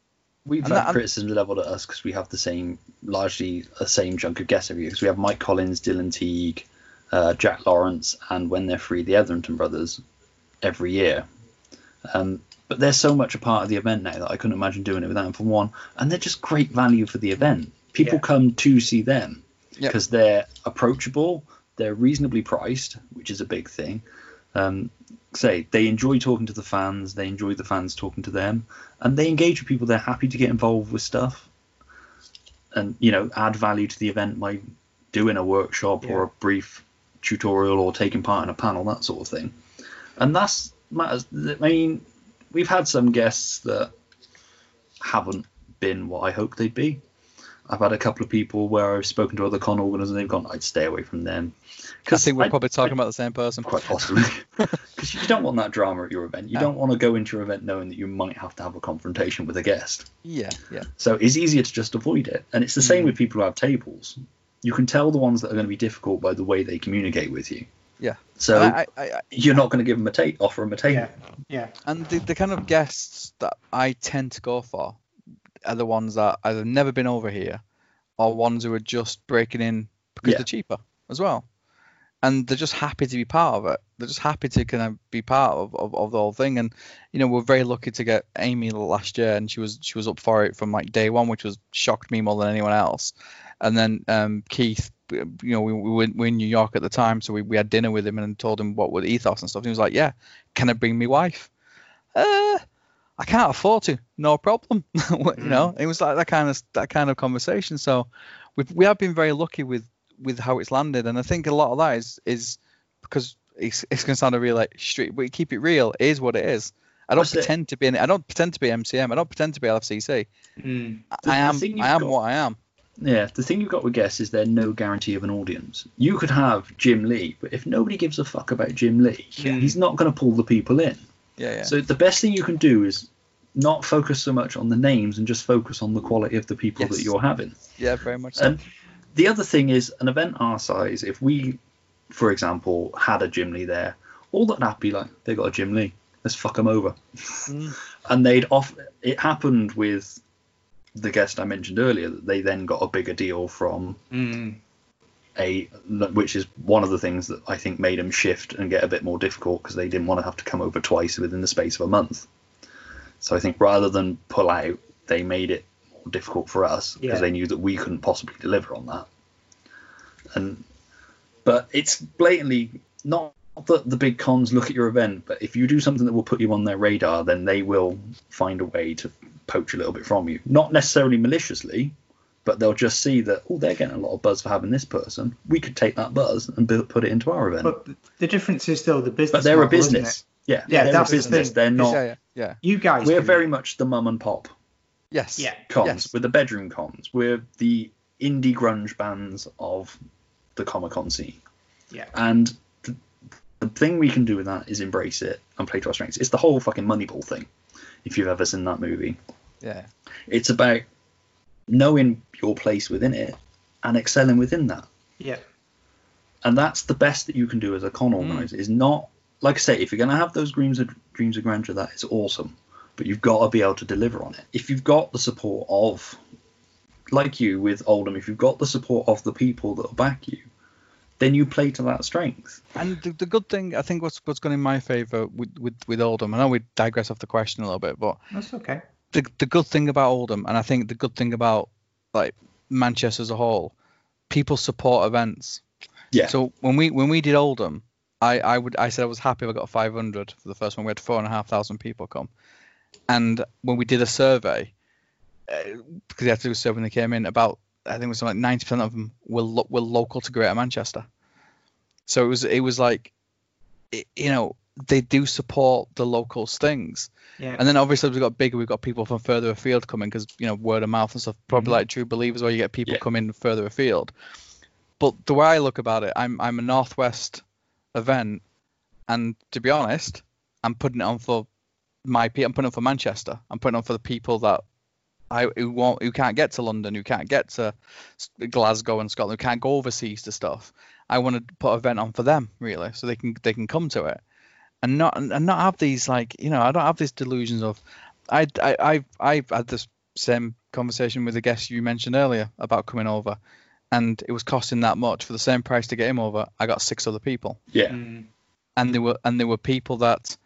We've had that- criticism leveled at us because we have the same, largely the same chunk of guests every year. Because we have Mike Collins, Dylan Teague, uh, Jack Lawrence, and when they're free, the Etherington brothers every year. Um, but they're so much a part of the event now that I couldn't imagine doing it without them. For one, and they're just great value for the event. People Yeah. come to see them Yep. because they're approachable, they're reasonably priced, which is a big thing. Um, say they enjoy talking to the fans, they enjoy the fans talking to them, and they engage with people. They're happy to get involved with stuff, and you know, add value to the event by doing a workshop or a brief tutorial or taking part in a panel, that sort of thing. And that's matters. I mean, we've had some guests that haven't been what I hoped they'd be. I've had a couple of people where I've spoken to other con organisers and they've gone, I'd stay away from them. i think we're I- probably talking about the same person quite possibly because you don't want that drama at your event you No. don't want to go into your event knowing that you might have to have a confrontation with a guest yeah yeah so it's easier to just avoid it and it's the same Mm. with people who have tables you can tell the ones that are going to be difficult by the way they communicate with you Yeah. so I, I, I, you're not going to give them a ta- offer them a table Yeah, yeah, And the, the kind of guests that I tend to go for are the ones that either have never been over here or ones who are just breaking in because Yeah. they're cheaper as well. And they're just happy to be part of it. They're just happy to kind of be part of, of, of the whole thing. And you know, we're very lucky to get Amy last year, and she was she was up for it from like day one, which was shocked me more than anyone else. And then um, Keith, you know, we, we were, we were in New York at the time, so we, we had dinner with him and told him what were ethos and stuff. And he was like, "Yeah, can I bring my wife?" Uh, I can't afford to. No problem. you know, it was like that kind of that kind of conversation. So we we have been very lucky with with how it's landed, and I think a lot of that is is because it's, it's gonna sound a real like street, but keep it real. It is what it is. I don't That's it. pretend to be. An, I don't pretend to be MCM. I don't pretend to be LFCC. Mm. I- The- I am. I am got- what I am. Yeah, the thing you've got with guests is there's no guarantee of an audience. You could have Jim Lee, but if nobody gives a fuck about Jim Lee, Yeah. he's not going to pull the people in. Yeah, yeah. So the best thing you can do is not focus so much on the names and just focus on the quality of the people Yes. that you're having. yeah, very much so. And the other thing is an event our size, if we, for example, had a Jim Lee there, all that would be like, they got a Jim Lee, let's fuck them over. Mm. And they'd off. It happened with the guest I mentioned earlier that they then got a bigger deal from Mm. a which is one of the things that I think made them shift and get a bit more difficult because they didn't want to have to come over twice within the space of a month. So I think rather than pull out, they made it more difficult for us because Yeah. they knew that we couldn't possibly deliver on that. And but it's blatantly not that the big cons look at your event, but if you do something that will put you on their radar, then they will find a way to poach a little bit from you. Not necessarily maliciously, but they'll just see that oh, they're getting a lot of buzz for having this person. We could take that buzz and put it into our event. But, But the difference is still the business. But they're a model, isn't business. Yeah, Yeah, they're that's a the business. thing. They're not. Yeah, yeah, yeah. You guys. We're can- very much the mum and pop Yes. Yeah. cons. Yes. We're the bedroom cons. We're the indie grunge bands of the Comic Con scene. Yeah. And the, the thing we can do with that is embrace it and play to our strengths. It's the whole fucking Moneyball thing. If you've ever seen that movie, Yeah. it's about knowing your place within it and excelling within that. Yeah. And that's the best that you can do as a con mm. organizer. Is not like I say, if you're going to have those dreams of dreams of grandeur, that is awesome. But you've got to be able to deliver on it. If you've got the support of, like you with Oldham, if you've got the support of the people that will back you, then you play to that strength. And the, the good thing, I think, what's what's gone in my favour with, with with Oldham. I know we digress off the question a little bit, but That's okay. the the good thing about Oldham, and I think the good thing about like Manchester as a whole, people support events. Yeah. So when we when we did Oldham, I I would I said I was happy if I got 500 for the first one. We had four and a half thousand people come, and when we did a survey, because they had to do a survey when they came in, about I think it was like 90 percent of them were lo- were local to Greater Manchester. So it was it was like, it, you know, they do support the locals things. Yeah. And then obviously we've got bigger, we've got people from further afield coming because you know word of mouth and stuff. Probably mm-hmm. like True Believers, where you get people Yeah. coming further afield. But the way I look about it, I'm I'm a northwest event, and to be honest, I'm putting it on for my. I'm putting it on for Manchester. I'm putting it on for the people that I who won't who can't get to London, who can't get to Glasgow and Scotland, who can't go overseas to stuff. I want to put an event on for them really, so they can they can come to it and not and not have these like you know I don't have these delusions of I I I've, I've had this same conversation with the guest you mentioned earlier about coming over, and it was costing that much for the same price to get him over. I got six other people, Yeah. Mm. and there were and there were people that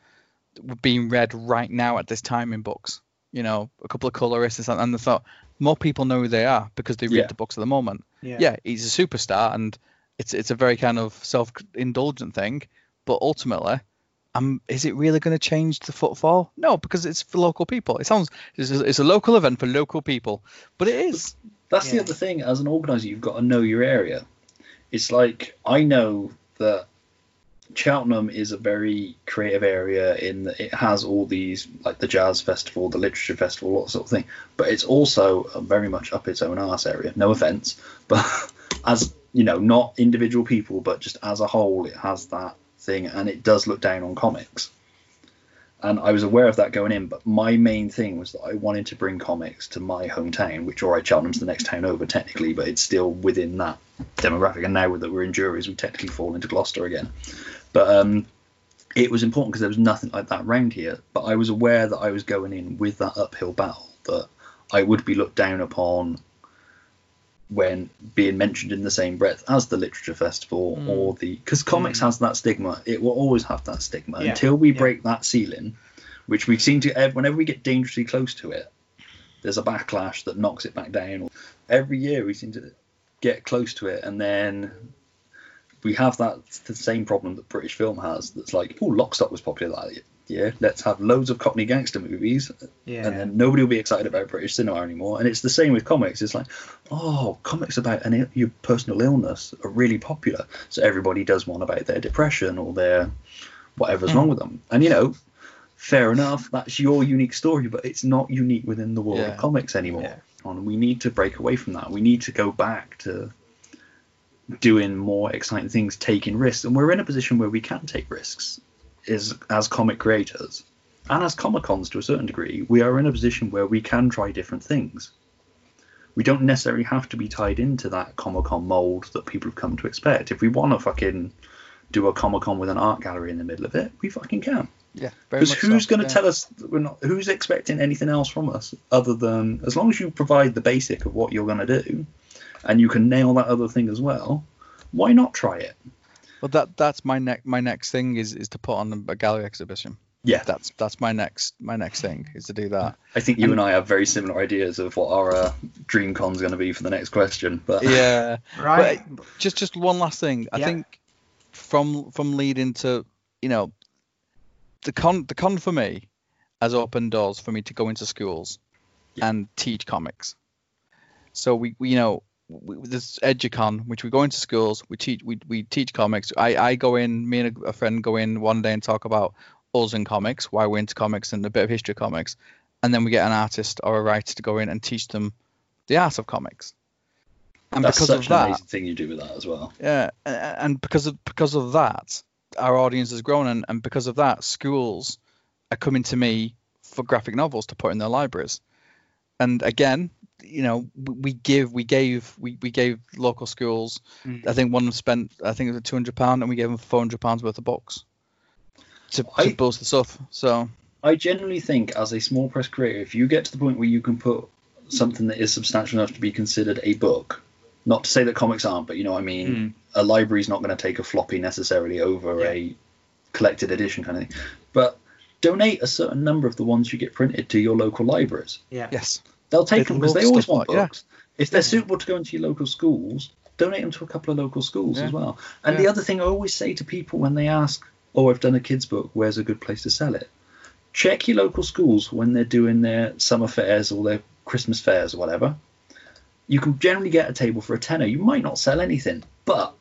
were being read right now at this time in books. You know, a couple of colorists and, stuff, and I thought more people know who they are because they read Yeah. the books at the moment Yeah. yeah, he's a superstar, and it's it's a very kind of self-indulgent thing. But ultimately, um, is it really going to change the footfall? No, because it's for local people. It sounds it's a, it's a local event for local people, but it is. That's the other thing. As an organizer, you've got to know your area. It's like I know that Cheltenham is a very creative area in that it has all these like the jazz festival, the literature festival, all that sort of thing. But it's also very much up its own arse area. No offense, but as you know, not individual people, but just as a whole, it has that thing, and it does look down on comics. And I was aware of that going in, but my main thing was that I wanted to bring comics to my hometown, which, all right, Cheltenham's the next town over technically, but it's still within that demographic. And now that we're in Jurys, we technically fall into Gloucester again. But um, it was important because there was nothing like that around here. But I was aware that I was going in with that uphill battle, that I would be looked down upon when being mentioned in the same breath as the literature festival Mm. or the because comics has that stigma it will always have that stigma Yeah, until we yeah. break that ceiling which we seem to ev- whenever we get dangerously close to it there's a backlash that knocks it back down every year we seem to get close to it and then we have that the same problem that british film has that's like oh Lock Stock was popular that year let's have loads of cockney gangster movies Yeah. and then nobody will be excited about British cinema anymore. And it's the same with comics. It's like, oh, comics about an, Ill- your personal illness are really popular, so everybody does one about their depression or their whatever's wrong mm. with them. And you know, fair enough, that's your unique story, but it's not unique within the world Yeah. of comics anymore. Yeah. And we need to break away from that. We need to go back to doing more exciting things, taking risks, and we're in a position where we can take risks, is as comic creators and as comic cons to a certain degree, we are in a position where we can try different things. We don't necessarily have to be tied into that Comic Con mold that people have come to expect. If we want to fucking do a Comic Con with an art gallery in the middle of it, we fucking can. Yeah, Because who's so, going to yeah. tell us we're not? Who's expecting anything else from us other than as long as you provide the basic of what you're going to do, and you can nail that other thing as well, why not try it? Well, that that's my next my next thing is is to put on a gallery exhibition. Yeah, that's that's my next my next thing is to do that. I think you and, and I have very similar ideas of what our uh, dream con's going to be for the next question. But yeah, right. But just just one last thing. I yeah. think from from leading to you know the con the con for me has opened doors for me to go into schools yeah. and teach comics. So we, we you know we, this Educon, which we go into schools, we teach we, we teach comics. I, I go in, me and a, a friend go in one day and talk about us and comics, why we're into comics and a bit of history of comics, and then we get an artist or a writer to go in and teach them the art of comics. And That's because such of that, an amazing thing you do with that as well. Yeah, and because of because of that, our audience has grown, and, and because of that, schools are coming to me for graphic novels to put in their libraries. And again, you know, we give, we gave, we, we gave local schools. Mm. I think one spent, I think it was two hundred pound, and we gave them four hundred pounds worth of books to, to I, boost the stuff. So I generally think, as a small press creator, if you get to the point where you can put something that is substantial enough to be considered a book, not to say that comics aren't, but you know, what I mean, mm. a library's not going to take a floppy necessarily over yeah. a collected edition kind of thing, but donate a certain number of the ones you get printed to your local libraries. Yeah. Yes. They'll take them because they always want like, books. Yeah. If they're suitable to go into your local schools, donate them to a couple of local schools yeah. as well. And yeah. the other thing I always say to people when they ask, "Oh, I've done a kids book. Where's a good place to sell it?" Check your local schools when they're doing their summer fairs or their Christmas fairs or whatever. You can generally get a table for a tenner. You might not sell anything, but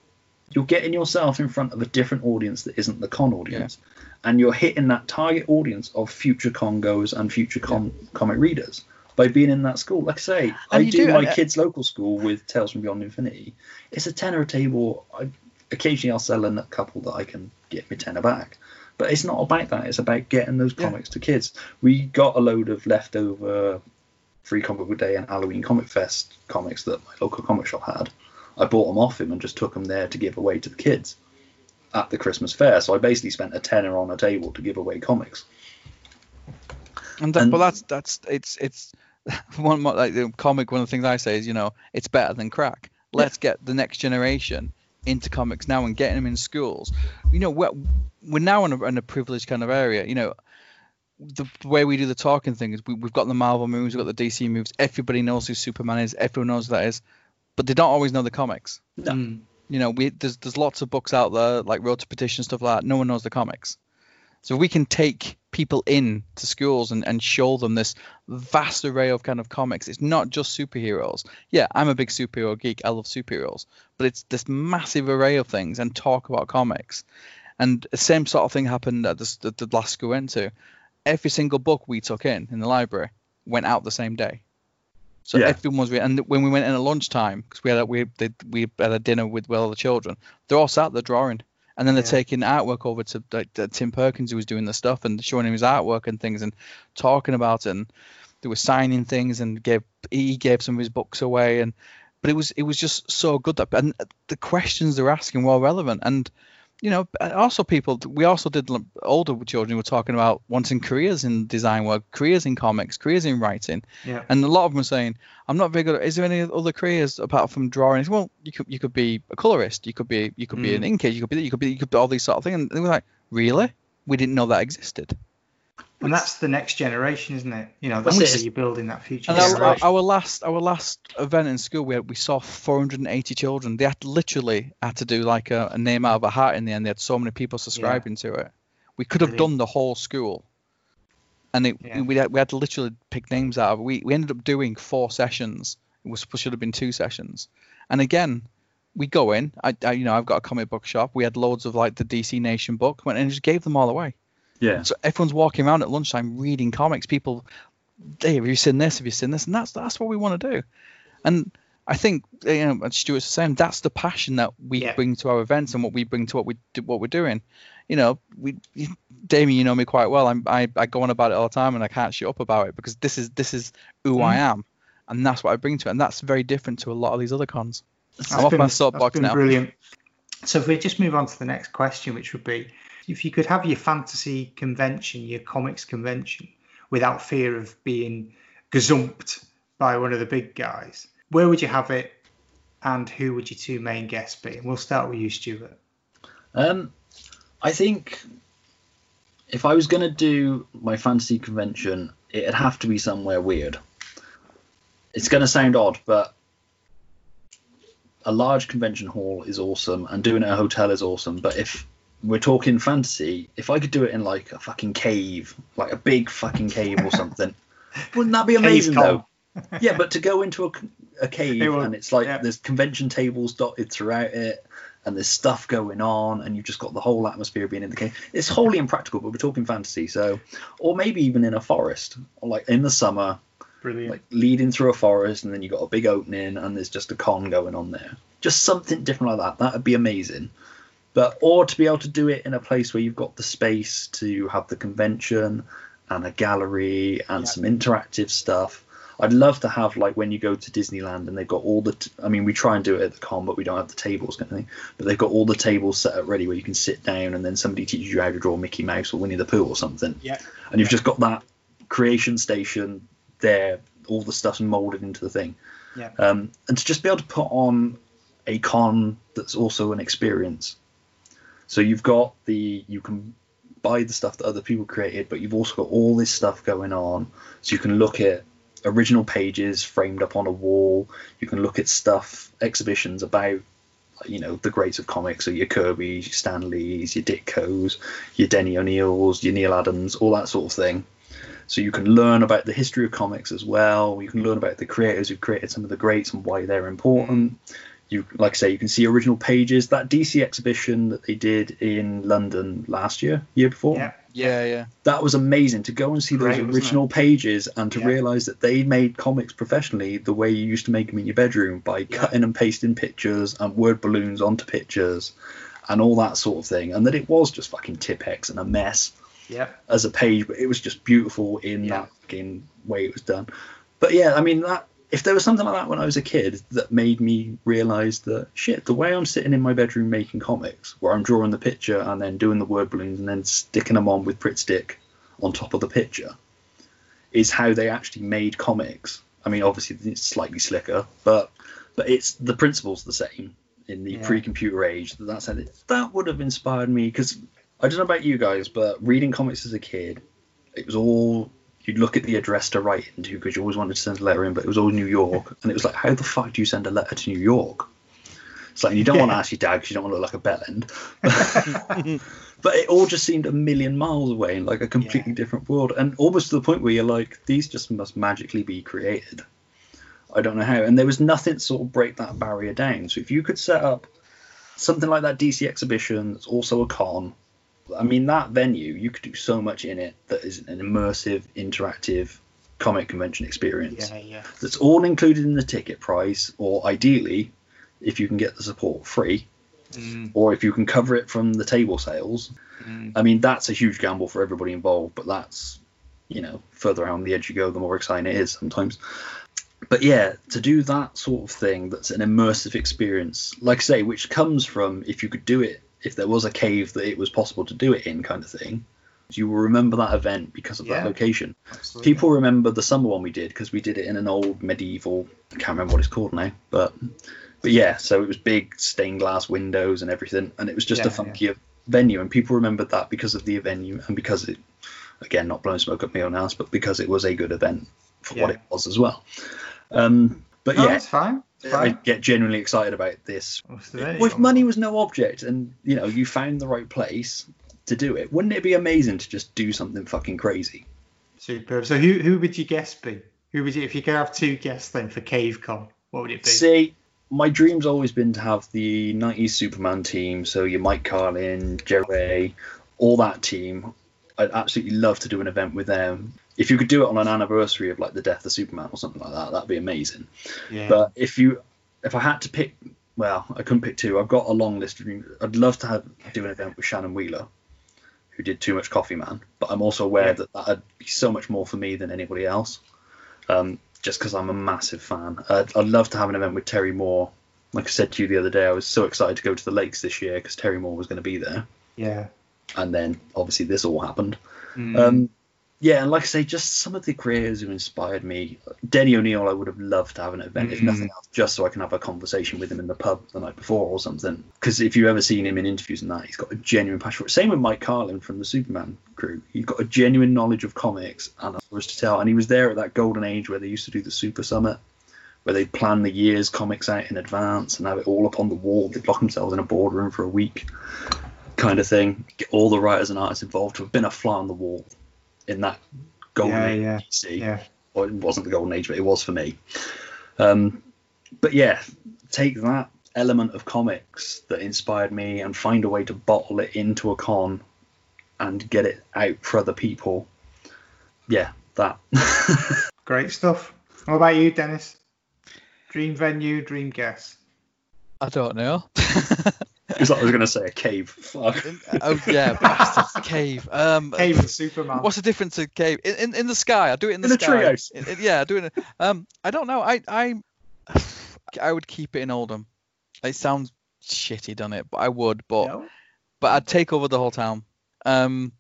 you're getting yourself in front of a different audience that isn't the con audience, yeah. and you're hitting that target audience of future con goers and future yeah. comic readers by being in that school. Like I say, and I do, do, my uh, kids' local school with Tales from Beyond Infinity. It's a tenner a table. I, occasionally, I'll sell a couple that I can get me tenner back. But it's not about that. It's about getting those comics yeah. to kids. We got a load of leftover Free Comic Book Day and Halloween Comic Fest comics that my local comic shop had I bought them off him and just took them there to give away to the kids at the Christmas fair. So I basically spent a tenner on a table to give away comics. And, that, and but that's that's it's it's one like the comic. One of the things I say is you know it's better than crack. Let's get the next generation into comics now and getting them in schools. You know we're we're now in a, in a privileged kind of area. You know the way we do the talking thing is we, have got the Marvel movies, we've got the DC movies. Everybody knows who Superman is. Everyone knows who that is but they don't always know the comics. No. Mm. You know, we there's there's lots of books out there like Road to Perdition stuff like that. No one knows the comics. So we can take people in to schools and, and show them this vast array of kind of comics. It's not just superheroes. Yeah, I'm a big superhero geek. I love superheroes, but it's this massive array of things and talk about comics. And the same sort of thing happened at the, the, the last school went to. Every single book we took in in the library went out the same day. So yeah. everyone was, and when we went in at lunchtime, because we had a, we we had a dinner with well the children, they're all sat there drawing, and then they're yeah. taking artwork over to like, Tim Perkins who was doing the stuff and showing him his artwork and things and talking about it, and they were signing things and gave he gave some of his books away. And but it was it was just so good that and the questions they're asking were relevant. And you know, also people, we also did older children were talking about wanting careers in design work, careers in comics, careers in writing. Yeah. And a lot of them were saying, I'm not very good. Is there any other careers apart from drawing? Well, you could, you could be a colorist. You could be, you could mm. be an mm. inker. You could be, you could be, you could be all these sort of things. And they were like, really? We didn't know that existed and that's the next generation, isn't it? You know, that's it. You're building that future. And our, our, last our last event in school, we had, we saw 480 children. They had literally had to do like a, a, name out of a hat in the end. They had so many people subscribing yeah. to it. We could have done the whole school, and it, yeah. we had, we had to literally pick names out of it. We we ended up doing four sessions. It was should have been two sessions, and again. We go in. I, I, you know, I've got a comic book shop. We had loads of like the DC Nation book, went and just gave them all away. Yeah. So everyone's walking around at lunchtime reading comics. People, hey, have you seen this? Have you seen this? And that's that's what we want to do. And I think you know, as Stuart's saying, that's the passion that we yeah. bring to our events and what we bring to what we do, what we're doing. You know, we, Damien, you know me quite well. I'm, I I go on about it all the time, and I can't shut up about it because this is this is who mm. I am, and that's what I bring to it, and that's very different to a lot of these other cons. That's I'm off my soapbox now. Brilliant. So if we just move on to the next question, which would be, if you could have your fantasy convention, your comics convention, without fear of being gazumped by one of the big guys, where would you have it? and who would your two main guests be? And we'll start with you, Stuart. Um, I think if I was going to do my fantasy convention, it'd have to be somewhere weird. It's going to sound odd, but a large convention hall is awesome, and doing it in a hotel is awesome. But if we're talking fantasy, if I could do it in like a fucking cave, like a big fucking cave or something, wouldn't that be amazing though? yeah, but to go into a, a cave It will- and it's like yeah. there's convention tables dotted throughout it, and there's stuff going on, and you've just got the whole atmosphere being in the cave. It's wholly impractical, but we're talking fantasy, so or maybe even in a forest, or like in the summer, Brilliant. like leading through a forest, and then you've got a big opening, and there's just a con going on there. Just something different like that. That would be amazing. But or to be able to do it in a place where you've got the space to have the convention and a gallery and Yeah. some interactive stuff. I'd love to have like when you go to Disneyland and they've got all the. T- I mean, we try and do it at the con, but we don't have the tables kind of thing. But they've got all the tables set up ready where you can sit down and then somebody teaches you how to draw Mickey Mouse or Winnie the Pooh or something yeah. and you've just got that creation station there. All the stuff's molded into the thing, Yeah. um, and to just be able to put on a con that's also an experience. So you've got the you can buy the stuff that other people created, but you've also got all this stuff going on. So you can look at original pages framed up on a wall. You can look at stuff exhibitions about you know the greats of comics, so your Kirby's, your Stan Lee's, your Ditko's, your Denny O'Neil's, your Neal Adams, all that sort of thing. So you can learn about the history of comics as well. You can learn about the creators who've created some of the greats and why they're important. You, like I say, you can see original pages. That DC exhibition that they did in London last year, year before, Yeah. Yeah, yeah. that was amazing to go and see Great, those original pages and to Yeah. realize that they made comics professionally the way you used to make them in your bedroom by Yeah. cutting and pasting pictures and word balloons onto pictures and all that sort of thing and that it was just fucking Tipp-Ex and a mess Yeah. as a page but it was just beautiful in Yeah. that fucking way it was done but yeah i mean that if there was something like that when i was a kid that made me realize that shit the way i'm sitting in my bedroom making comics where i'm drawing the picture and then doing the word balloons and then sticking them on with Pritt stick on top of the picture is how they actually made comics i mean obviously it's slightly slicker but but it's the principle's the same in the Yeah. pre-computer age that's how it, that would have inspired me because i don't know about you guys but reading comics as a kid it was all you'd look at the address to write into because you always wanted to send a letter in but it was all new york and it was like how the fuck do you send a letter to new york? It's like you don't want to ask your dad because you don't want to look like a bellend but it all just seemed a million miles away in like a completely Yeah. different world and almost to the point where you're like these just must magically be created. I don't know how and there was nothing to sort of break that barrier down. So if you could set up something like that dc exhibition that's also a con i mean that venue you could do so much in it that is an immersive interactive comic convention experience Yeah. Yeah. that's all included in the ticket price or ideally if you can get the support free Mm, or if you can cover it from the table sales mm. I mean, that's a huge gamble for everybody involved, but that's, you know, further out on the edge you go, the more exciting it is sometimes. But yeah, to do that sort of thing that's an immersive experience, like I say, which comes from if you could do it, if there was a cave that it was possible to do it in, kind of thing, you will remember that event because of Yeah. that location. Absolutely. People remember the summer one we did because we did it in an old medieval. I can't remember what it's called now, but but yeah, so it was big stained glass windows and everything, and it was just a Yeah, venue, and people remembered that because of the venue and because it, again, not blowing smoke up my own ass, but because it was a good event for what it was as well. Um, but No, yeah, it's fine. It's I get genuinely excited about this. What's? Well, if money was no object, and you know you found the right place to do it, wouldn't it be amazing to just do something fucking crazy? Superb. So who who would your guest be? Who would you if you could have two guests then for CaveCon? What would it be? See, my dream's always been to have the 90s Superman team, so your Mike Carlin, Jerry, all that team. I'd absolutely love to do an event with them. If you could do it on an anniversary of like the death of Superman or something like that, that'd be amazing. yeah. But if you, if I had to pick, well, I couldn't pick two. I've got a long list of. I'd love to have do an event with Shannon Wheeler, who did Too Much Coffee Man. But I'm also aware Yeah. that that'd be so much more for me than anybody else. Um, just because I'm a massive fan. I'd, I'd love to have an event with Terry Moore. Like I said to you the other day, I was so excited to go to the lakes this year because Terry Moore was going to be there, yeah. and then obviously this all happened. Mm. Um, yeah, and like I say, just some of the creators who inspired me. Denny O'Neil, I would have loved to have an event, if Mm. nothing else, just so I can have a conversation with him in the pub the night before or something. Because if you've ever seen him in interviews and that, he's got a genuine passion for it. Same with Mike Carlin from the Superman crew. He's got a genuine knowledge of comics and a stories to tell. And he was there at that golden age where they used to do the Super Summit, where they'd plan the year's comics out in advance and have it all up on the wall. They'd lock themselves in a boardroom for a week, kind of thing. Get all the writers and artists involved to have been a fly on the wall in that golden Yeah, age yeah, of DC. Yeah. Well, it wasn't the golden age, but it was for me. Um, but yeah, take that element of comics that inspired me and find a way to bottle it into a con and get it out for other people. Yeah, that. Great stuff. What about you, Dennis? Dream venue, dream guest. I don't know. Like I was going to say a cave. Fuck. oh yeah, bastard. Cave. Um, Cave and Superman. What's the difference to cave? In, in, in the sky. I do it in the In sky. treehouse. In- in- yeah, I do it. In, um, I don't know. I I I would keep it in Oldham. It sounds shitty, doesn't it? But I would. But No? but I'd take over the whole town. Um,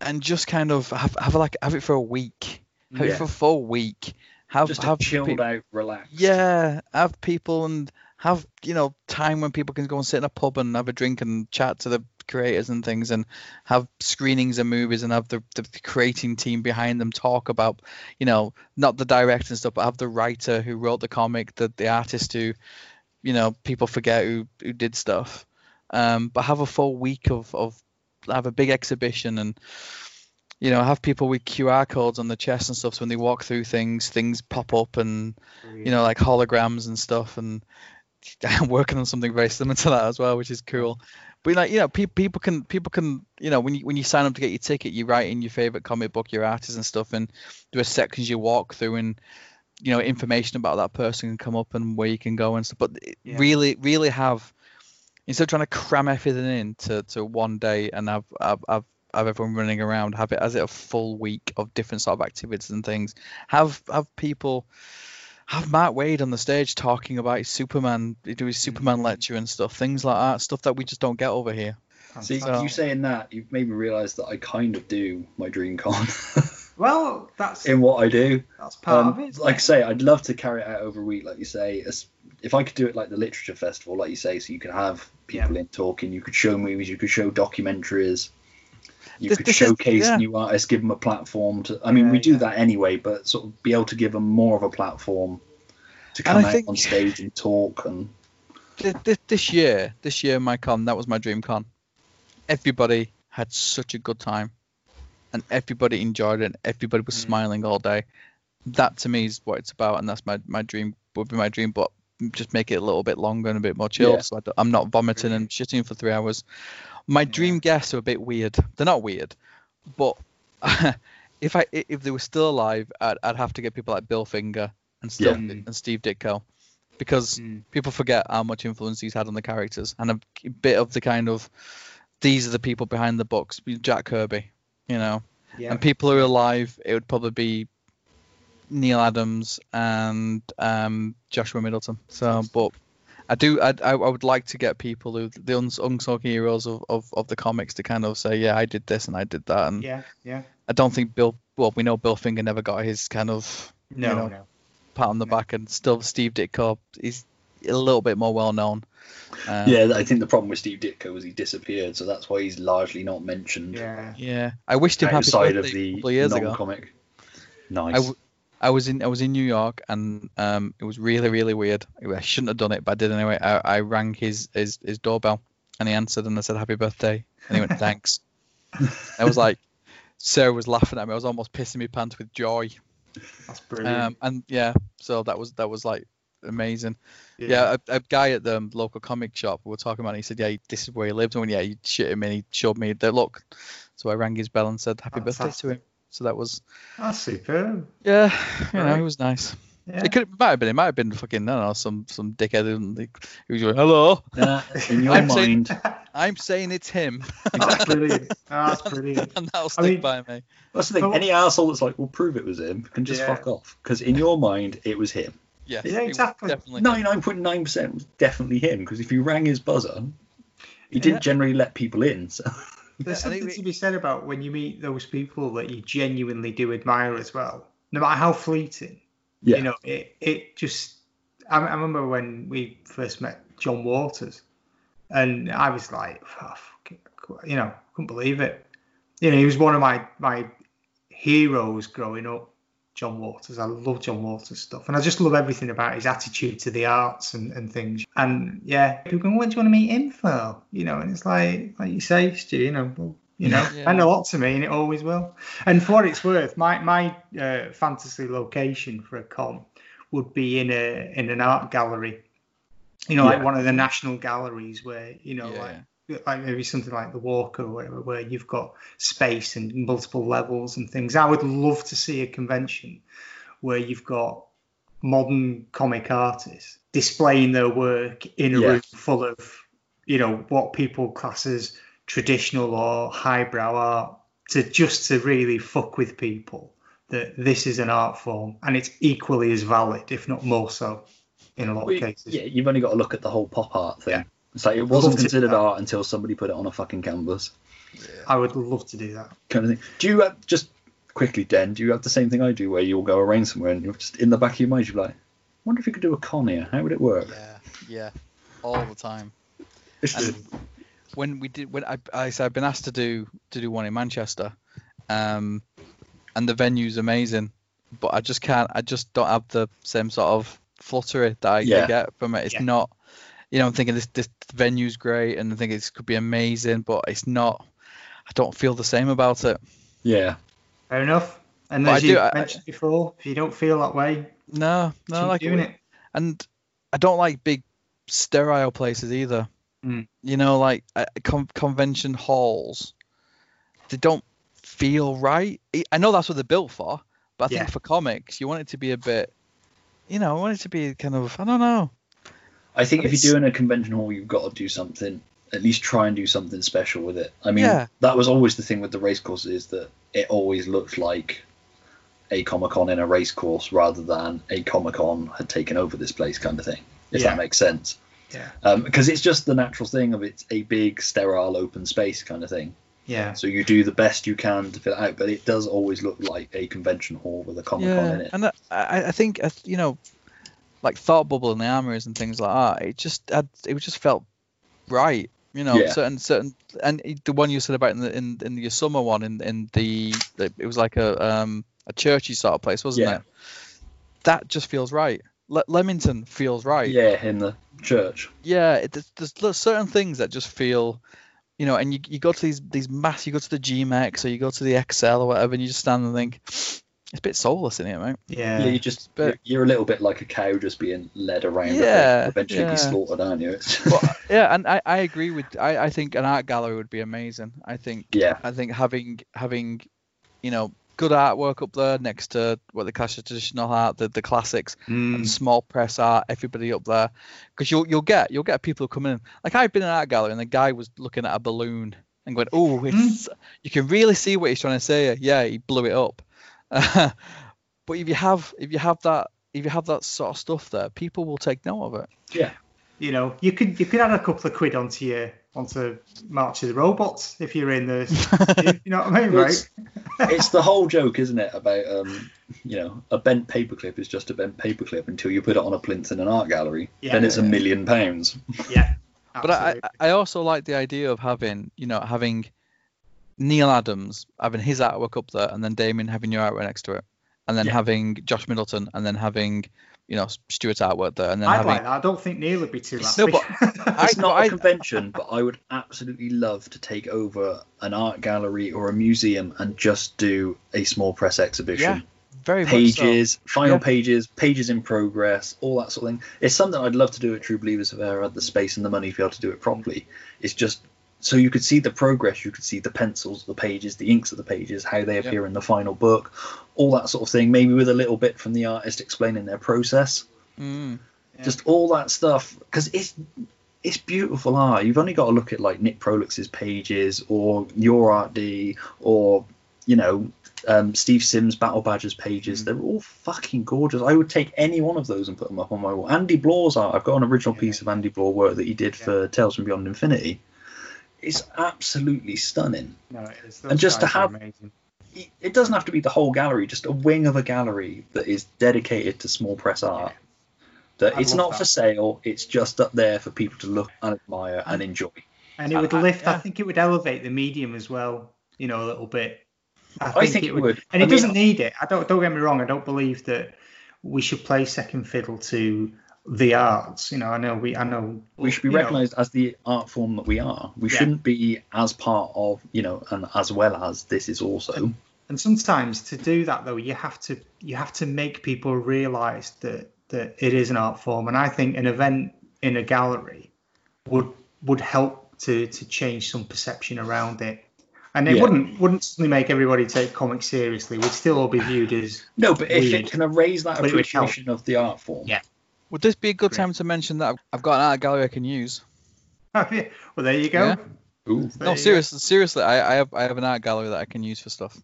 and just kind of have have like have it for a week. Have Yeah. it for a full week. Have Just have chilled out, relaxed. yeah, have people and have you know time when people can go and sit in a pub and have a drink and chat to the creators and things and have screenings of movies and have the, the creating team behind them talk about you know not the director and stuff but have the writer who wrote the comic the the artist who you know people forget who who did stuff um but have a full week of of have a big exhibition and you know have people with QR codes on the chest and stuff so when they walk through things things pop up and you know, like holograms and stuff. And I'm working on something very similar to that as well, which is cool. But like, you know, people people can people can you know when you when you sign up to get your ticket, you write in your favorite comic book, your artist and stuff, and there are sections you walk through and you know information about that person can come up and where you can go and stuff. But Yeah. really really have instead of trying to cram everything in to, to one day and have have, have have everyone running around, have it as it a full week of different sort of activities and things. Have have people have Mark Waid on the stage talking about his Superman, do his Superman lecture and stuff, things like that, stuff that we just don't get over here. See, So- you saying that, you've made me realise that I kind of do my dream con Well, that's in what I do. that's part Um, of it. isn't like I say, I'd love to carry it out over a week, like you say. As, if I could do it like the literature festival, like you say, so you could have people in talking, you could show movies, you could show documentaries, you This- could this is- showcase yeah. new artists, give them a platform to. I mean, Yeah, we do yeah. that anyway, but sort of be able to give them more of a platform to come out think- on stage and talk and. Th- th- This year, this year, my con, that was my dream con. Everybody had such a good time, and everybody enjoyed it. And everybody was Mm. smiling all day. That to me is what it's about, and that's my my dream would be my dream. But just make it a little bit longer and a bit more chilled, so I I'm not vomiting and shitting for three hours. My dream guests are a bit weird. They're not weird, but if I if they were still alive, I'd, I'd have to get people like Bill Finger and still Yeah. and Steve Ditko, because Mm. people forget how much influence he's had on the characters and a bit of the kind of these are the people behind the books. Jack Kirby, you know, Yeah. and people who are alive, it would probably be Neal Adams and um, Joshua Middleton. So, but I do, I, I I would like to get people who the unsung heroes of, of, of the comics to kind of say, yeah, I did this and I did that, and yeah, yeah. I don't think Bill. Well, we know Bill Finger never got his kind of No, you know, no. pat on the No. back, and still Steve Ditko is a little bit more well known. Um, Yeah, I think the problem with Steve Ditko was he disappeared, so that's why he's largely not mentioned Yeah. Yeah, I wished him happy outside birthday of a the couple of years ago. non-comic. Nice. I, w- I was in I was in New York and um it was really really weird. I shouldn't have done it, but I did anyway. I, I rang his, his his doorbell and he answered and I said happy birthday and he went thanks. I was like, Sarah was laughing at me. I was almost pissing my pants with joy. That's brilliant. Um and yeah, so that was that was like amazing. Yeah, a, a guy at the local comic shop we were talking about. it, He said, "Yeah, this is where he lived." And when yeah, he shit him and he showed me the look. So I rang his bell and said, "Happy birthday to him." So that was That's superb. yeah, you know, Right. it was nice. Yeah. It could it might have been it might have been fucking I don't know some some dickhead who who was going hello. Nah, in your I'm saying- mind, I'm saying it's him, That's brilliant. Oh, that's brilliant. and that'll I stick mean- by me. that's the thing. But- Any asshole that's like, "We'll prove it was him," can just Yeah. fuck off. Because in your mind, it was him. Yes, Yeah, exactly. Ninety-nine point nine percent was definitely him. Because if you rang his buzzer, he didn't Yeah. generally let people in. So There's something to be said about when you meet those people that you genuinely do admire as well, no matter how fleeting. Yeah. You know, it it just. I, I remember when we first met John Waters, and I was like, oh, you know, couldn't believe it. You know, he was one of my my heroes growing up. John Waters. I love John Waters stuff, and I just love everything about his attitude to the arts and, and things. And yeah, people go, "What do you want to meet him for?" You know, and it's like, like you say, Stu. You know, well, you know, Yeah. meant a lot to me, and it always will. And for what it's worth, my my uh, fantasy location for a con would be in a in an art gallery. You know, like one of the national galleries where you know, Yeah. like like maybe something like the Walker or whatever, where you've got space and multiple levels and things. I would love to see a convention where you've got modern comic artists displaying their work in a Yeah. room full of, you know, what people class as traditional or highbrow art to just to really fuck with people that this is an art form and it's equally as valid, if not more so, in a lot Well, of cases. Yeah, you've only got to look at the whole pop art thing. Yeah. It's like it wasn't considered art until somebody put it on a fucking canvas, I would love to do that. kind of thing. Do you have, just quickly, Den? Do you have the same thing I do, where you'll go arrange somewhere and you're just in the back of your mind, you're like, wonder if you could do a con here. How would it work? Yeah, yeah, all the time. And just- when we did, when I, I said I've been asked to do to do one in Manchester, um, and the venue's amazing, but I just can't. I just don't have the same sort of fluttery that I, I Yeah. get from it. It's Yeah. not, you know, I'm thinking this this venue's great, and I think it could be amazing, but it's not. I don't feel the same about it. yeah, Fair enough. And But as I you do- I- mentioned before, if you don't feel that way, No, no, keep like doing it. and I don't like big sterile places either. Mm. You know, like uh, con- convention halls, they don't feel right. I- I know that's what they're built for, but I Yeah. think for comics, you want it to be a bit, you know, I want it to be kind of, I don't know. I think if It's- you're doing a convention hall, you've got to do something. At least try and do something special with it. I mean, Yeah. that was always the thing with the race courses is that it always looked like a Comic Con in a race course rather than a Comic Con had taken over this place kind of thing. If Yeah. that makes sense. Yeah. because it's just the natural thing of it's a big sterile open space kind of thing. Yeah. So you do the best you can to fill it out, but it does always look like a convention hall with a Comic Con in it. and I- I, I think uh, you know, like Thought Bubble and the Armories and things like that. It just had, it just felt right. You know, Yeah. certain certain, and the one you said about in the in, in your summer one in in the, it was like a um a churchy sort of place, wasn't Yeah. it? That just feels right. Le- Leamington feels right. Yeah, in the church. Yeah, it, there's, there's there's certain things that just feel, you know, and you, you go to these these mass, you go to the G-Mex or you go to the ExCeL or whatever, and you just stand and think, it's a bit soulless in here, mate. Yeah. Yeah, you just But- you're, you're a little bit like a cow just being led around. Yeah, eventually yeah. be slaughtered, aren't you? It's, But yeah, and I, I agree with I, I think an art gallery would be amazing. I think yeah, I think having having you know good artwork up there next to what the class of traditional art, the, the classics, Mm. and small press art, everybody up there, because you'll you'll get you'll get people who come in. Like I've been in an art gallery and the guy was looking at a balloon and going, oh, it's you can really see what he's trying to say. Yeah, he blew it up. but if you have if you have that if you have that sort of stuff there, people will take note of it. yeah. You know, you could you could add a couple of quid onto your onto March of the Robots if you're in the. you know what I mean, right? It's, it's the whole joke, isn't it? About um, you know, a bent paperclip is just a bent paperclip until you put it on a plinth in an art gallery. Yeah. then it's a million pounds. Yeah. But I I also like the idea of having, you know, having Neal Adams having his artwork up there, and then Damien having your artwork next to it, and then Yeah. having Josh Middleton, and then having, you know, Stuart's artwork there, and then I'd having. like that. I don't think Neal would be too It's- happy. No, I- It's not a I- convention, but I would absolutely love to take over an art gallery or a museum and just do a small press exhibition. very much so. pages, final Yeah. pages, pages in progress, all that sort of thing. It's something I'd love to do at True Believers if I ever had the space and the money to be able to do it properly. It's just so you could see the progress, you could see the pencils, the pages, the inks of the pages, how they appear in the final book, all that sort of thing. Maybe with a little bit from the artist explaining their process, Mm. Yeah. just all that stuff because it's. It's beautiful art. You've only got to look at like Nick prolix's pages, or your art D, or you know um, Steve Sims Battle Badgers pages. Mm. They're all fucking gorgeous. I would take any one of those and put them up on my wall. Andy Blaw's art. I've got an original piece of Andy Blaw work that he did for Tales from Beyond Infinity. It's absolutely stunning. No, it is. And just to have- amazing. It- doesn't have to be the whole gallery, just a wing of a gallery that is dedicated to small press art. That I it's not that. for sale, it's just up there for people to look and admire and enjoy. and it would I- I- lift. I think it would elevate the medium as well. You know, a little bit. I think it would. and I it mean- doesn't need it. I don't. Don't get me wrong. I don't believe that we should play second fiddle to the arts. You know, I know we. I know we should be recognized as the art form that we are. We Yeah. shouldn't be as part of, you know, and as well as this is also. And sometimes to do that though, you have to you have to make people realise that that it is an art form. And I think an event in a gallery would would help to to change some perception around it. And it Yeah. wouldn't wouldn't suddenly make everybody take comics seriously. We'd still all be viewed as No, but if Weird. it can erase that But it would help. appreciation of the art form, Yeah. Would this be a good time to mention that I've got an art gallery I can use? well, there you go. Yeah. Ooh. There no, you go. seriously, seriously, I, I have I have an art gallery that I can use for stuff.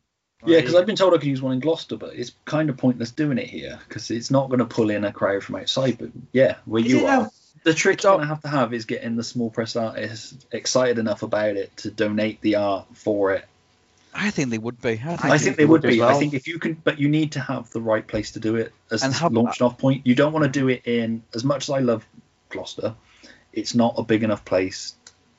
Yeah, because I've been told I could use one in Gloucester, but it's kind of pointless doing it here because it's not going to pull in a crowd from outside. But yeah, where Is you it are, though? the trick It's you're going to have to have is getting the small press artists excited enough about it to donate the art for it. I think they would be. I think, I, think they would be. well. I think if you can, but you need to have the right place to do it as And the have- launch off point. You don't want to do it in as much as I love Gloucester. It's not a big enough place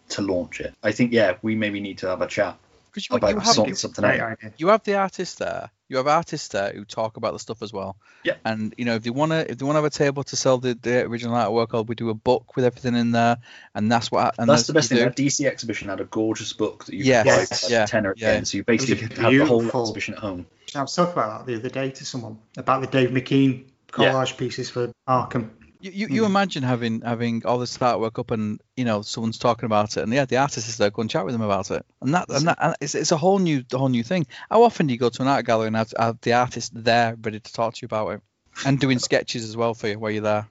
to launch it. I think yeah, we maybe need to have a chat 'cause you, about you have sorting something out. you have the artists there. You have artists there who talk about the stuff as well. Yeah. And you know, if they wanna if they wanna have a table to sell the, the original artwork, or we do a book with everything in there, and that's what and That's the best thing. you That DC exhibition had a gorgeous book that you Yes, could buy yes, for yeah, like tenner yeah. again. So you basically could have the whole exhibition at home. I was talking about that the other day to someone about the Dave McKean collage pieces for Arkham. You, you, you Hmm. imagine having having all this artwork up and you know someone's talking about it and yeah the artist is there go and chat with them about it and that and that and it's, it's a whole new a whole new thing. How often do you go to an art gallery and have, have the artist there ready to talk to you about it and doing sketches as well for you while you're there?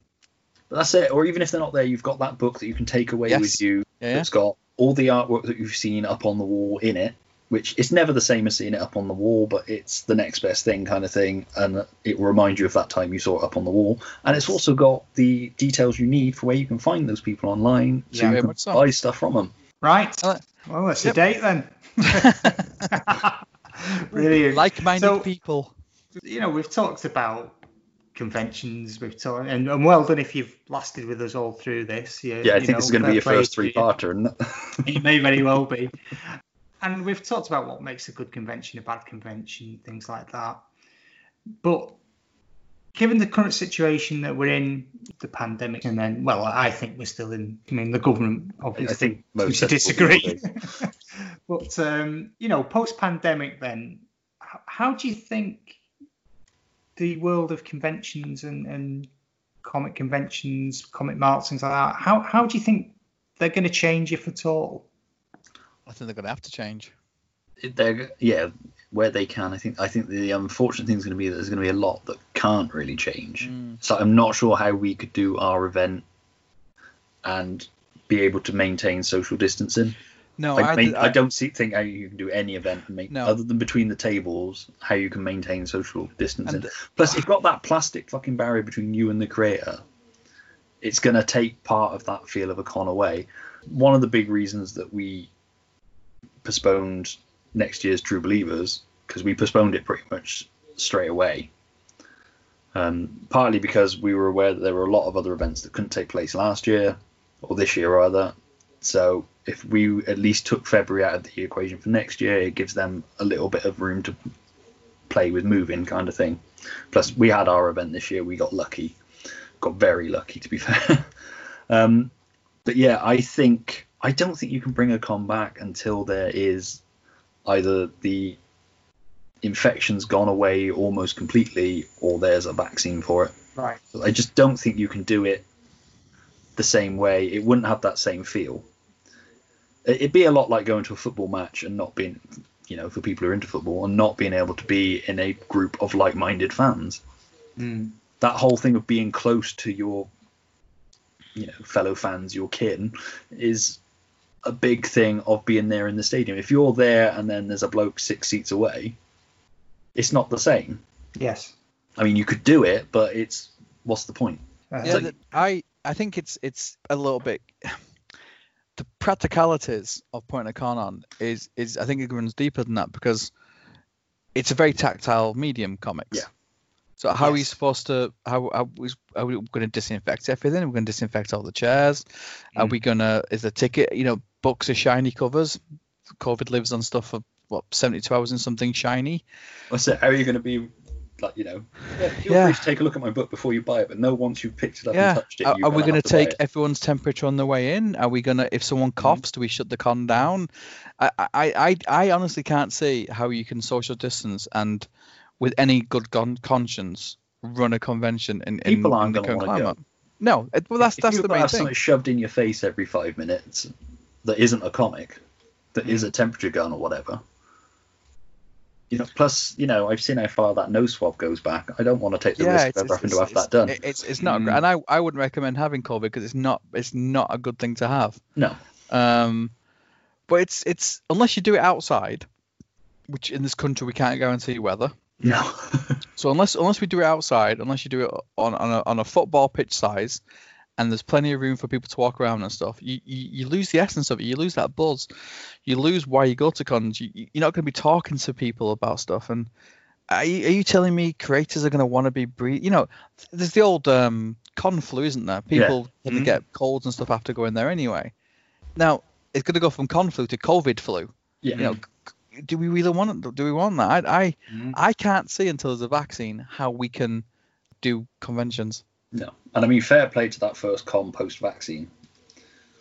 But that's it. Or even if they're not there, you've got that book that you can take away Yes. with you. Yeah, yeah. That's got all the artwork that you've seen up on the wall in it. Which it's never the same as seeing it up on the wall, but it's the next best thing kind of thing, and it will remind you of that time you saw it up on the wall. And it's also got the details you need for where you can find those people online, so Yeah, you can much so. buy stuff from them. Right. Well, that's yep. a date then. Brilliant. Like-minded So- people. you know, we've talked about conventions. We've talked, and, and well done if you've lasted with us all through this. You, Yeah, I you think know, this is going to be your first three-parter, isn't it? It may very well be. And we've talked about what makes a good convention, a bad convention, things like that. But given the current situation that we're in, the pandemic, and then, well, I think we're still in. I mean, the government obviously I think most seems to people disagree. but um, you know, post-pandemic, then, how do you think the world of conventions and, and comic conventions, comic marts, things like that, how how do you think they're going to change, if at all? I think they're going to have to change. they're yeah where they can i think i think the unfortunate thing is going to be that there's going to be a lot that can't really change Mm. so i'm not sure how we could do our event and be able to maintain social distancing No, I, I, mean, I, I don't see think how you can do any event and make No. other than between the tables how you can maintain social distancing And- plus you've got that plastic fucking barrier between you and the creator it's going to take part of that feel of a con away one of the big reasons that we postponed next year's True Believers because we postponed it pretty much straight away. Um, partly because we were aware that there were a lot of other events that couldn't take place last year or this year rather. So if we at least took February out of the equation for next year, it gives them a little bit of room to play with moving kind of thing. Plus, we had our event this year. We got lucky, got very lucky to be fair. um, but yeah, I think I don't think you can bring a con back until there is either the infection's gone away almost completely or there's a vaccine for it. Right. I just don't think you can do it the same way. It wouldn't have that same feel. It- It'd be a lot like going to a football match and not being, you know, for people who are into football and not being able to be in a group of like-minded fans. Mm. That whole thing of being close to your, you know, fellow fans, your kin, is a big thing of being there in the stadium. If you're there and then there's a bloke six seats away, it's not the same. Yes. I mean, you could do it, but it's what's the point? Uh, yeah, So- that- I I think it's it's a little bit. The practicalities of putting a con on is is I think it runs deeper than that because it's a very tactile medium comics. Yeah. So how are you supposed to how how is are we going to disinfect everything? We're going to disinfect all the chairs? Are Mm. we gonna is the ticket you know books are shiny covers? COVID lives on stuff for what 72 hours and something shiny. What's it? How are you going to be like you know? Yeah, feel Yeah. free to take a look at my book before you buy it, but no, once you've picked it up Yeah. and touched it, Are, you're we going going to to take everyone's temperature on the way in? Are we going to, if someone Mm-hmm. coughs, do we shut the con down? I, I, I, I honestly can't see how you can social distance and, with any good con- conscience, run a convention in, in, People aren't in the current wanna go. climate. No, it, well, that's if that's the main thing. something shoved in your face every five minutes that isn't a comic, that is a temperature gun or whatever. You know, plus, you know, I've seen how far that nose swab goes back. I don't want to take the risk of ever having to have that done. It's it's not, Mm. and I, I wouldn't recommend having COVID because it's not it's not a good thing to have. no, Um, but it's it's unless you do it outside, which in this country we can't guarantee weather. No. So unless unless we do it outside, unless you do it on on a, on a football pitch size, and there's plenty of room for people to walk around and stuff, you, you, you lose the essence of it. You lose that buzz. You lose why you go to cons. You, you're not going to be talking to people about stuff. And are you, are you telling me creators are going to want to be breathe? You know, there's the old um, con flu, isn't there? People to Mhm. get colds and stuff after going there anyway. Now it's going to go from con flu to COVID flu. yeah. You know, do we really want it? Do we want that? I, I Mm. I can't see until there's a vaccine how we can do conventions. No, and I mean fair play to that first con post vaccine.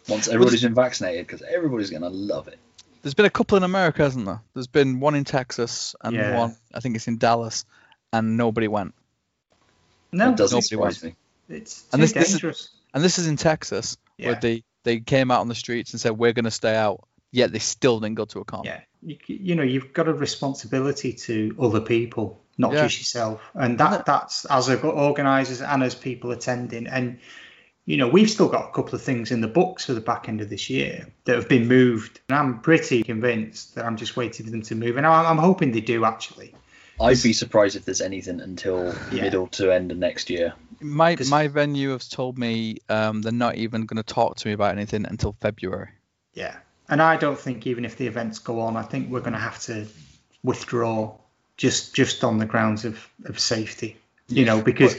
Once everybody's been vaccinated, because everybody's going to love it. There's been a couple in America, hasn't there? There's been one in Texas and Yeah. one I think it's in Dallas, and nobody went. No, it doesn't nobody surprise me. it's too And this- this is- dangerous. And this is in Texas, Yeah. where they they came out on the streets and said we're going to stay out, yet they still didn't go to a con. yeah, you, you know, you've got a responsibility to other people, not Yeah. just yourself, and that that's as a organisers and as people attending. And you know, we've still got a couple of things in the books for the back end of this year that have been moved, and I'm pretty convinced that I'm just waiting for them to move, and I'm, I'm hoping they do actually. I'd be surprised if there's anything until Yeah. middle to end of next year. My 'Cause- my venue has told me um, they're not even going to talk to me about anything until February. Yeah, and I don't think even if the events go on, I think we're going to have to withdraw just just on the grounds of, of safety. You know, because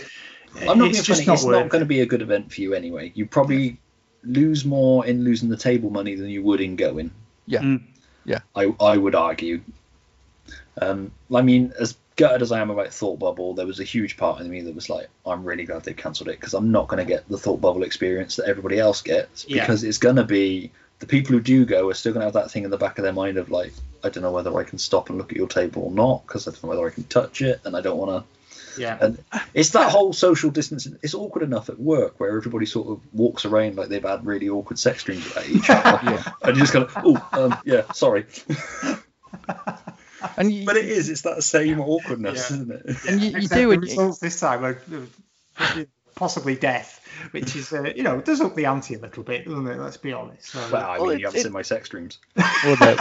I'm not it's just funny. not it's worth not going to be a good event for you anyway. You probably lose more in losing the table money than you would in going. Yeah. Mm. Yeah. I I would argue. Um, I mean, as gutted as I am about Thought Bubble, there was a huge part of me that was like, I'm really glad they cancelled it because I'm not going to get the Thought Bubble experience that everybody else gets Yeah. because it's going to be the people who do go are still going to have that thing in the back of their mind of like, I don't know whether I can stop and look at your table or not because I don't know whether I can touch it and I don't want to Yeah. and it's that whole social distancing. It's awkward enough at work where everybody sort of walks around like they've had really awkward sex dreams about each other. Yeah. And you just kind of, oh, um, yeah, sorry. And you, But it is, it's that same awkwardness, Yeah. isn't it? and you, you do the and results this time are possibly death, which is uh, you know does up the ante a little bit, doesn't it? Let's be honest. So, Well, I Well, mean, it- you haven't it- seen my sex dreams. Well, no.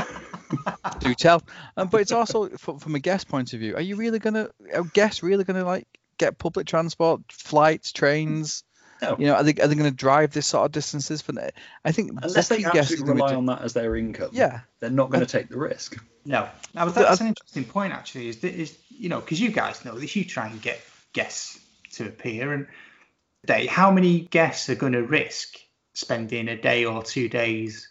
do tell. Um, but it's also from, from a guest point of view. Are you really gonna? Are guests really gonna like get public transport, flights, trains? No. You know, are they are they gonna drive this sort of distances for? the- I think Unless a they guests absolutely rely do- on that as their income, Yeah, they're not going to take the risk. no, now But that's I- an interesting point actually. Is that is you know because you guys know this, you try and get guests to appear, and they how many guests are going to risk spending a day or two days,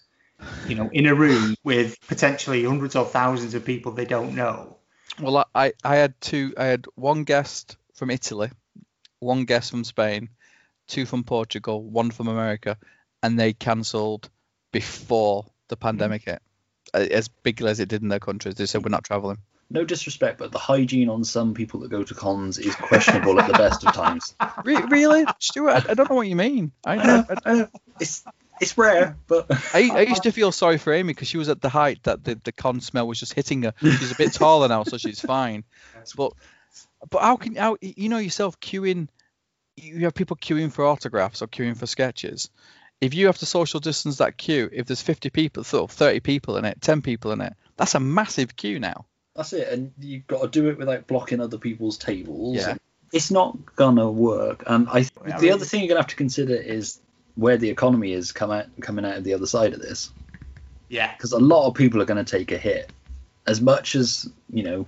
you know, in a room with potentially hundreds or thousands of people they don't know. Well, I, I had two. I had one guest from Italy, one guest from Spain, two from Portugal, one from America, and they cancelled before the hmm. pandemic hit. As big as it did in their countries, they said we're not traveling. No disrespect, but the hygiene on some people that go to cons is questionable at the best of times. Re- really, Stuart? I, I don't know what you mean. I, I, I know, it's it's rare, but I, I used to feel sorry for Amy because she was at the height that the, the con smell was just hitting her. She's a bit taller now, so she's fine. But but how can how you know yourself queuing? You have people queuing for autographs or queuing for sketches. If you have to social distance that queue, if there's 50 people, 30 people in it, 10 people in it, that's a massive queue now. That's it, and you've got to do it without blocking other people's tables. Yeah. It's not gonna work. And I, I the mean- other thing you're gonna have to consider is where the economy is come out, coming out of the other side of this. Yeah. Because a lot of people are going to take a hit. As much as, you know,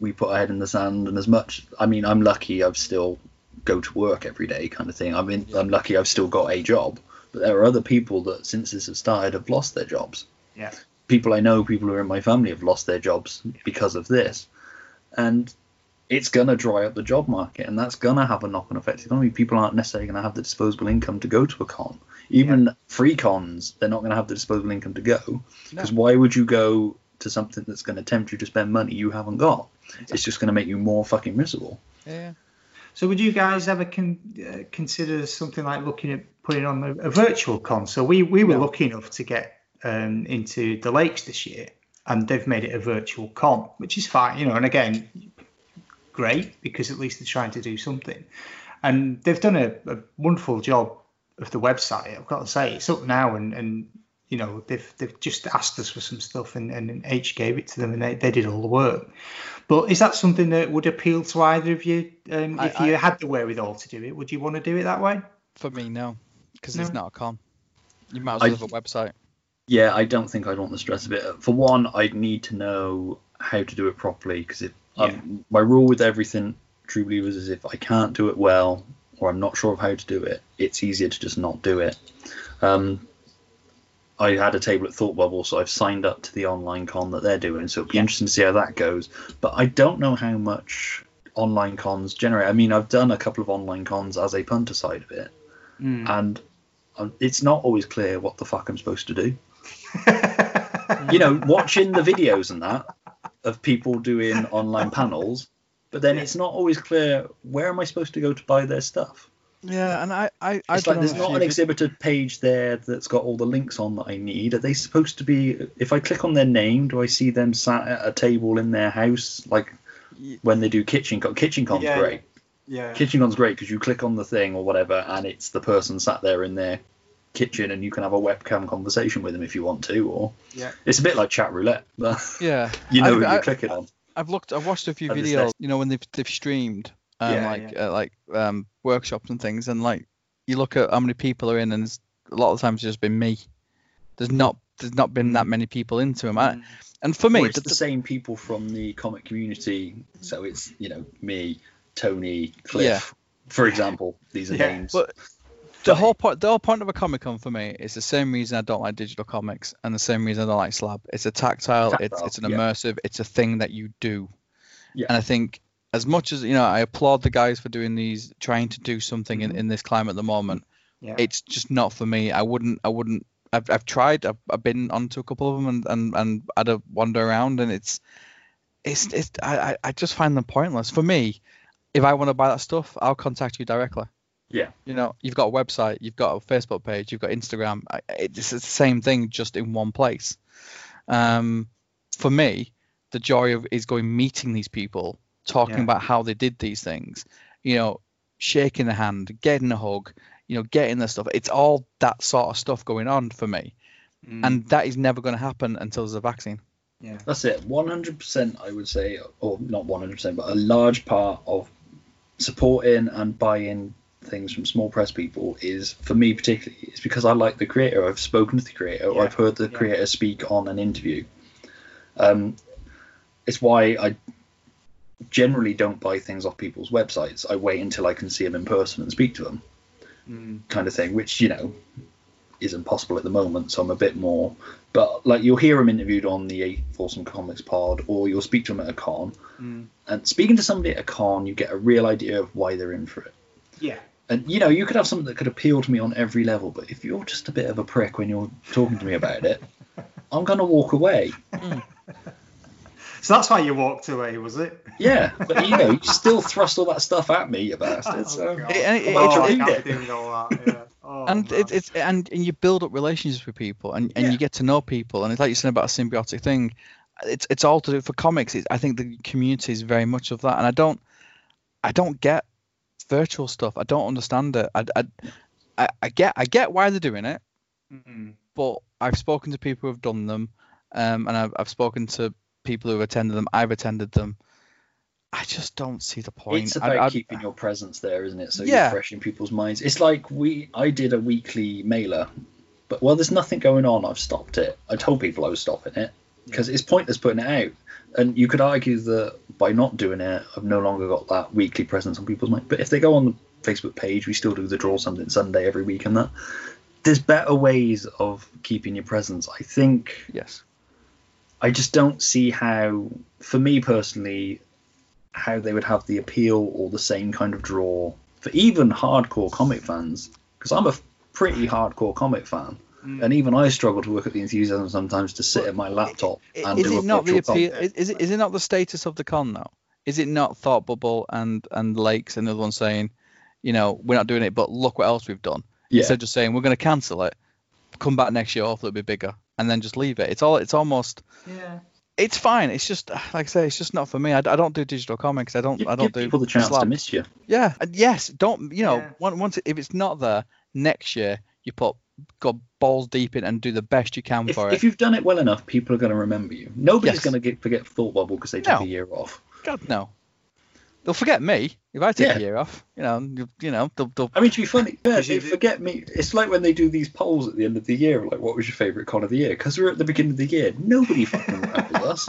we put our head in the sand, and as much, I mean, I'm lucky I've still go to work every day kind of thing. I mean, I'm lucky I've still got a job. But there are other people that, since this has started, have lost their jobs. Yeah. People I know, people who are in my family have lost their jobs because of this. And it's going to dry up the job market, and that's going to have a knock on effect. It's going to be people aren't necessarily going to have the disposable income to go to a con. Even yeah. free cons, they're not going to have the disposable income to go. Because no. why would you go to something that's going to tempt you to spend money you haven't got? Exactly. It's just going to make you more fucking miserable. Yeah. So would you guys ever con- uh, consider something like looking at putting on a, a virtual con? So we, we were lucky enough to get um, into the lakes this year, and they've made it a virtual con, which is fine, you know. And again, great because at least they're trying to do something, and they've done a, a wonderful job of the website. I've got to say, it's up now, and, and you know they've they've just asked us for some stuff, and, and H gave it to them, and they, they did all the work. But is that something that would appeal to either of you? Um, if I, you I, had the wherewithal to do it, would you want to do it that way? For me, no, because no. it's not a con. You might as well I, have a website. Yeah, I don't think I'd want the stress of it. For one, I'd need to know how to do it properly because if yeah. um, my rule with everything True Believers is if I can't do it well or I'm not sure of how to do it, it's easier to just not do it. Um, I had a table at Thought Bubble, so I've signed up to the online con that they're doing. So it'll be yeah. interesting to see how that goes. But I don't know how much online cons generate. I mean, I've done a couple of online cons as a punter side of it, mm. and um, it's not always clear what the fuck I'm supposed to do. You know, watching the videos and that of people doing online panels, but then it's not always clear where am I supposed to go to buy their stuff. Yeah, and I, I, I it's like there's not an exhibited page there that's got all the links on that I need. Are they supposed to be? If I click on their name, do I see them sat at a table in their house, like when they do kitchen con? Kitchen con's yeah, great. Yeah. Kitchen con's great because you click on the thing or whatever, and it's the person sat there in their kitchen, and you can have a webcam conversation with them if you want to. Or yeah, it's a bit like chat roulette. yeah, you know I, you click it on. I've looked. I've watched a few videos. You know when they've they've streamed um, yeah, like yeah. Uh, like um, workshops and things, and like you look at how many people are in, and a lot of times it's just been me. There's not there's not been that mm. many people into them. I, mm. and for me, it's the, the, same people from the comic community. So it's you know me, Tony, Cliff, yeah. for example. These are yeah. names. But the whole point the whole point of a comic con for me is the same reason I don't like digital comics and the same reason I don't like slab. It's a tactile, tactile it's it's an immersive, yeah. it's a thing that you do. Yeah. And I think as much as you know, I applaud the guys for doing these, trying to do something in, mm-hmm. in this climate at the moment. Yeah. It's just not for me. I wouldn't. I wouldn't. I've, I've tried. I've, I've been onto a couple of them and, and, and had a wander around, and it's it's it's. I I just find them pointless. For me, if I want to buy that stuff, I'll contact you directly. Yeah. You know, you've got a website, you've got a Facebook page, you've got Instagram. It's the same thing, just in one place. Um, for me, the joy of is going meeting these people talking yeah. about how they did these things. You know, shaking the hand, getting a hug, you know, getting the stuff. It's all that sort of stuff going on for me, mm. and that is never going to happen until there's a vaccine. Yeah, that's it. One hundred percent, I would say, or not one hundred percent, but a large part of supporting and buying things from small press people is for me particularly is because I like the creator. I've spoken to the creator, yeah. or I've heard the yeah. creator speak on an interview. Um, it's why I generally don't buy things off people's websites. I wait until I can see them in person and speak to them, mm. kind of thing. Which you know isn't possible at the moment, so I'm a bit more. But like you'll hear them interviewed on the Awesome Comics Pod, or you'll speak to them at a con. Mm. And speaking to somebody at a con, you get a real idea of why they're in for it. Yeah. And you know, you could have something that could appeal to me on every level, but if you're just a bit of a prick when you're talking to me about it, I'm gonna walk away. Mm. So that's why you walked away, was it? Yeah, but you know, you still thrust all that stuff at me, you bastard. So. Oh, and it, oh, it, it, it. all that. Yeah. Oh, and it, it's and, and you build up relationships with people, and, and yeah. you get to know people, and it's like you said about a symbiotic thing. It's it's all to do for comics. I think the community is very much of that, and I don't I don't get virtual stuff. I don't understand it. I, I, I, get I get why they're doing it, mm-hmm. but I've spoken to people who've done them, um, and I've, I've spoken to people who've attended them. I've attended them. I just don't see the point. It's about I, I, keeping your presence there, isn't it? So yeah. you're fresh in people's minds. It's like we I did a weekly mailer But well, there's nothing going on. I've stopped it. I told people I was stopping it because it's pointless putting it out. And you could argue that by not doing it, I've no longer got that weekly presence on people's mind. But if they go on the Facebook page, we still do the draw something Sunday every week, and that there's better ways of keeping your presence. I think. Yes. I just don't see how, for me personally, how they would have the appeal or the same kind of draw for even hardcore comic fans. Because I'm a pretty hardcore comic fan. Mm. And even I struggle to work at the enthusiasm sometimes to sit at my laptop and is do it a not the appeal? content. Is it is it not the status of the con though? Is it not Thought Bubble and and Lakes and the other one saying, you know, we're not doing it, but look what else we've done. Yeah. Instead of just saying we're going to cancel it, come back next year, hopefully it'll be bigger, and then just leave it. It's all. It's almost. Yeah. It's fine. It's just like I say, it's just not for me. I, I don't do digital comics. I don't. You I don't give do people the chance to miss you. Yeah, and yes, don't you know? Yeah. Once, once it- if it's not there next year, you put go balls deep in and do the best you can If, for it. if you've done it well enough, people are going to remember you. Nobody's Yes. going to forget Thought Bubble because they took No. a year off. God no, they'll forget me if I take Yeah. a year off. You know, you, you know, they'll, they'll, I mean, to be funny, yeah, 'Cause they forget me. It's like when they do these polls at the end of the year, like, what was your favourite con of the year? Because we're at the beginning of the year. Nobody fucking remembers us.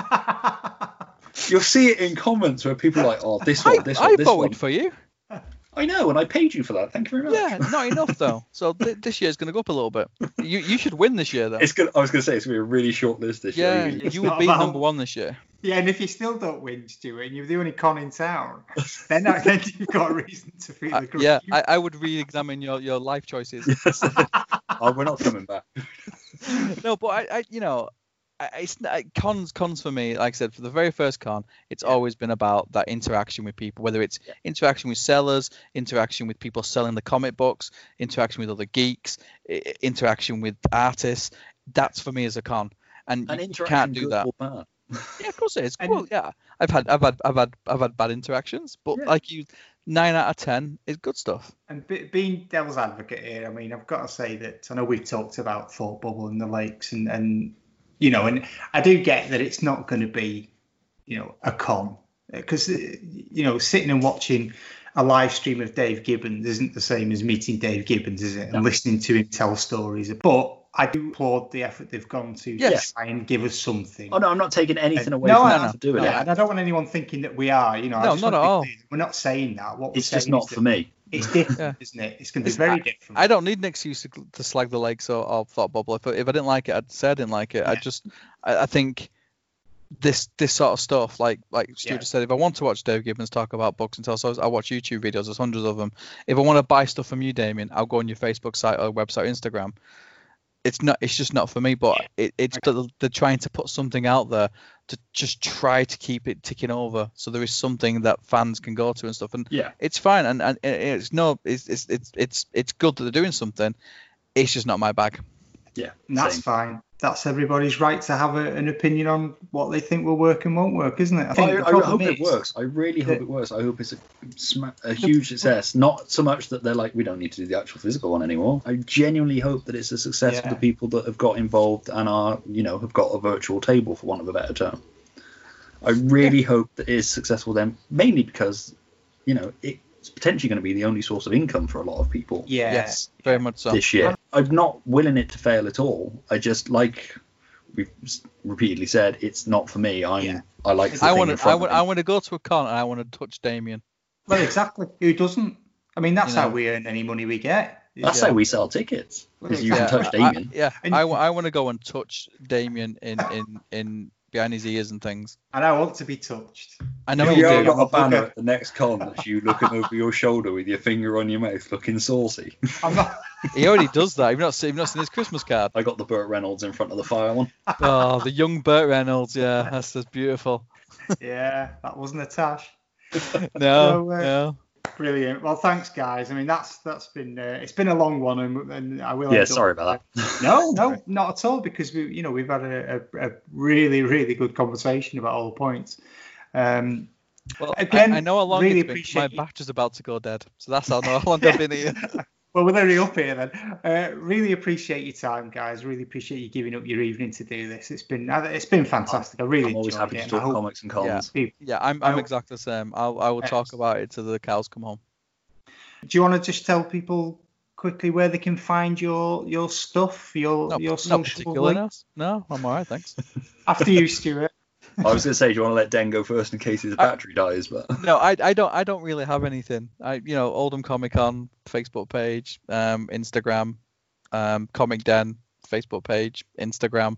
You'll see it in comments where people are like, oh, this one, I, one, this I one, this voted one. for you. I know, and I paid you for that. Thank you very much. Yeah, not enough though. So th- this year's going to go up a little bit. You you should win this year though. It's good. I was going to say it's going to be a really short list this Yeah, year. It's you would be about- number one this year. Yeah, and if you still don't win, Stuart, and you're the only con in town, then, that, then you've got a reason to feel I- aggrieved. yeah, I, I would re-examine your, your life choices. oh, we're not coming back. no, but I, I you know, I, it's cons cons for me. Like I said, for the very first con, it's always been about that interaction with people, whether it's interaction with sellers, interaction with people selling the comic books, interaction with other geeks, interaction with artists. That's for me as a con, and, And you can't do that. Yeah, of course it is. Well, yeah, I've had, I've had, I've had, I've had bad interactions, but Yeah. like you, nine out of ten is good stuff. And be, being devil's advocate here, I mean, I've got to say that I know we've talked about Thought Bubble and the lakes, and, and you know, and I do get that it's not going to be, you know, a con because uh, you know, sitting and watching a live stream of Dave Gibbons isn't the same as meeting Dave Gibbons, is it? And No. listening to him tell stories. But I do applaud the effort they've gone to Yes. try and give us something. Oh no, I'm not taking anything uh, away no, from I- them for doing yeah, it. and I don't want anyone thinking that we are. You know, I No, just not at all. clear. We're not saying that. What It's just not for me. It's different, Yeah. isn't it? It's going to be It's- very different. I don't need an excuse to, to slag the lakes or, or thought bubble. If, I- if I didn't like it, I'd say I didn't like it. I just, I, I think this this sort of stuff, like like Stu Yeah. just said, if I want to watch Dave Gibbons talk about books and tell stories, I watch YouTube videos. There's hundreds of them. If I want to buy stuff from you, Damien, I'll go on your Facebook site or website, or Instagram. It's not. It's just not for me. But it, it's that they're trying to put something out there to just try to keep it ticking over, so there is something that fans can go to and stuff. And Yeah. it's fine and, and it's no it's, it's it's it's it's good that they're doing something it's just not my bag Yeah. And that's same. fine. That's everybody's right to have a, an opinion on what they think will work and won't work, isn't it? I I, I hope it works. I really hope it works. I hope it's a, a huge success. Not so much that they're like, we don't need to do the actual physical one anymore. I genuinely hope that it's a success for the people that have got involved and are, you know, have got a virtual table, for want of a better term. I really hope that it is successful then, mainly because, you know, it's potentially going to be the only source of income for a lot of people Yeah. yes very much so this year. Um, I'm not willing it to fail at all. I just like we've repeatedly said, it's not for me. I'm Yeah. I like. The i want to i want i want to go to a con and i want to touch damien Well, exactly. Who doesn't? I mean, that's You know. how we earn any money we get. That's Yeah. how we sell tickets. Because you Yeah. can touch I- Damien. yeah And- I, want to go and touch damien in in in behind his ears and things And I want to be touched. I know You you, know, You've got a banner at the next con that's you looking over your shoulder with your finger on your mouth, looking saucy. I'm not. he already does that you've not seen, you've not seen his christmas card I got the Burt Reynolds in front of the fire one. oh the young burt reynolds yeah that's just beautiful yeah, that wasn't a tash. no So, uh, no Brilliant. Well, thanks, guys. I mean, that's that's been uh, it's been a long one, and, and I will. Yeah, sorry about that. No, no, not at all. Because we, you know, we've had a, a, a really, really good conversation about all the points. Um, well Again, I, I know how long really it's been 'cause my appreciate you- battery's about to go dead so that's how, how long i've been here well, we're already up here then. Uh, really appreciate your time, guys. Really appreciate you giving up your evening to do this. It's been uh, it's been fantastic. I really I'm always happy it. to talk hope comics and cons. people- Yeah, I'm I'm exactly the same. I'll I will talk about it till the cows come home. Do you want to just tell people quickly where they can find your your stuff, your Not, your not social particularly. links? No, no, I'm all right, thanks. After you, Stuart. I was going to say, do you want to let Den go first in case his I- battery dies? But no, I, I don't I don't really have anything. I you know Oldham Comic Con Facebook page, um, Instagram, um, Comic Den Facebook page, Instagram,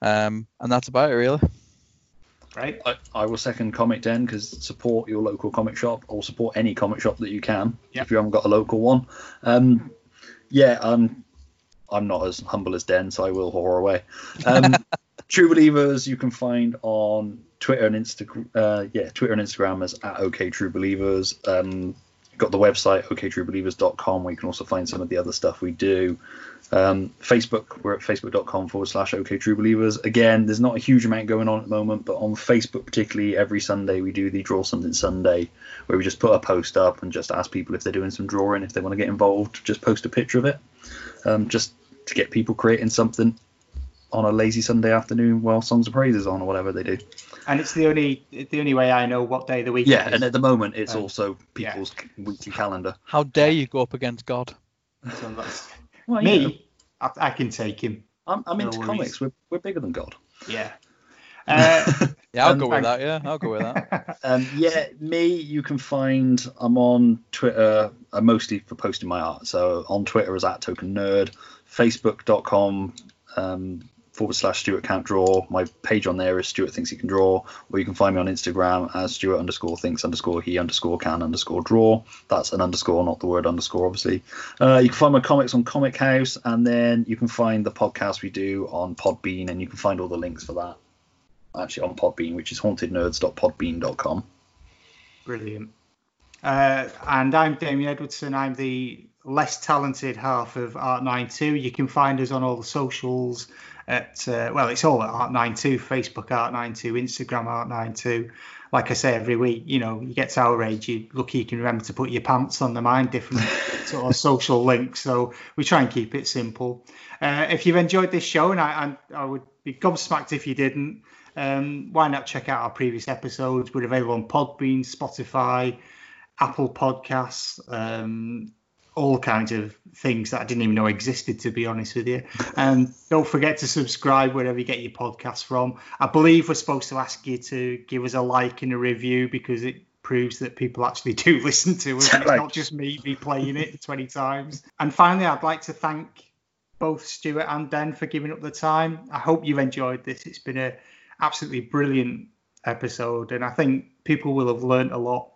um, and that's about it really. Right. I, I will second Comic Den because support your local comic shop or support any comic shop that you can Yep. if you haven't got a local one. Um, yeah, um, I'm not as humble as Den, so I will whore away. Um, True Believers you can find on Twitter and Instagram. Uh, yeah, Twitter and Instagram as at OK True Believers. Um, got the website oktruebelievers.com where you can also find some of the other stuff we do. Um, Facebook, we're at facebook.com forward slash OK True Believers. Again, there's not a huge amount going on at the moment, but on Facebook, particularly every Sunday, we do the Draw Something Sunday, where we just put a post up and just ask people if they're doing some drawing, if they want to get involved, just post a picture of it, um, just to get people creating something on a lazy Sunday afternoon while Songs of Praise is on or whatever they do. And it's the only the only way I know what day of the week. Is. Yeah, it is. and at the moment, it's Um, also yeah. people's weekly calendar. How dare you go up against God? So that's- Well, you know, me, I, I can take him. I'm, I'm No into worries. comics. We're, we're bigger than God. Yeah. Uh, Yeah, I'll Um, go with that. Yeah, I'll go with that. Um, yeah, me, you can find. I'm on Twitter, uh, mostly for posting my art. So on Twitter is at Token Nerd, Facebook.com um, forward slash Stuart Can't Draw. My page on there is Stuart Thinks He Can Draw, or you can find me on Instagram as Stuart underscore Thinks underscore He underscore Can underscore Draw. That's an underscore, not the word underscore, obviously. Uh, you can find my comics on Comic House, and then you can find the podcast we do on Podbean, and you can find all the links for that actually on Podbean, which is hauntednerds.podbean.com. Brilliant. Uh, and I'm Damien Edwardson. I'm the less talented half of Art92. You can find us on all the socials at, uh, well, it's all at Art92, Facebook Art92, Instagram Art92. Like I say every week, you know, you get to our age, you're lucky you can remember to put your pants on the mind, different sort of social links. So we try and keep it simple. Uh, if you've enjoyed this show, and I, I, I would be gobsmacked if you didn't, um, why not check out our previous episodes? We're available on Podbean, Spotify, Apple Podcasts, um, all kinds of things that I didn't even know existed, to be honest with you. And don't forget to subscribe wherever you get your podcasts from. I believe we're supposed to ask you to give us a like and a review because it proves that people actually do listen to us. It's not just me replaying it 20 times. And finally, I'd like to thank both Stuart and Den for giving up the time. I hope you've enjoyed this. It's been a absolutely brilliant episode, and I think people will have learned a lot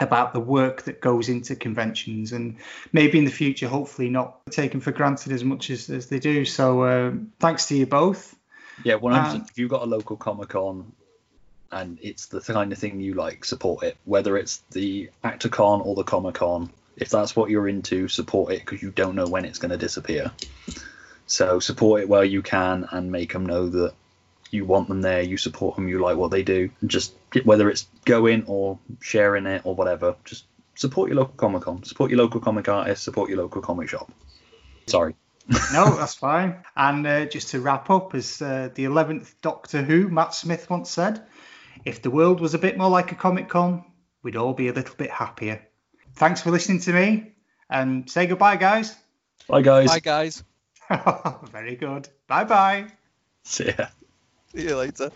about the work that goes into conventions, and maybe in the future, hopefully, not taken for granted as much as, as they do. So, uh, thanks to you both. Yeah, 100%. Um, if you've got a local Comic Con and it's the kind of thing you like, support it. Whether it's the ActorCon or the Comic Con, if that's what you're into, support it because you don't know when it's going to disappear. So support it where you can and make them know that you want them there, you support them, you like what they do. And just whether it's going or sharing it or whatever, just support your local Comic Con, support your local comic artist, support your local comic shop. Sorry. No, that's fine. And uh, just to wrap up, as uh, the 11th Doctor Who, Matt Smith once said, if the world was a bit more like a Comic Con, we'd all be a little bit happier. Thanks for listening to me, and say goodbye, guys. Bye, guys. Bye, guys. Very good. Bye bye. See ya. See you later.